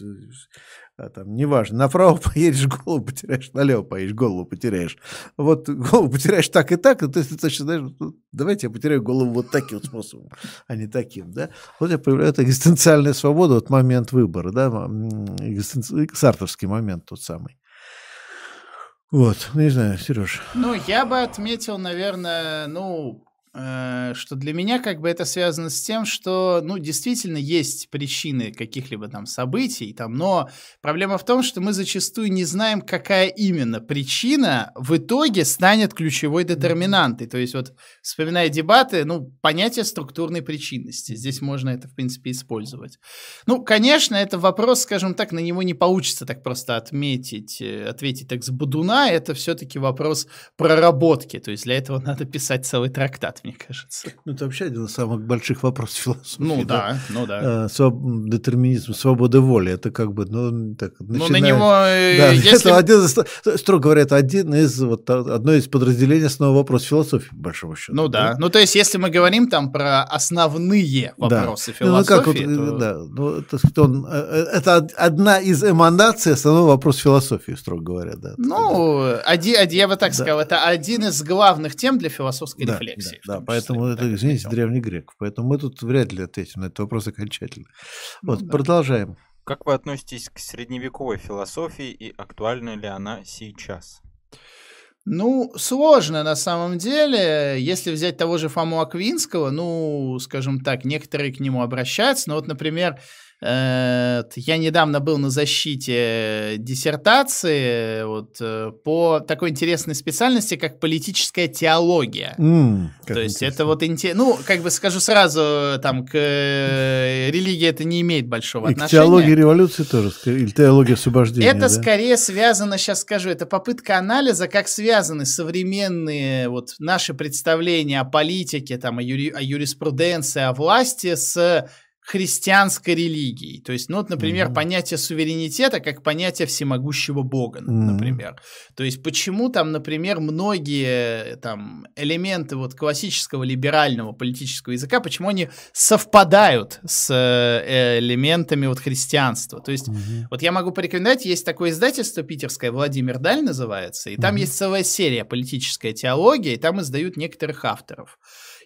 а, там, неважно, направо поедешь, голову потеряешь, налево поедешь, голову потеряешь. Вот голову потеряешь так и так, и ты точно знаешь, ну, давайте я потеряю голову вот таким способом, а не таким, да. Вот я появляется экзистенциальная свобода, вот момент выбора, да, экзистенци... сартовский момент тот самый. Вот, не знаю, Сереж. Ну, я бы отметил, наверное, ну, что для меня как бы это связано с тем, что, ну, действительно есть причины каких-либо там событий, там, но проблема в том, что мы зачастую не знаем, какая именно причина в итоге станет ключевой детерминантой. То есть вот, вспоминая дебаты, ну, понятие структурной причинности, здесь можно это, в принципе, использовать. Ну, конечно, это вопрос, скажем так, на него не получится так просто отметить, э, ответить так с будуна, это все-таки вопрос проработки, то есть для этого надо писать целый трактат мне кажется. Ну, это вообще один из самых больших вопросов философии. Ну да, да ну да. А, своб... Детерминизм, свобода воли, это как бы, ну, так, начиная... Ну, на него, э, да, если... это один из, строго говоря, это один из, вот, одно из подразделений основного вопроса философии, по большому счету. Ну да. да, ну то есть, если мы говорим там про основные вопросы да. философии, ну, как вот, то... да, ну, это, он, э, э, это одна из эманаций основного вопроса философии, строго говоря, да. Ну, да. Один, я бы так да. сказал, это один из главных тем для философской да, рефлексии. Да, да, поэтому это, извините, древний грек. Поэтому мы тут вряд ли ответим на этот вопрос окончательно. Ну, вот, да. продолжаем. Как вы относитесь к средневековой философии и актуальна ли она сейчас? Ну, сложно на самом деле. Если взять того же Фому Аквинского, ну, скажем так, некоторые к нему обращаются. Но вот, например, я недавно был на защите диссертации вот, э, по такой интересной специальности, как политическая теология. Mm, То есть интересно. это вот интересно. Ну, как бы скажу сразу, там к э, религии это не имеет большого И отношения. к теологии революции тоже, или теология освобождения. Это да? скорее связано, сейчас скажу, это попытка анализа, как связаны современные вот наши представления о политике, там, о, юри, о юриспруденции, о власти с христианской религией. То есть, ну вот, например, mm понятие суверенитета как понятие всемогущего Бога, mm например. То есть, почему там, например, многие там элементы вот классического либерального политического языка, почему они совпадают с э, элементами вот христианства. То есть, mm вот я могу порекомендовать, есть такое издательство питерское, Владимир Даль называется, и там mm есть целая серия политическая теология, и там издают некоторых авторов.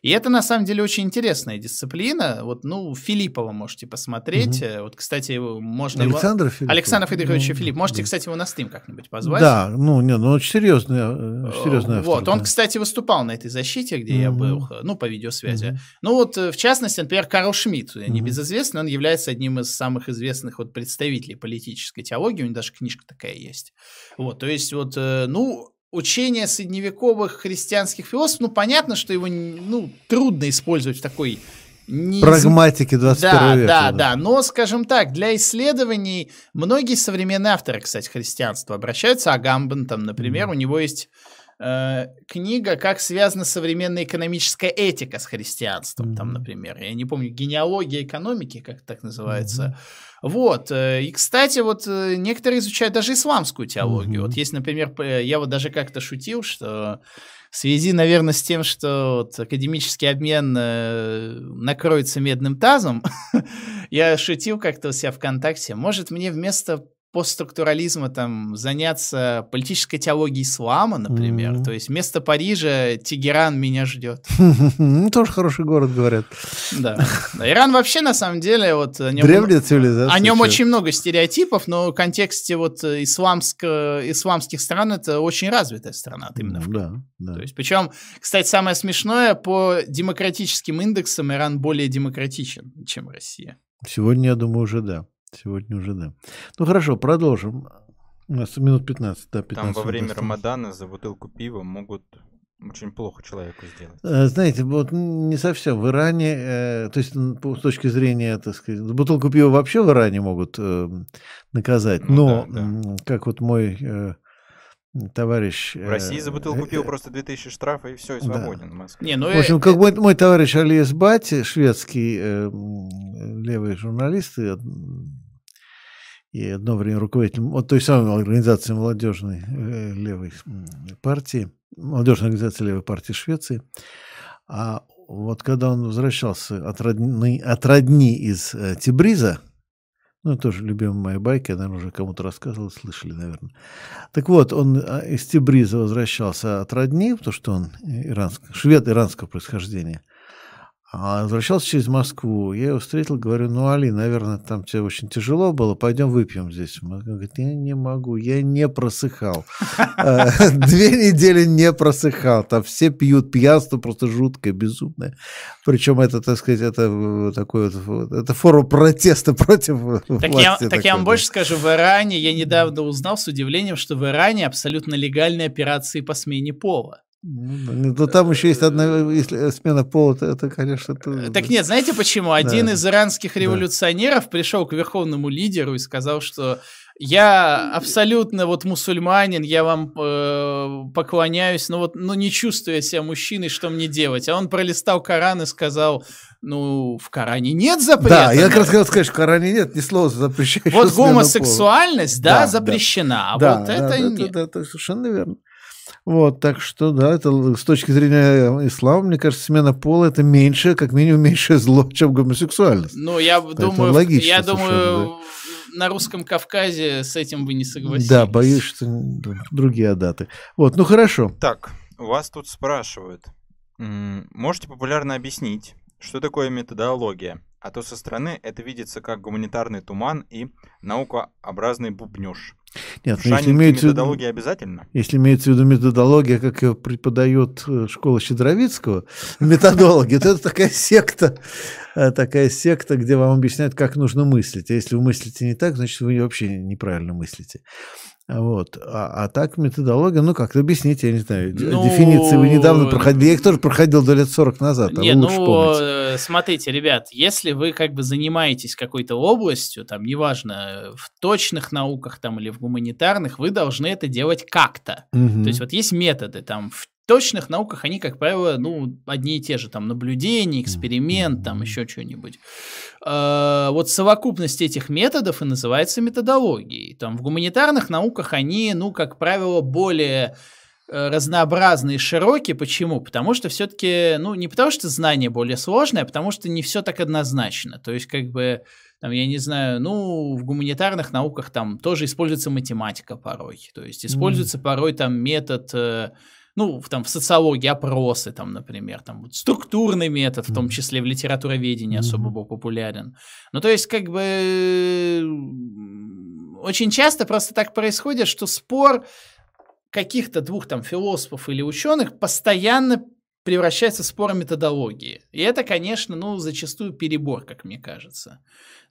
И это, на самом деле, очень интересная дисциплина. Вот, ну, Филиппова можете посмотреть. Угу. Вот, кстати, его можно... Александр его... Филиппов. Александр Федорович ну, Филипп. Можете, да. кстати, его на стрим как-нибудь позвать. Да, ну, нет, ну, очень серьезный, э, серьезный автор. Вот, он, кстати, выступал на этой защите, где угу. я был, ну, по видеосвязи. Угу. Ну, вот, э, в частности, например, Карл Шмидт, угу. небезызвестный, он является одним из самых известных вот представителей политической теологии, у него даже книжка такая есть. Вот, то есть, вот, э, ну, учение средневековых христианских философов, ну, понятно, что его, ну, трудно использовать в такой не... Прагматики 21 да, века. Да, да, да. Но, скажем так, для исследований многие современные авторы, кстати, христианства обращаются. Агамбен, там, например, mm. у него есть книга «Как связана современная экономическая этика с христианством», mm. там, например. Я не помню, «Генеалогия экономики», как так называется. Mm. Вот. Э, и, кстати, вот э, некоторые изучают даже исламскую теологию. Mm-hmm. Вот есть, например, я вот даже как-то шутил, что В связи, наверное, с тем, что вот академический обмен э, накроется медным тазом, я шутил как-то у себя ВКонтакте. Может, мне вместо постструктурализма там заняться политической теологией ислама, например. Mm-hmm. То есть вместо Парижа Тегеран меня ждет. Ну, тоже хороший город, говорят. Да. Иран вообще, на самом деле, вот... О нем, Древняя цивилизация. О нем очень много стереотипов, но в контексте вот исламских стран это очень развитая страна. Именно да, да. То есть, причем, кстати, самое смешное, по демократическим индексам Иран более демократичен, чем Россия. Сегодня, я думаю, уже да. Сегодня уже да. Ну хорошо, продолжим. У нас минут 15, да, 15 Там во время Рамадана за бутылку пива могут очень плохо человеку сделать. Э, знаете, вот не совсем. В Иране, э, то есть с точки зрения, так сказать, бутылку пива вообще в Иране могут э, наказать. Ну, но, да, да. как вот мой э, товарищ... В России за бутылку пива просто 2000 штрафа и все, и свободен да. в Москве. Не, ну, в общем, как мой, мой товарищ Алиес Бати, шведский э, левый журналист, и одно время руководитель вот той самой организации молодежной э, левой партии, молодежной организации левой партии Швеции. А вот когда он возвращался от родни, от родни из э, Тибриза, ну, тоже любимая моя байка, я, наверное, уже кому-то рассказывал, слышали, наверное. Так вот, он а, из Тибриза возвращался от родни, потому что он иранск, швед иранского происхождения – а возвращался через Москву. Я его встретил, говорю, ну, Али, наверное, там тебе очень тяжело было, пойдем выпьем здесь. Он говорит, я не могу, я не просыхал. А, две недели не просыхал. Там все пьют, пьянство просто жуткое, безумное. Причем это, так сказать, это такой вот, это форма протеста против так власти. Я, так я вам больше скажу, в Иране, я недавно узнал с удивлением, что в Иране абсолютно легальные операции по смене пола. Ну, ну, ну, там еще есть одна, если смена пола, то это, конечно... То... Так нет, знаете почему? Один да. из иранских революционеров да. пришел к верховному лидеру и сказал, что я абсолютно вот мусульманин, я вам э, поклоняюсь, но вот ну, не чувствую себя мужчиной, что мне делать. А он пролистал Коран и сказал, ну, в Коране нет запрета. Да, я как раз хотел сказать, в Коране нет ни слова запрещающего Вот гомосексуальность, да, да, запрещена, а да, вот да, это да, нет. Да, да, совершенно верно. Вот, так что, да, это с точки зрения ислама, мне кажется, смена пола это меньше, как минимум, меньшее зло, чем гомосексуальность. Ну, я Поэтому думаю, логично, я думаю, да. на русском Кавказе с этим вы не согласитесь. Да, боюсь, что другие даты. Вот, ну хорошо. Так, вас тут спрашивают. Можете популярно объяснить, что такое методология? А то со стороны это видится как гуманитарный туман и наукообразный бубнеж. Нет, ну, если имеется методология виду, обязательно? Если имеется в виду методология, как ее преподает э, школа Щедровицкого, методология, то это такая секта, э, такая секта, где вам объясняют, как нужно мыслить. А если вы мыслите не так, значит, вы вообще неправильно мыслите. Вот. А, а так методология, ну как, объясните, я не знаю, ну, дефиниции вы недавно проходили, я их тоже проходил до лет 40 назад, а не, ну, помните. Э, смотрите, ребят, если вы как бы занимаетесь какой-то областью, там, неважно, в точных науках там или в гуманитарных, вы должны это делать как-то. Угу. То есть вот есть методы, там, в точных науках они, как правило, ну, одни и те же, там, наблюдение, эксперимент, там, еще что-нибудь. А, вот совокупность этих методов и называется методологией. Там, в гуманитарных науках они, ну, как правило, более э, разнообразные и широкие. Почему? Потому что все-таки, ну, не потому что знание более сложное, а потому что не все так однозначно. То есть, как бы, там, я не знаю, ну, в гуманитарных науках там тоже используется математика порой. То есть, используется mm. порой там метод э, ну, там, в социологии опросы, там, например, там, вот, структурный метод, в том числе в литературоведении mm-hmm. особо был популярен. Ну, то есть, как бы, очень часто просто так происходит, что спор каких-то двух там философов или ученых постоянно превращается в спор методологии. И это, конечно, ну, зачастую перебор, как мне кажется.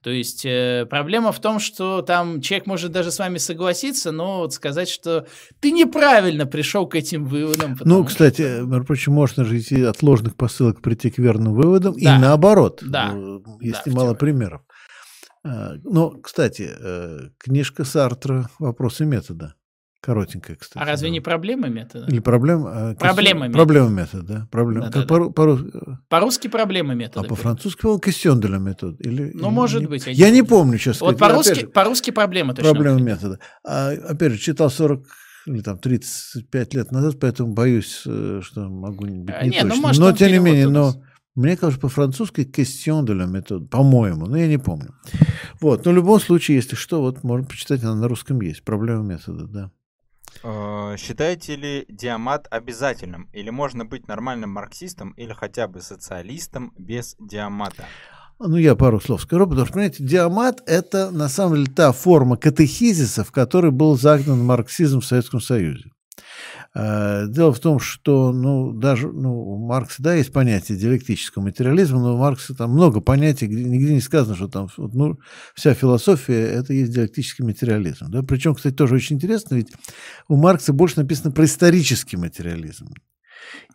То есть э, проблема в том, что там человек может даже с вами согласиться, но вот сказать, что ты неправильно пришел к этим выводам. Ну, кстати, что... прочим, можно же идти от ложных посылок прийти к верным выводам да. и наоборот. Да. Э, есть да, немало примеров. А, но, кстати, э, книжка Сартра «Вопросы метода». Коротенькая, кстати. А разве да. не проблема метода? Или проблема? Проблема метода. Проблема метода, да. Проблема. Да, да, по, да. По, по-русски проблема метода. А по-французски он de метод. Или, ну, может не, быть. Я, я не помню, сейчас Вот по-русски, по-русски проблема точно. Проблема метода. А, опять же, читал 40 или там 35 лет назад, поэтому боюсь, э, что могу быть А, не не, ну, точно. может, но тем не менее, но мне кажется, по-французски question de la méthode, по-моему, но я не помню. Вот, но в любом случае, если что, вот можно почитать, она на русском есть, проблема метода, да. Э, Считаете ли диамат обязательным? Или можно быть нормальным марксистом или хотя бы социалистом без диамата? Ну, я пару слов скажу, потому что, понимаете, диамат – это, на самом деле, та форма катехизиса, в которой был загнан марксизм в Советском Союзе. Э, Дело в том, что, ну, даже, ну, у Маркса, да, есть понятие диалектического материализма, но у Маркса там много понятий, где- нигде не сказано, что там, ну, вся философия – это есть диалектический материализм, да. Причем, кстати, тоже очень интересно, ведь у Маркса больше написано про исторический материализм.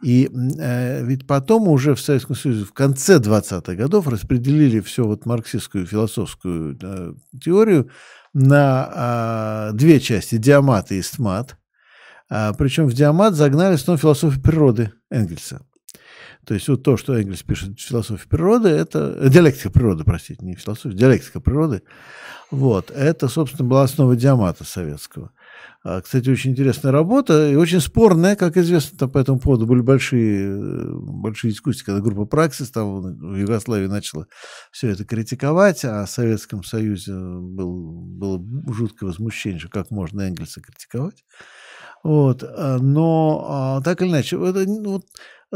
И э, ведь потом уже в Советском Союзе в конце 20-х годов распределили всю вот марксистскую философскую э, теорию на а, две части – диамат и истмат. А, причем в диамат загнали основном философию природы Энгельса. То есть вот то, что Энгельс пишет философии природы, это э, диалектика природы, простите, не философия, диалектика природы. Вот, это, собственно, была основа диамата советского. А, Кстати, очень интересная работа и очень спорная, как известно, там по этому поводу были большие, э, большие дискуссии, когда группа «Праксис» там в Югославии начала все это критиковать, а в Советском Союзе был, было жуткое возмущение, что как можно Энгельса критиковать. Вот, а, но а, так или иначе, это, ну, вот,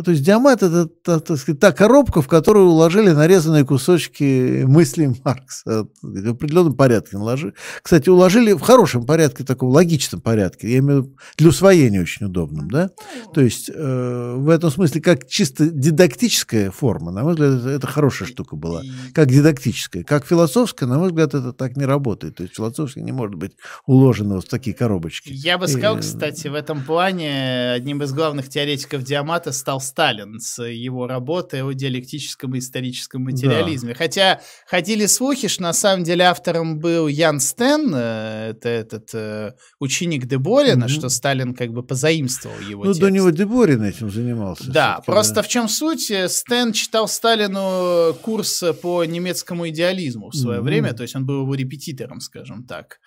то есть диамат это, та- так сказать, та коробка, в которую уложили нарезанные кусочки мыслей Маркса в определенном порядке. Наложи. Кстати, уложили в хорошем порядке, таком логичном порядке. Я имею в виду для усвоения очень удобном, да? То есть э, в этом смысле как чисто дидактическая форма, на мой взгляд, это, это хорошая штука была. И- Как дидактическая. Как философская, на мой взгляд, это так не работает. То есть философская не может быть уложена вот в такие коробочки. Я бы сказал, Э, кстати, в этом плане одним из главных теоретиков диамата стал Сталин с его работой о диалектическом и историческом материализме. Хотя ходили слухи, что на самом деле автором был Ян Стен, э, это этот э, ученик Деборина, Мгм. что Сталин как бы позаимствовал его Ну, до текст. него Деборин этим занимался. Да, просто в чем суть? Э, Стэн читал Сталину курс по немецкому идеализму в свое Мгм. время, то есть он был его репетитором, скажем так.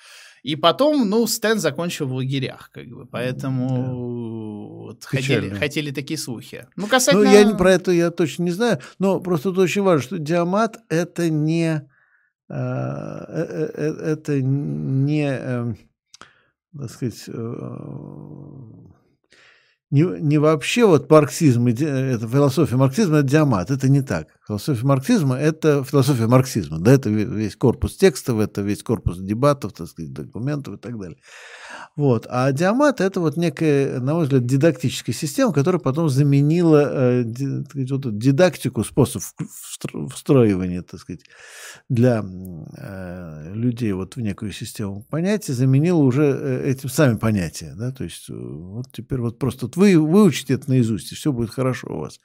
И потом, ну, Стэн закончил в лагерях, как бы, поэтому вот хотели, Печально. хотели такие слухи. Ну, Ну, касательно... я не, про это я точно не знаю, но просто тут очень важно, что диамат это не э, э, э, это не, э, так сказать, не, не вообще вот марксизм, это философия марксизма, это диамат, это не так. Философия марксизма – это философия марксизма, да, это ве- весь корпус текстов, это весь корпус дебатов, так сказать, документов и так далее. Вот. А диамат – это вот некая, на мой взгляд, дидактическая система, которая потом заменила э, сказать, вот дидактику, способ встроивания, так сказать, для э, людей вот в некую систему понятий, заменила уже э, этим сами понятия. Да? То есть э, вот теперь вот просто вот вы выучите это наизусть, и все будет хорошо у вас.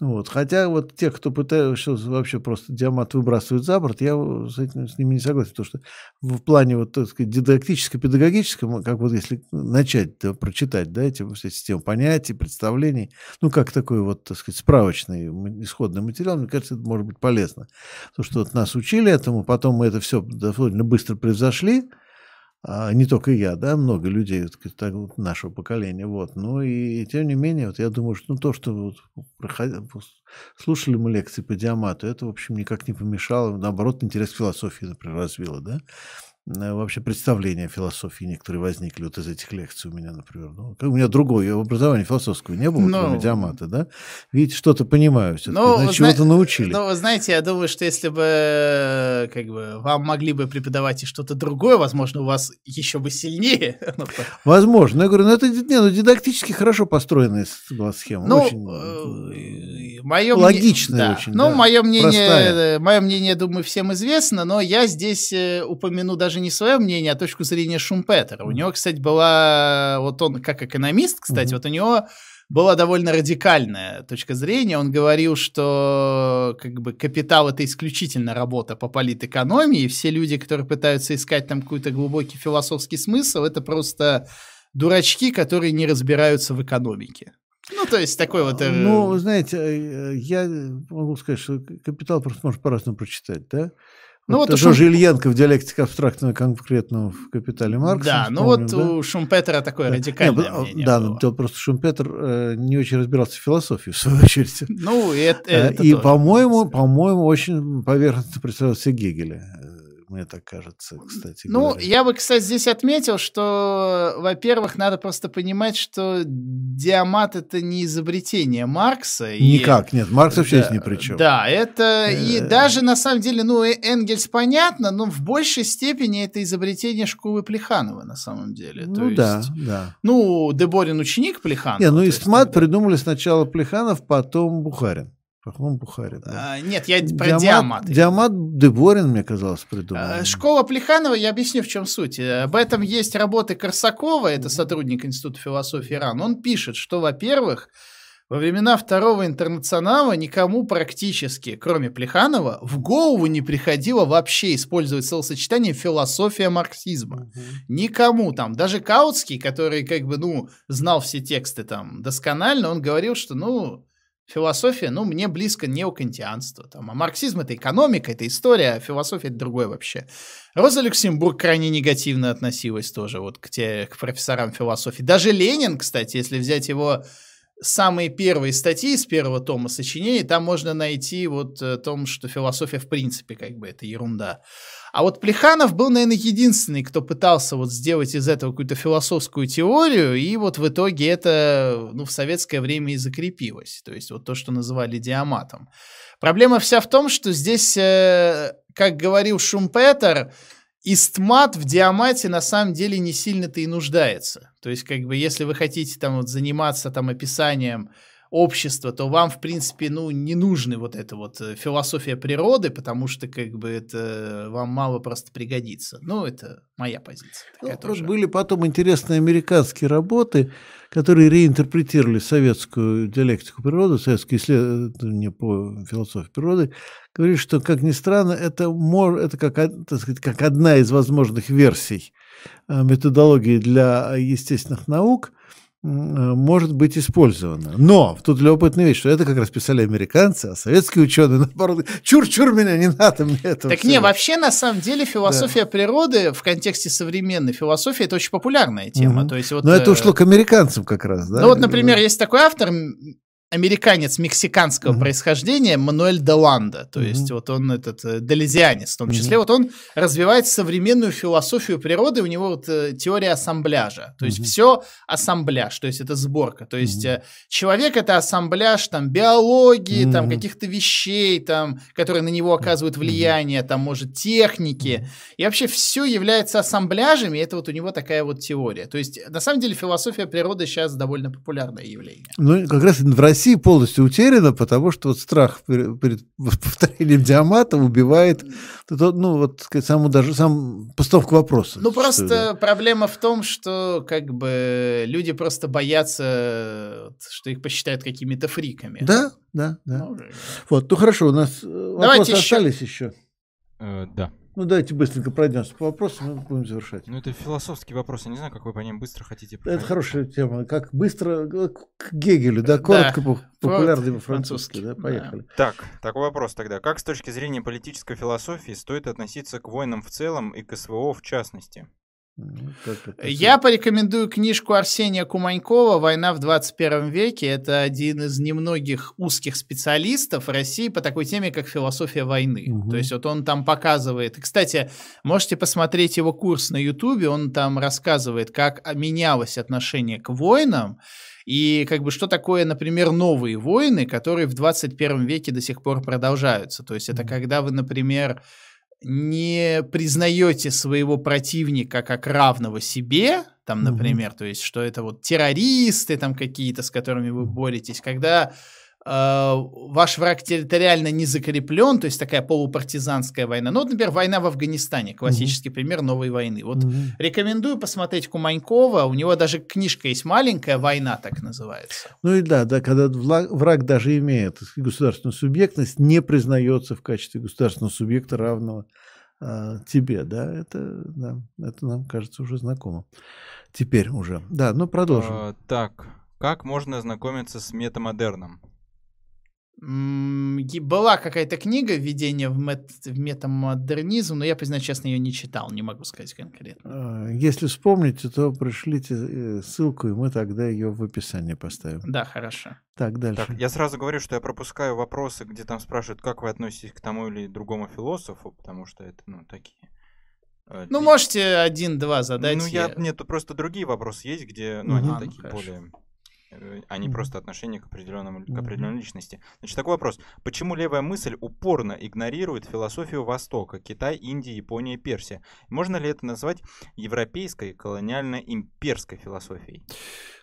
Вот. Хотя вот те, кто пытаются вообще просто диамат выбрасывают за борт, я с, этим, с ними не согласен, потому что в плане вот, так сказать, дидактическо-педагогическом, как вот если начать да, прочитать, да, эти все системы понятий, представлений, ну, как такой вот, так сказать, справочный исходный материал, мне кажется, это может быть полезно. Потому что вот нас учили этому, потом мы это все довольно быстро превзошли, а, не только я, да, много людей вот, так, вот, нашего поколения, вот. Ну и тем не менее, вот я думаю, что ну, то, что вот проходя- слушали мы лекции по диамату, это, в общем, никак не помешало, наоборот, интерес к философии, например, развило, да. Э, Вообще представления о философии некоторые возникли вот из этих лекций у меня, например. Ну, у меня другое образование философского не было, Ну, кроме диамата, да. Видите, что-то понимаю все-таки, Ну, значит, зна- чего-то научили. Ну, вы знаете, я думаю, что если бы э, как бы вам могли бы преподавать и что-то другое, возможно, у вас еще бы сильнее. ну, Возможно. Я говорю, ну это не, ну, дидактически хорошо построенная была схема. Ну, очень, мое логичная мнение, очень, Ну, да, мое мнение, простая. э, мое мнение, думаю, всем известно, но я здесь э, упомяну даже не свое мнение, а точку зрения Шумпетера. У него, кстати, была, вот он как экономист, кстати, Мгм. вот у него была довольно радикальная точка зрения. Он говорил, что как бы капитал это исключительно работа по политэкономии, и все люди, которые пытаются искать там какой-то глубокий философский смысл, это просто дурачки, которые не разбираются в экономике. Ну, то есть такой вот... э, Ну, знаете, э, я могу сказать, что «Капитал» просто можно по-разному прочитать, да? Ну, вот, вот Шум... тоже Ильенко в диалектике абстрактного конкретного в «Капитале Маркса». Да, ну вот да? у Шумпетера такое да. радикальное Нет, мнение Да, было. но просто Шумпетер э, не очень разбирался в философии, в свою очередь. Ну, это, это И, по-моему, по-моему, очень поверхностно представил себе Гегеля мне так кажется, кстати. Ну, говоря. я бы, кстати, здесь отметил, что, во-первых, надо просто понимать, что диамат это не изобретение Маркса. Никак, и... нет, Маркс вообще да, здесь ни при чем. Да, это и э. даже на самом деле, ну, Энгельс понятно, но в большей степени это изобретение школы Плеханова на самом деле. Ну То да, есть, да. Ну, Деборин ученик Плеханова. Не, ну истмат придумали сначала Плеханов, потом Бухарин. По-моему, Бухаре, да. А, нет, я про Диамат. Диамат Деборин, мне казалось, придумал. А, школа Плеханова, я объясню, в чем суть. Об этом есть работы Корсакова, это сотрудник Института философии РАН. Он пишет, что, во-первых, во времена Второго Интернационала никому практически, кроме Плеханова, в голову не приходило вообще использовать словосочетание «философия марксизма». Угу. Никому там. Даже Каутский, который как бы, ну, знал все тексты там досконально, он говорил, что, ну, Философия, ну, мне близко неокантианство. Там, а марксизм — это экономика, это история, а философия — это другое вообще. Роза Люксембург крайне негативно относилась тоже вот к, те, к профессорам философии. Даже Ленин, кстати, если взять его самые первые статьи из первого тома сочинений, там можно найти вот о том, что философия в принципе как бы это ерунда. А вот Плеханов был, наверное, единственный, кто пытался вот сделать из этого какую-то философскую теорию, и вот в итоге это ну, в советское время и закрепилось. То есть вот то, что называли диаматом. Проблема вся в том, что здесь, э, как говорил Шумпетер, истмат в диамате на самом деле не сильно-то и нуждается. То есть, как бы, если вы хотите там вот заниматься там описанием общества, то вам, в принципе, ну, не нужны вот эта вот э, философия природы, потому что, как бы, это вам мало просто пригодится. Ну, это моя позиция. Ну, тоже. Были потом интересные американские работы, которые реинтерпретировали советскую диалектику природы, советские исследования по философии природы, говорили, что, как ни странно, это, это как, так сказать, как одна из возможных версий э, методологии для естественных наук – может быть использовано. Но тут любопытная вещь, что это как раз писали американцы, а советские ученые, наоборот, чур-чур меня, не надо мне этого. Так всего. не, вообще, на самом деле, философия да. природы в контексте современной философии – это очень популярная тема. Угу. То есть, вот, Но это ушло к американцам как раз, да? Ну вот, например, есть такой автор американец мексиканского mm-hmm. происхождения Мануэль Деланда, то mm-hmm. есть вот он этот э, делезианец в том числе, mm-hmm. вот он развивает современную философию природы, у него вот э, теория ассамбляжа, то есть mm-hmm. все ассамбляж, то есть это сборка, то есть mm-hmm. человек это ассамбляж там биологии, mm-hmm. там каких-то вещей, там, которые на него оказывают влияние, mm-hmm. там может техники, mm-hmm. и вообще все является ассамбляжами, это вот у него такая вот теория, то есть на самом деле философия природы сейчас довольно популярное явление. Ну как раз в России России полностью утеряна, потому что вот страх перед повторением диамата убивает, ну, вот, сказать, саму даже сам постановку вопроса. Ну, просто проблема в том, что как бы люди просто боятся, что их посчитают какими-то фриками. Да, да, да. Ну, вот, ну хорошо, у нас э, Давайте вопросы еще... остались еще. Э, да. Ну, давайте быстренько пройдемся по вопросам, и будем завершать. Ну, это философский вопрос. Я не знаю, как вы по ним быстро хотите проходить. Это хорошая тема. Как быстро к Гегелю, да, коротко, да. популярный по-французски, да, поехали. Да. Так, такой вопрос тогда. Как с точки зрения политической философии стоит относиться к войнам в целом и к СВО в частности? Ну, Я порекомендую книжку Арсения Куманькова «Война в 21 веке». Это один из немногих узких специалистов России по такой теме, как философия войны. Угу. То есть вот он там показывает... кстати, можете посмотреть его курс на Ютубе, он там рассказывает, как менялось отношение к войнам, и как бы что такое, например, новые войны, которые в 21 веке до сих пор продолжаются. То есть это когда вы, например, не признаете своего противника как равного себе, там, например, угу. то есть, что это вот террористы там какие-то, с которыми вы боретесь, когда ваш враг территориально не закреплен, то есть такая полупартизанская война. Ну, вот, например, война в Афганистане, классический угу. пример новой войны. Вот угу. рекомендую посмотреть Куманькова, у него даже книжка есть маленькая, «Война» так называется. Ну и да, да, когда враг даже имеет государственную субъектность, не признается в качестве государственного субъекта равного а, тебе, да, это, да, это нам кажется уже знакомо. Теперь уже. Да, ну продолжим. А, так, как можно ознакомиться с метамодерном? Была какая-то книга «Введение в, мет, в метамодернизм», но я, признаюсь честно, ее не читал, не могу сказать конкретно. А, если вспомните, то пришлите э, ссылку, и мы тогда ее в описании поставим. Да, хорошо. Так, дальше. Так, я сразу говорю, что я пропускаю вопросы, где там спрашивают, как вы относитесь к тому или другому философу, потому что это, ну, такие... Э, ну, можете один-два задать. Ну, я, нет, тут просто другие вопросы есть, где, ну, угу. они такие ну, более а не просто отношение к, определенному, к определенной личности. Значит, такой вопрос. Почему левая мысль упорно игнорирует философию Востока, Китай, Индия, Япония, Персия? Можно ли это назвать европейской колониально-имперской философией?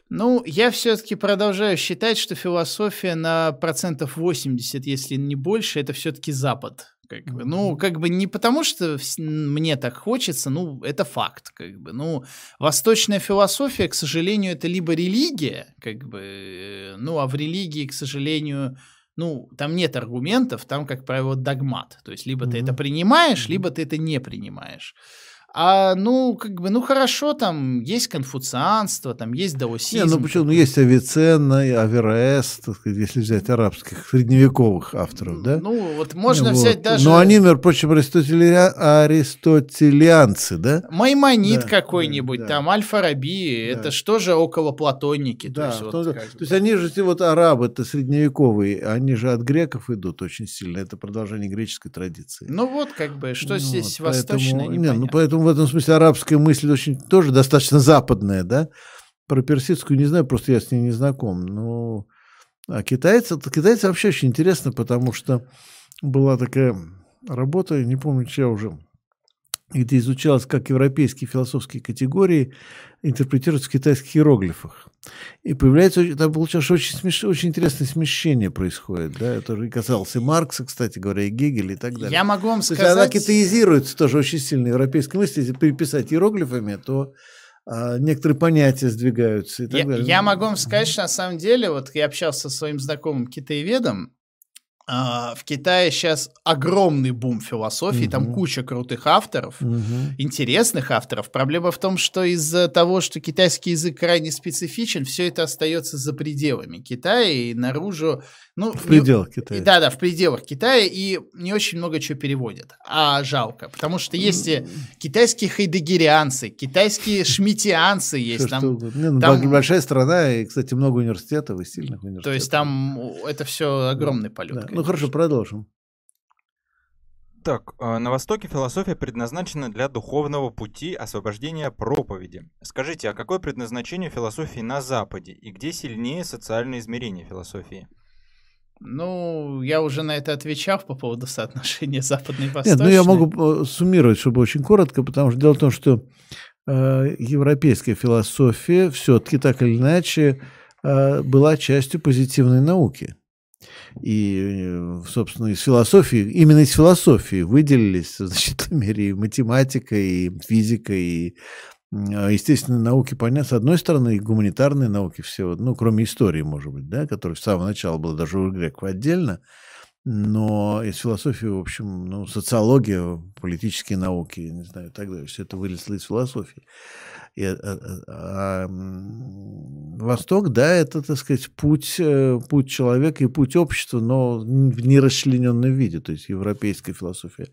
Ну, я все-таки продолжаю считать, что философия на процентов 80, если не больше, это все-таки Запад. Как бы. Ну, как бы не потому, что мне так хочется, ну, это факт. Как бы. Ну, восточная философия, к сожалению, это либо религия, как бы, э, ну, а в религии, к сожалению, ну, там нет аргументов, там, как правило, догмат. То есть, либо mm-hmm. ты это принимаешь, либо ты это не принимаешь. А, ну, как бы, ну, хорошо, там есть конфуцианство, там есть даосизм. Не, ну, почему? Ну, есть Авиценна, Аверес, так сказать, если взять арабских, средневековых авторов, да? Ну, вот можно вот. взять даже... Но они, между прочим, аристотеля... аристотелианцы, да? Маймонит да, какой-нибудь, да, там, Аль-Фараби, да. это что же около платоники? Да, то есть, вот, то, то есть они же, вот арабы, это средневековые, они же от греков идут очень сильно, это продолжение греческой традиции. Ну, вот, как бы, что ну, здесь вот, восточное, поэтому, не, ну, поэтому в этом смысле арабская мысль очень тоже достаточно западная, да. Про персидскую не знаю, просто я с ней не знаком. Но а китайцы, китайцы вообще очень интересно, потому что была такая работа, не помню, чья уже, где изучалось, как европейские философские категории интерпретируются в китайских иероглифах. И появляется, там получалось очень, смеш... очень интересное смещение происходит. Да? Это же касалось и Маркса, кстати говоря, и Гегеля и так далее. Я могу вам сказать... она китаизируется тоже очень сильно европейской мысли. Если переписать иероглифами, то а, некоторые понятия сдвигаются и так я, далее. Я могу вам сказать, что на самом деле, вот я общался со своим знакомым китаеведом, в Китае сейчас огромный бум философии, угу. там куча крутых авторов, угу. интересных авторов. Проблема в том, что из-за того, что китайский язык крайне специфичен, все это остается за пределами Китая и наружу ну, в пределах не, Китая. Да, да, в пределах Китая, и не очень много чего переводят. А жалко, потому что есть и китайские хайдегерианцы, китайские шмитианцы есть. Все, там, что, не, ну, там большая страна, и, кстати, много университетов и сильных университетов. То есть там это все огромный полет. Да. Ну хорошо, продолжим. Так, а, на Востоке философия предназначена для духовного пути освобождения проповеди. Скажите, а какое предназначение философии на Западе и где сильнее социальное измерение философии? Ну, я уже на это отвечал по поводу соотношения западной и восточной. Нет, ну я могу э, суммировать, чтобы очень коротко, потому что дело в том, что э, европейская философия все-таки так или иначе э, была частью позитивной науки. И, э, собственно, из философии, именно из философии выделились в значительной мере и математика, и физика, и естественные науки, понятно, с одной стороны, и гуманитарные науки все, ну, кроме истории, может быть, да, которая с самого начала была даже у греков отдельно, но из философии, в общем, ну, социология, политические науки, не знаю, так далее, все это вылезло из философии. И, а, а, а, Восток, да, это, так сказать, путь, э, путь человека и путь общества, но в нерасчлененном виде, то есть европейская философия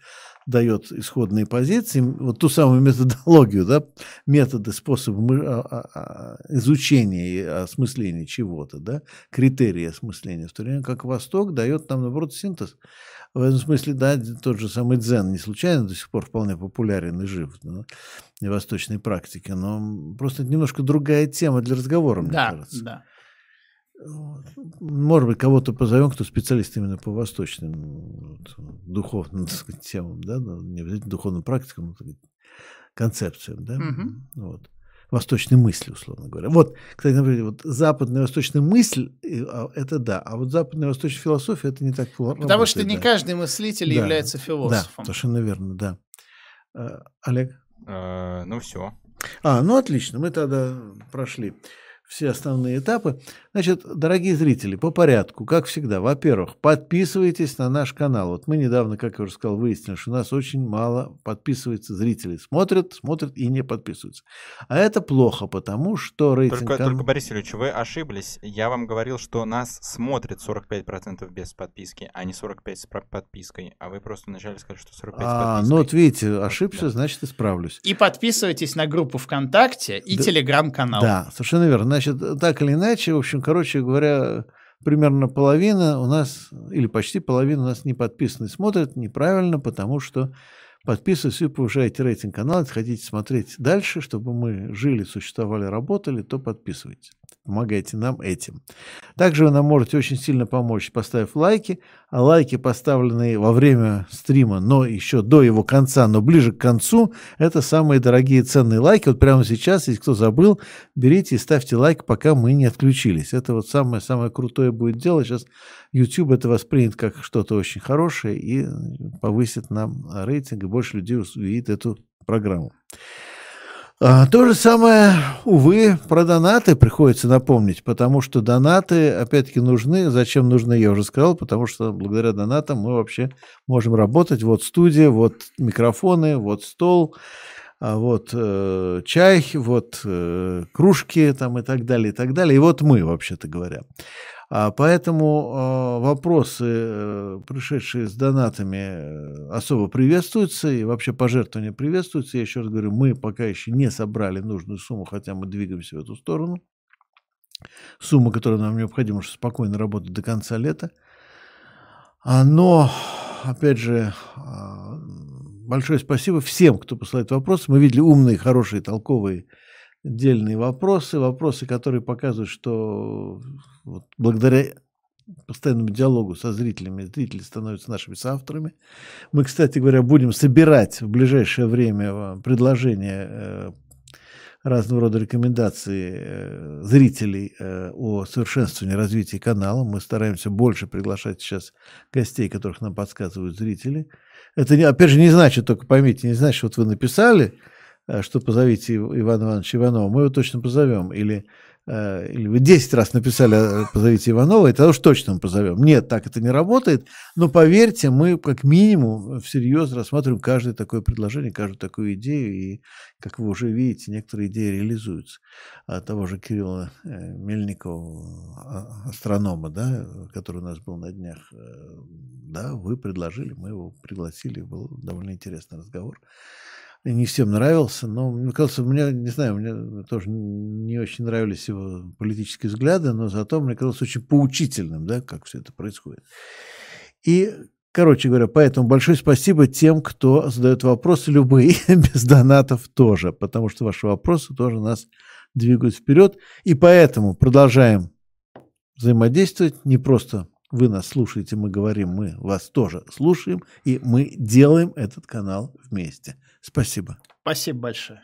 дает исходные позиции, вот ту самую методологию, да, методы, способы а, а, а, изучения и осмысления чего-то, да, критерии осмысления, в то время как Восток дает нам, наоборот, синтез. В этом смысле, да, тот же самый дзен не случайно до сих пор вполне популярен и жив да, в восточной практике, но просто немножко другая тема для разговора, мне да, кажется. Да, может быть, кого-то позовем, кто специалист именно по восточным вот, духовным так сказать, темам, да, ну, не обязательно духовным практикам, но сказать, концепциям, да, угу. вот. Восточной мысли, условно говоря. Вот, кстати, например, вот западная восточная мысль, а, это да, а вот западная восточная философия, это не так Потому работает, что не да. каждый мыслитель да. является философом. Да, совершенно верно, да. А, Олег? А, ну, все. А, ну, отлично, мы тогда прошли все основные этапы. Значит, дорогие зрители, по порядку, как всегда. Во-первых, подписывайтесь на наш канал. Вот мы недавно, как я уже сказал, выяснили, что у нас очень мало подписывается зрителей. Смотрят, смотрят и не подписываются. А это плохо, потому что рейтинг... Только, кан... только Борис Ильич, вы ошиблись. Я вам говорил, что нас смотрит 45% без подписки, а не 45% с подпиской. А вы просто вначале сказали, что 45% а, Ну вот видите, ошибся, да. значит исправлюсь. И подписывайтесь на группу ВКонтакте и да, телеграм-канал. Да, совершенно верно. Значит, так или иначе, в общем, короче говоря, примерно половина у нас, или почти половина у нас не подписаны, смотрят неправильно, потому что подписывайтесь и повышаете рейтинг канала. Если хотите смотреть дальше, чтобы мы жили, существовали, работали, то подписывайтесь. Помогайте нам этим. Также вы нам можете очень сильно помочь, поставив лайки. А лайки, поставленные во время стрима, но еще до его конца, но ближе к концу, это самые дорогие ценные лайки. Вот прямо сейчас, если кто забыл, берите и ставьте лайк, пока мы не отключились. Это вот самое-самое крутое будет дело. Сейчас YouTube это воспринят как что-то очень хорошее и повысит нам рейтинг, и больше людей увидит эту программу. А, то же самое, увы, про донаты приходится напомнить, потому что донаты, опять-таки, нужны. Зачем нужны, я уже сказал, потому что благодаря донатам мы вообще можем работать. Вот студия, вот микрофоны, вот стол, а вот э, чай, вот э, кружки там и так далее, и так далее. И вот мы, вообще-то говоря. А поэтому а, вопросы, э, пришедшие с донатами, э, особо приветствуются, и вообще пожертвования приветствуются. Я еще раз говорю, мы пока еще не собрали нужную сумму, хотя мы двигаемся в эту сторону. Сумма, которая нам необходима, чтобы спокойно работать до конца лета. А, но, опять же, большое спасибо всем, кто посылает вопросы. Мы видели умные, хорошие, толковые отдельные вопросы, вопросы, которые показывают, что вот, благодаря постоянному диалогу со зрителями, зрители становятся нашими соавторами. Мы, кстати говоря, будем собирать в ближайшее время э, предложения э, разного рода рекомендации э, зрителей о совершенствовании развития канала. Мы стараемся больше приглашать сейчас гостей, которых нам подсказывают зрители. Это, опять же, не значит, только поймите, не значит, вот вы написали, что позовите Ивана Ивановича Иванова, мы его точно позовем. Или, э, или вы 10 раз написали, э, позовите Иванова, и тогда уж точно мы позовем. Нет, так это не работает. Но поверьте, мы как минимум всерьез рассматриваем каждое такое предложение, каждую такую идею. И, как вы уже видите, некоторые идеи реализуются. От того же Кирилла Мельникова, а, астронома, да, который у нас был на днях, да, вы предложили, мы его пригласили, был довольно интересный разговор не всем нравился, но мне кажется, мне, не знаю, мне тоже не очень нравились его политические взгляды, но зато мне казалось очень поучительным, да, как все это происходит. И, короче говоря, поэтому большое спасибо тем, кто задает вопросы любые, без донатов тоже, потому что ваши вопросы тоже нас двигают вперед. И поэтому продолжаем взаимодействовать, не просто вы нас слушаете, мы говорим, мы вас тоже слушаем, и мы делаем этот канал вместе. Спасибо. Спасибо большое.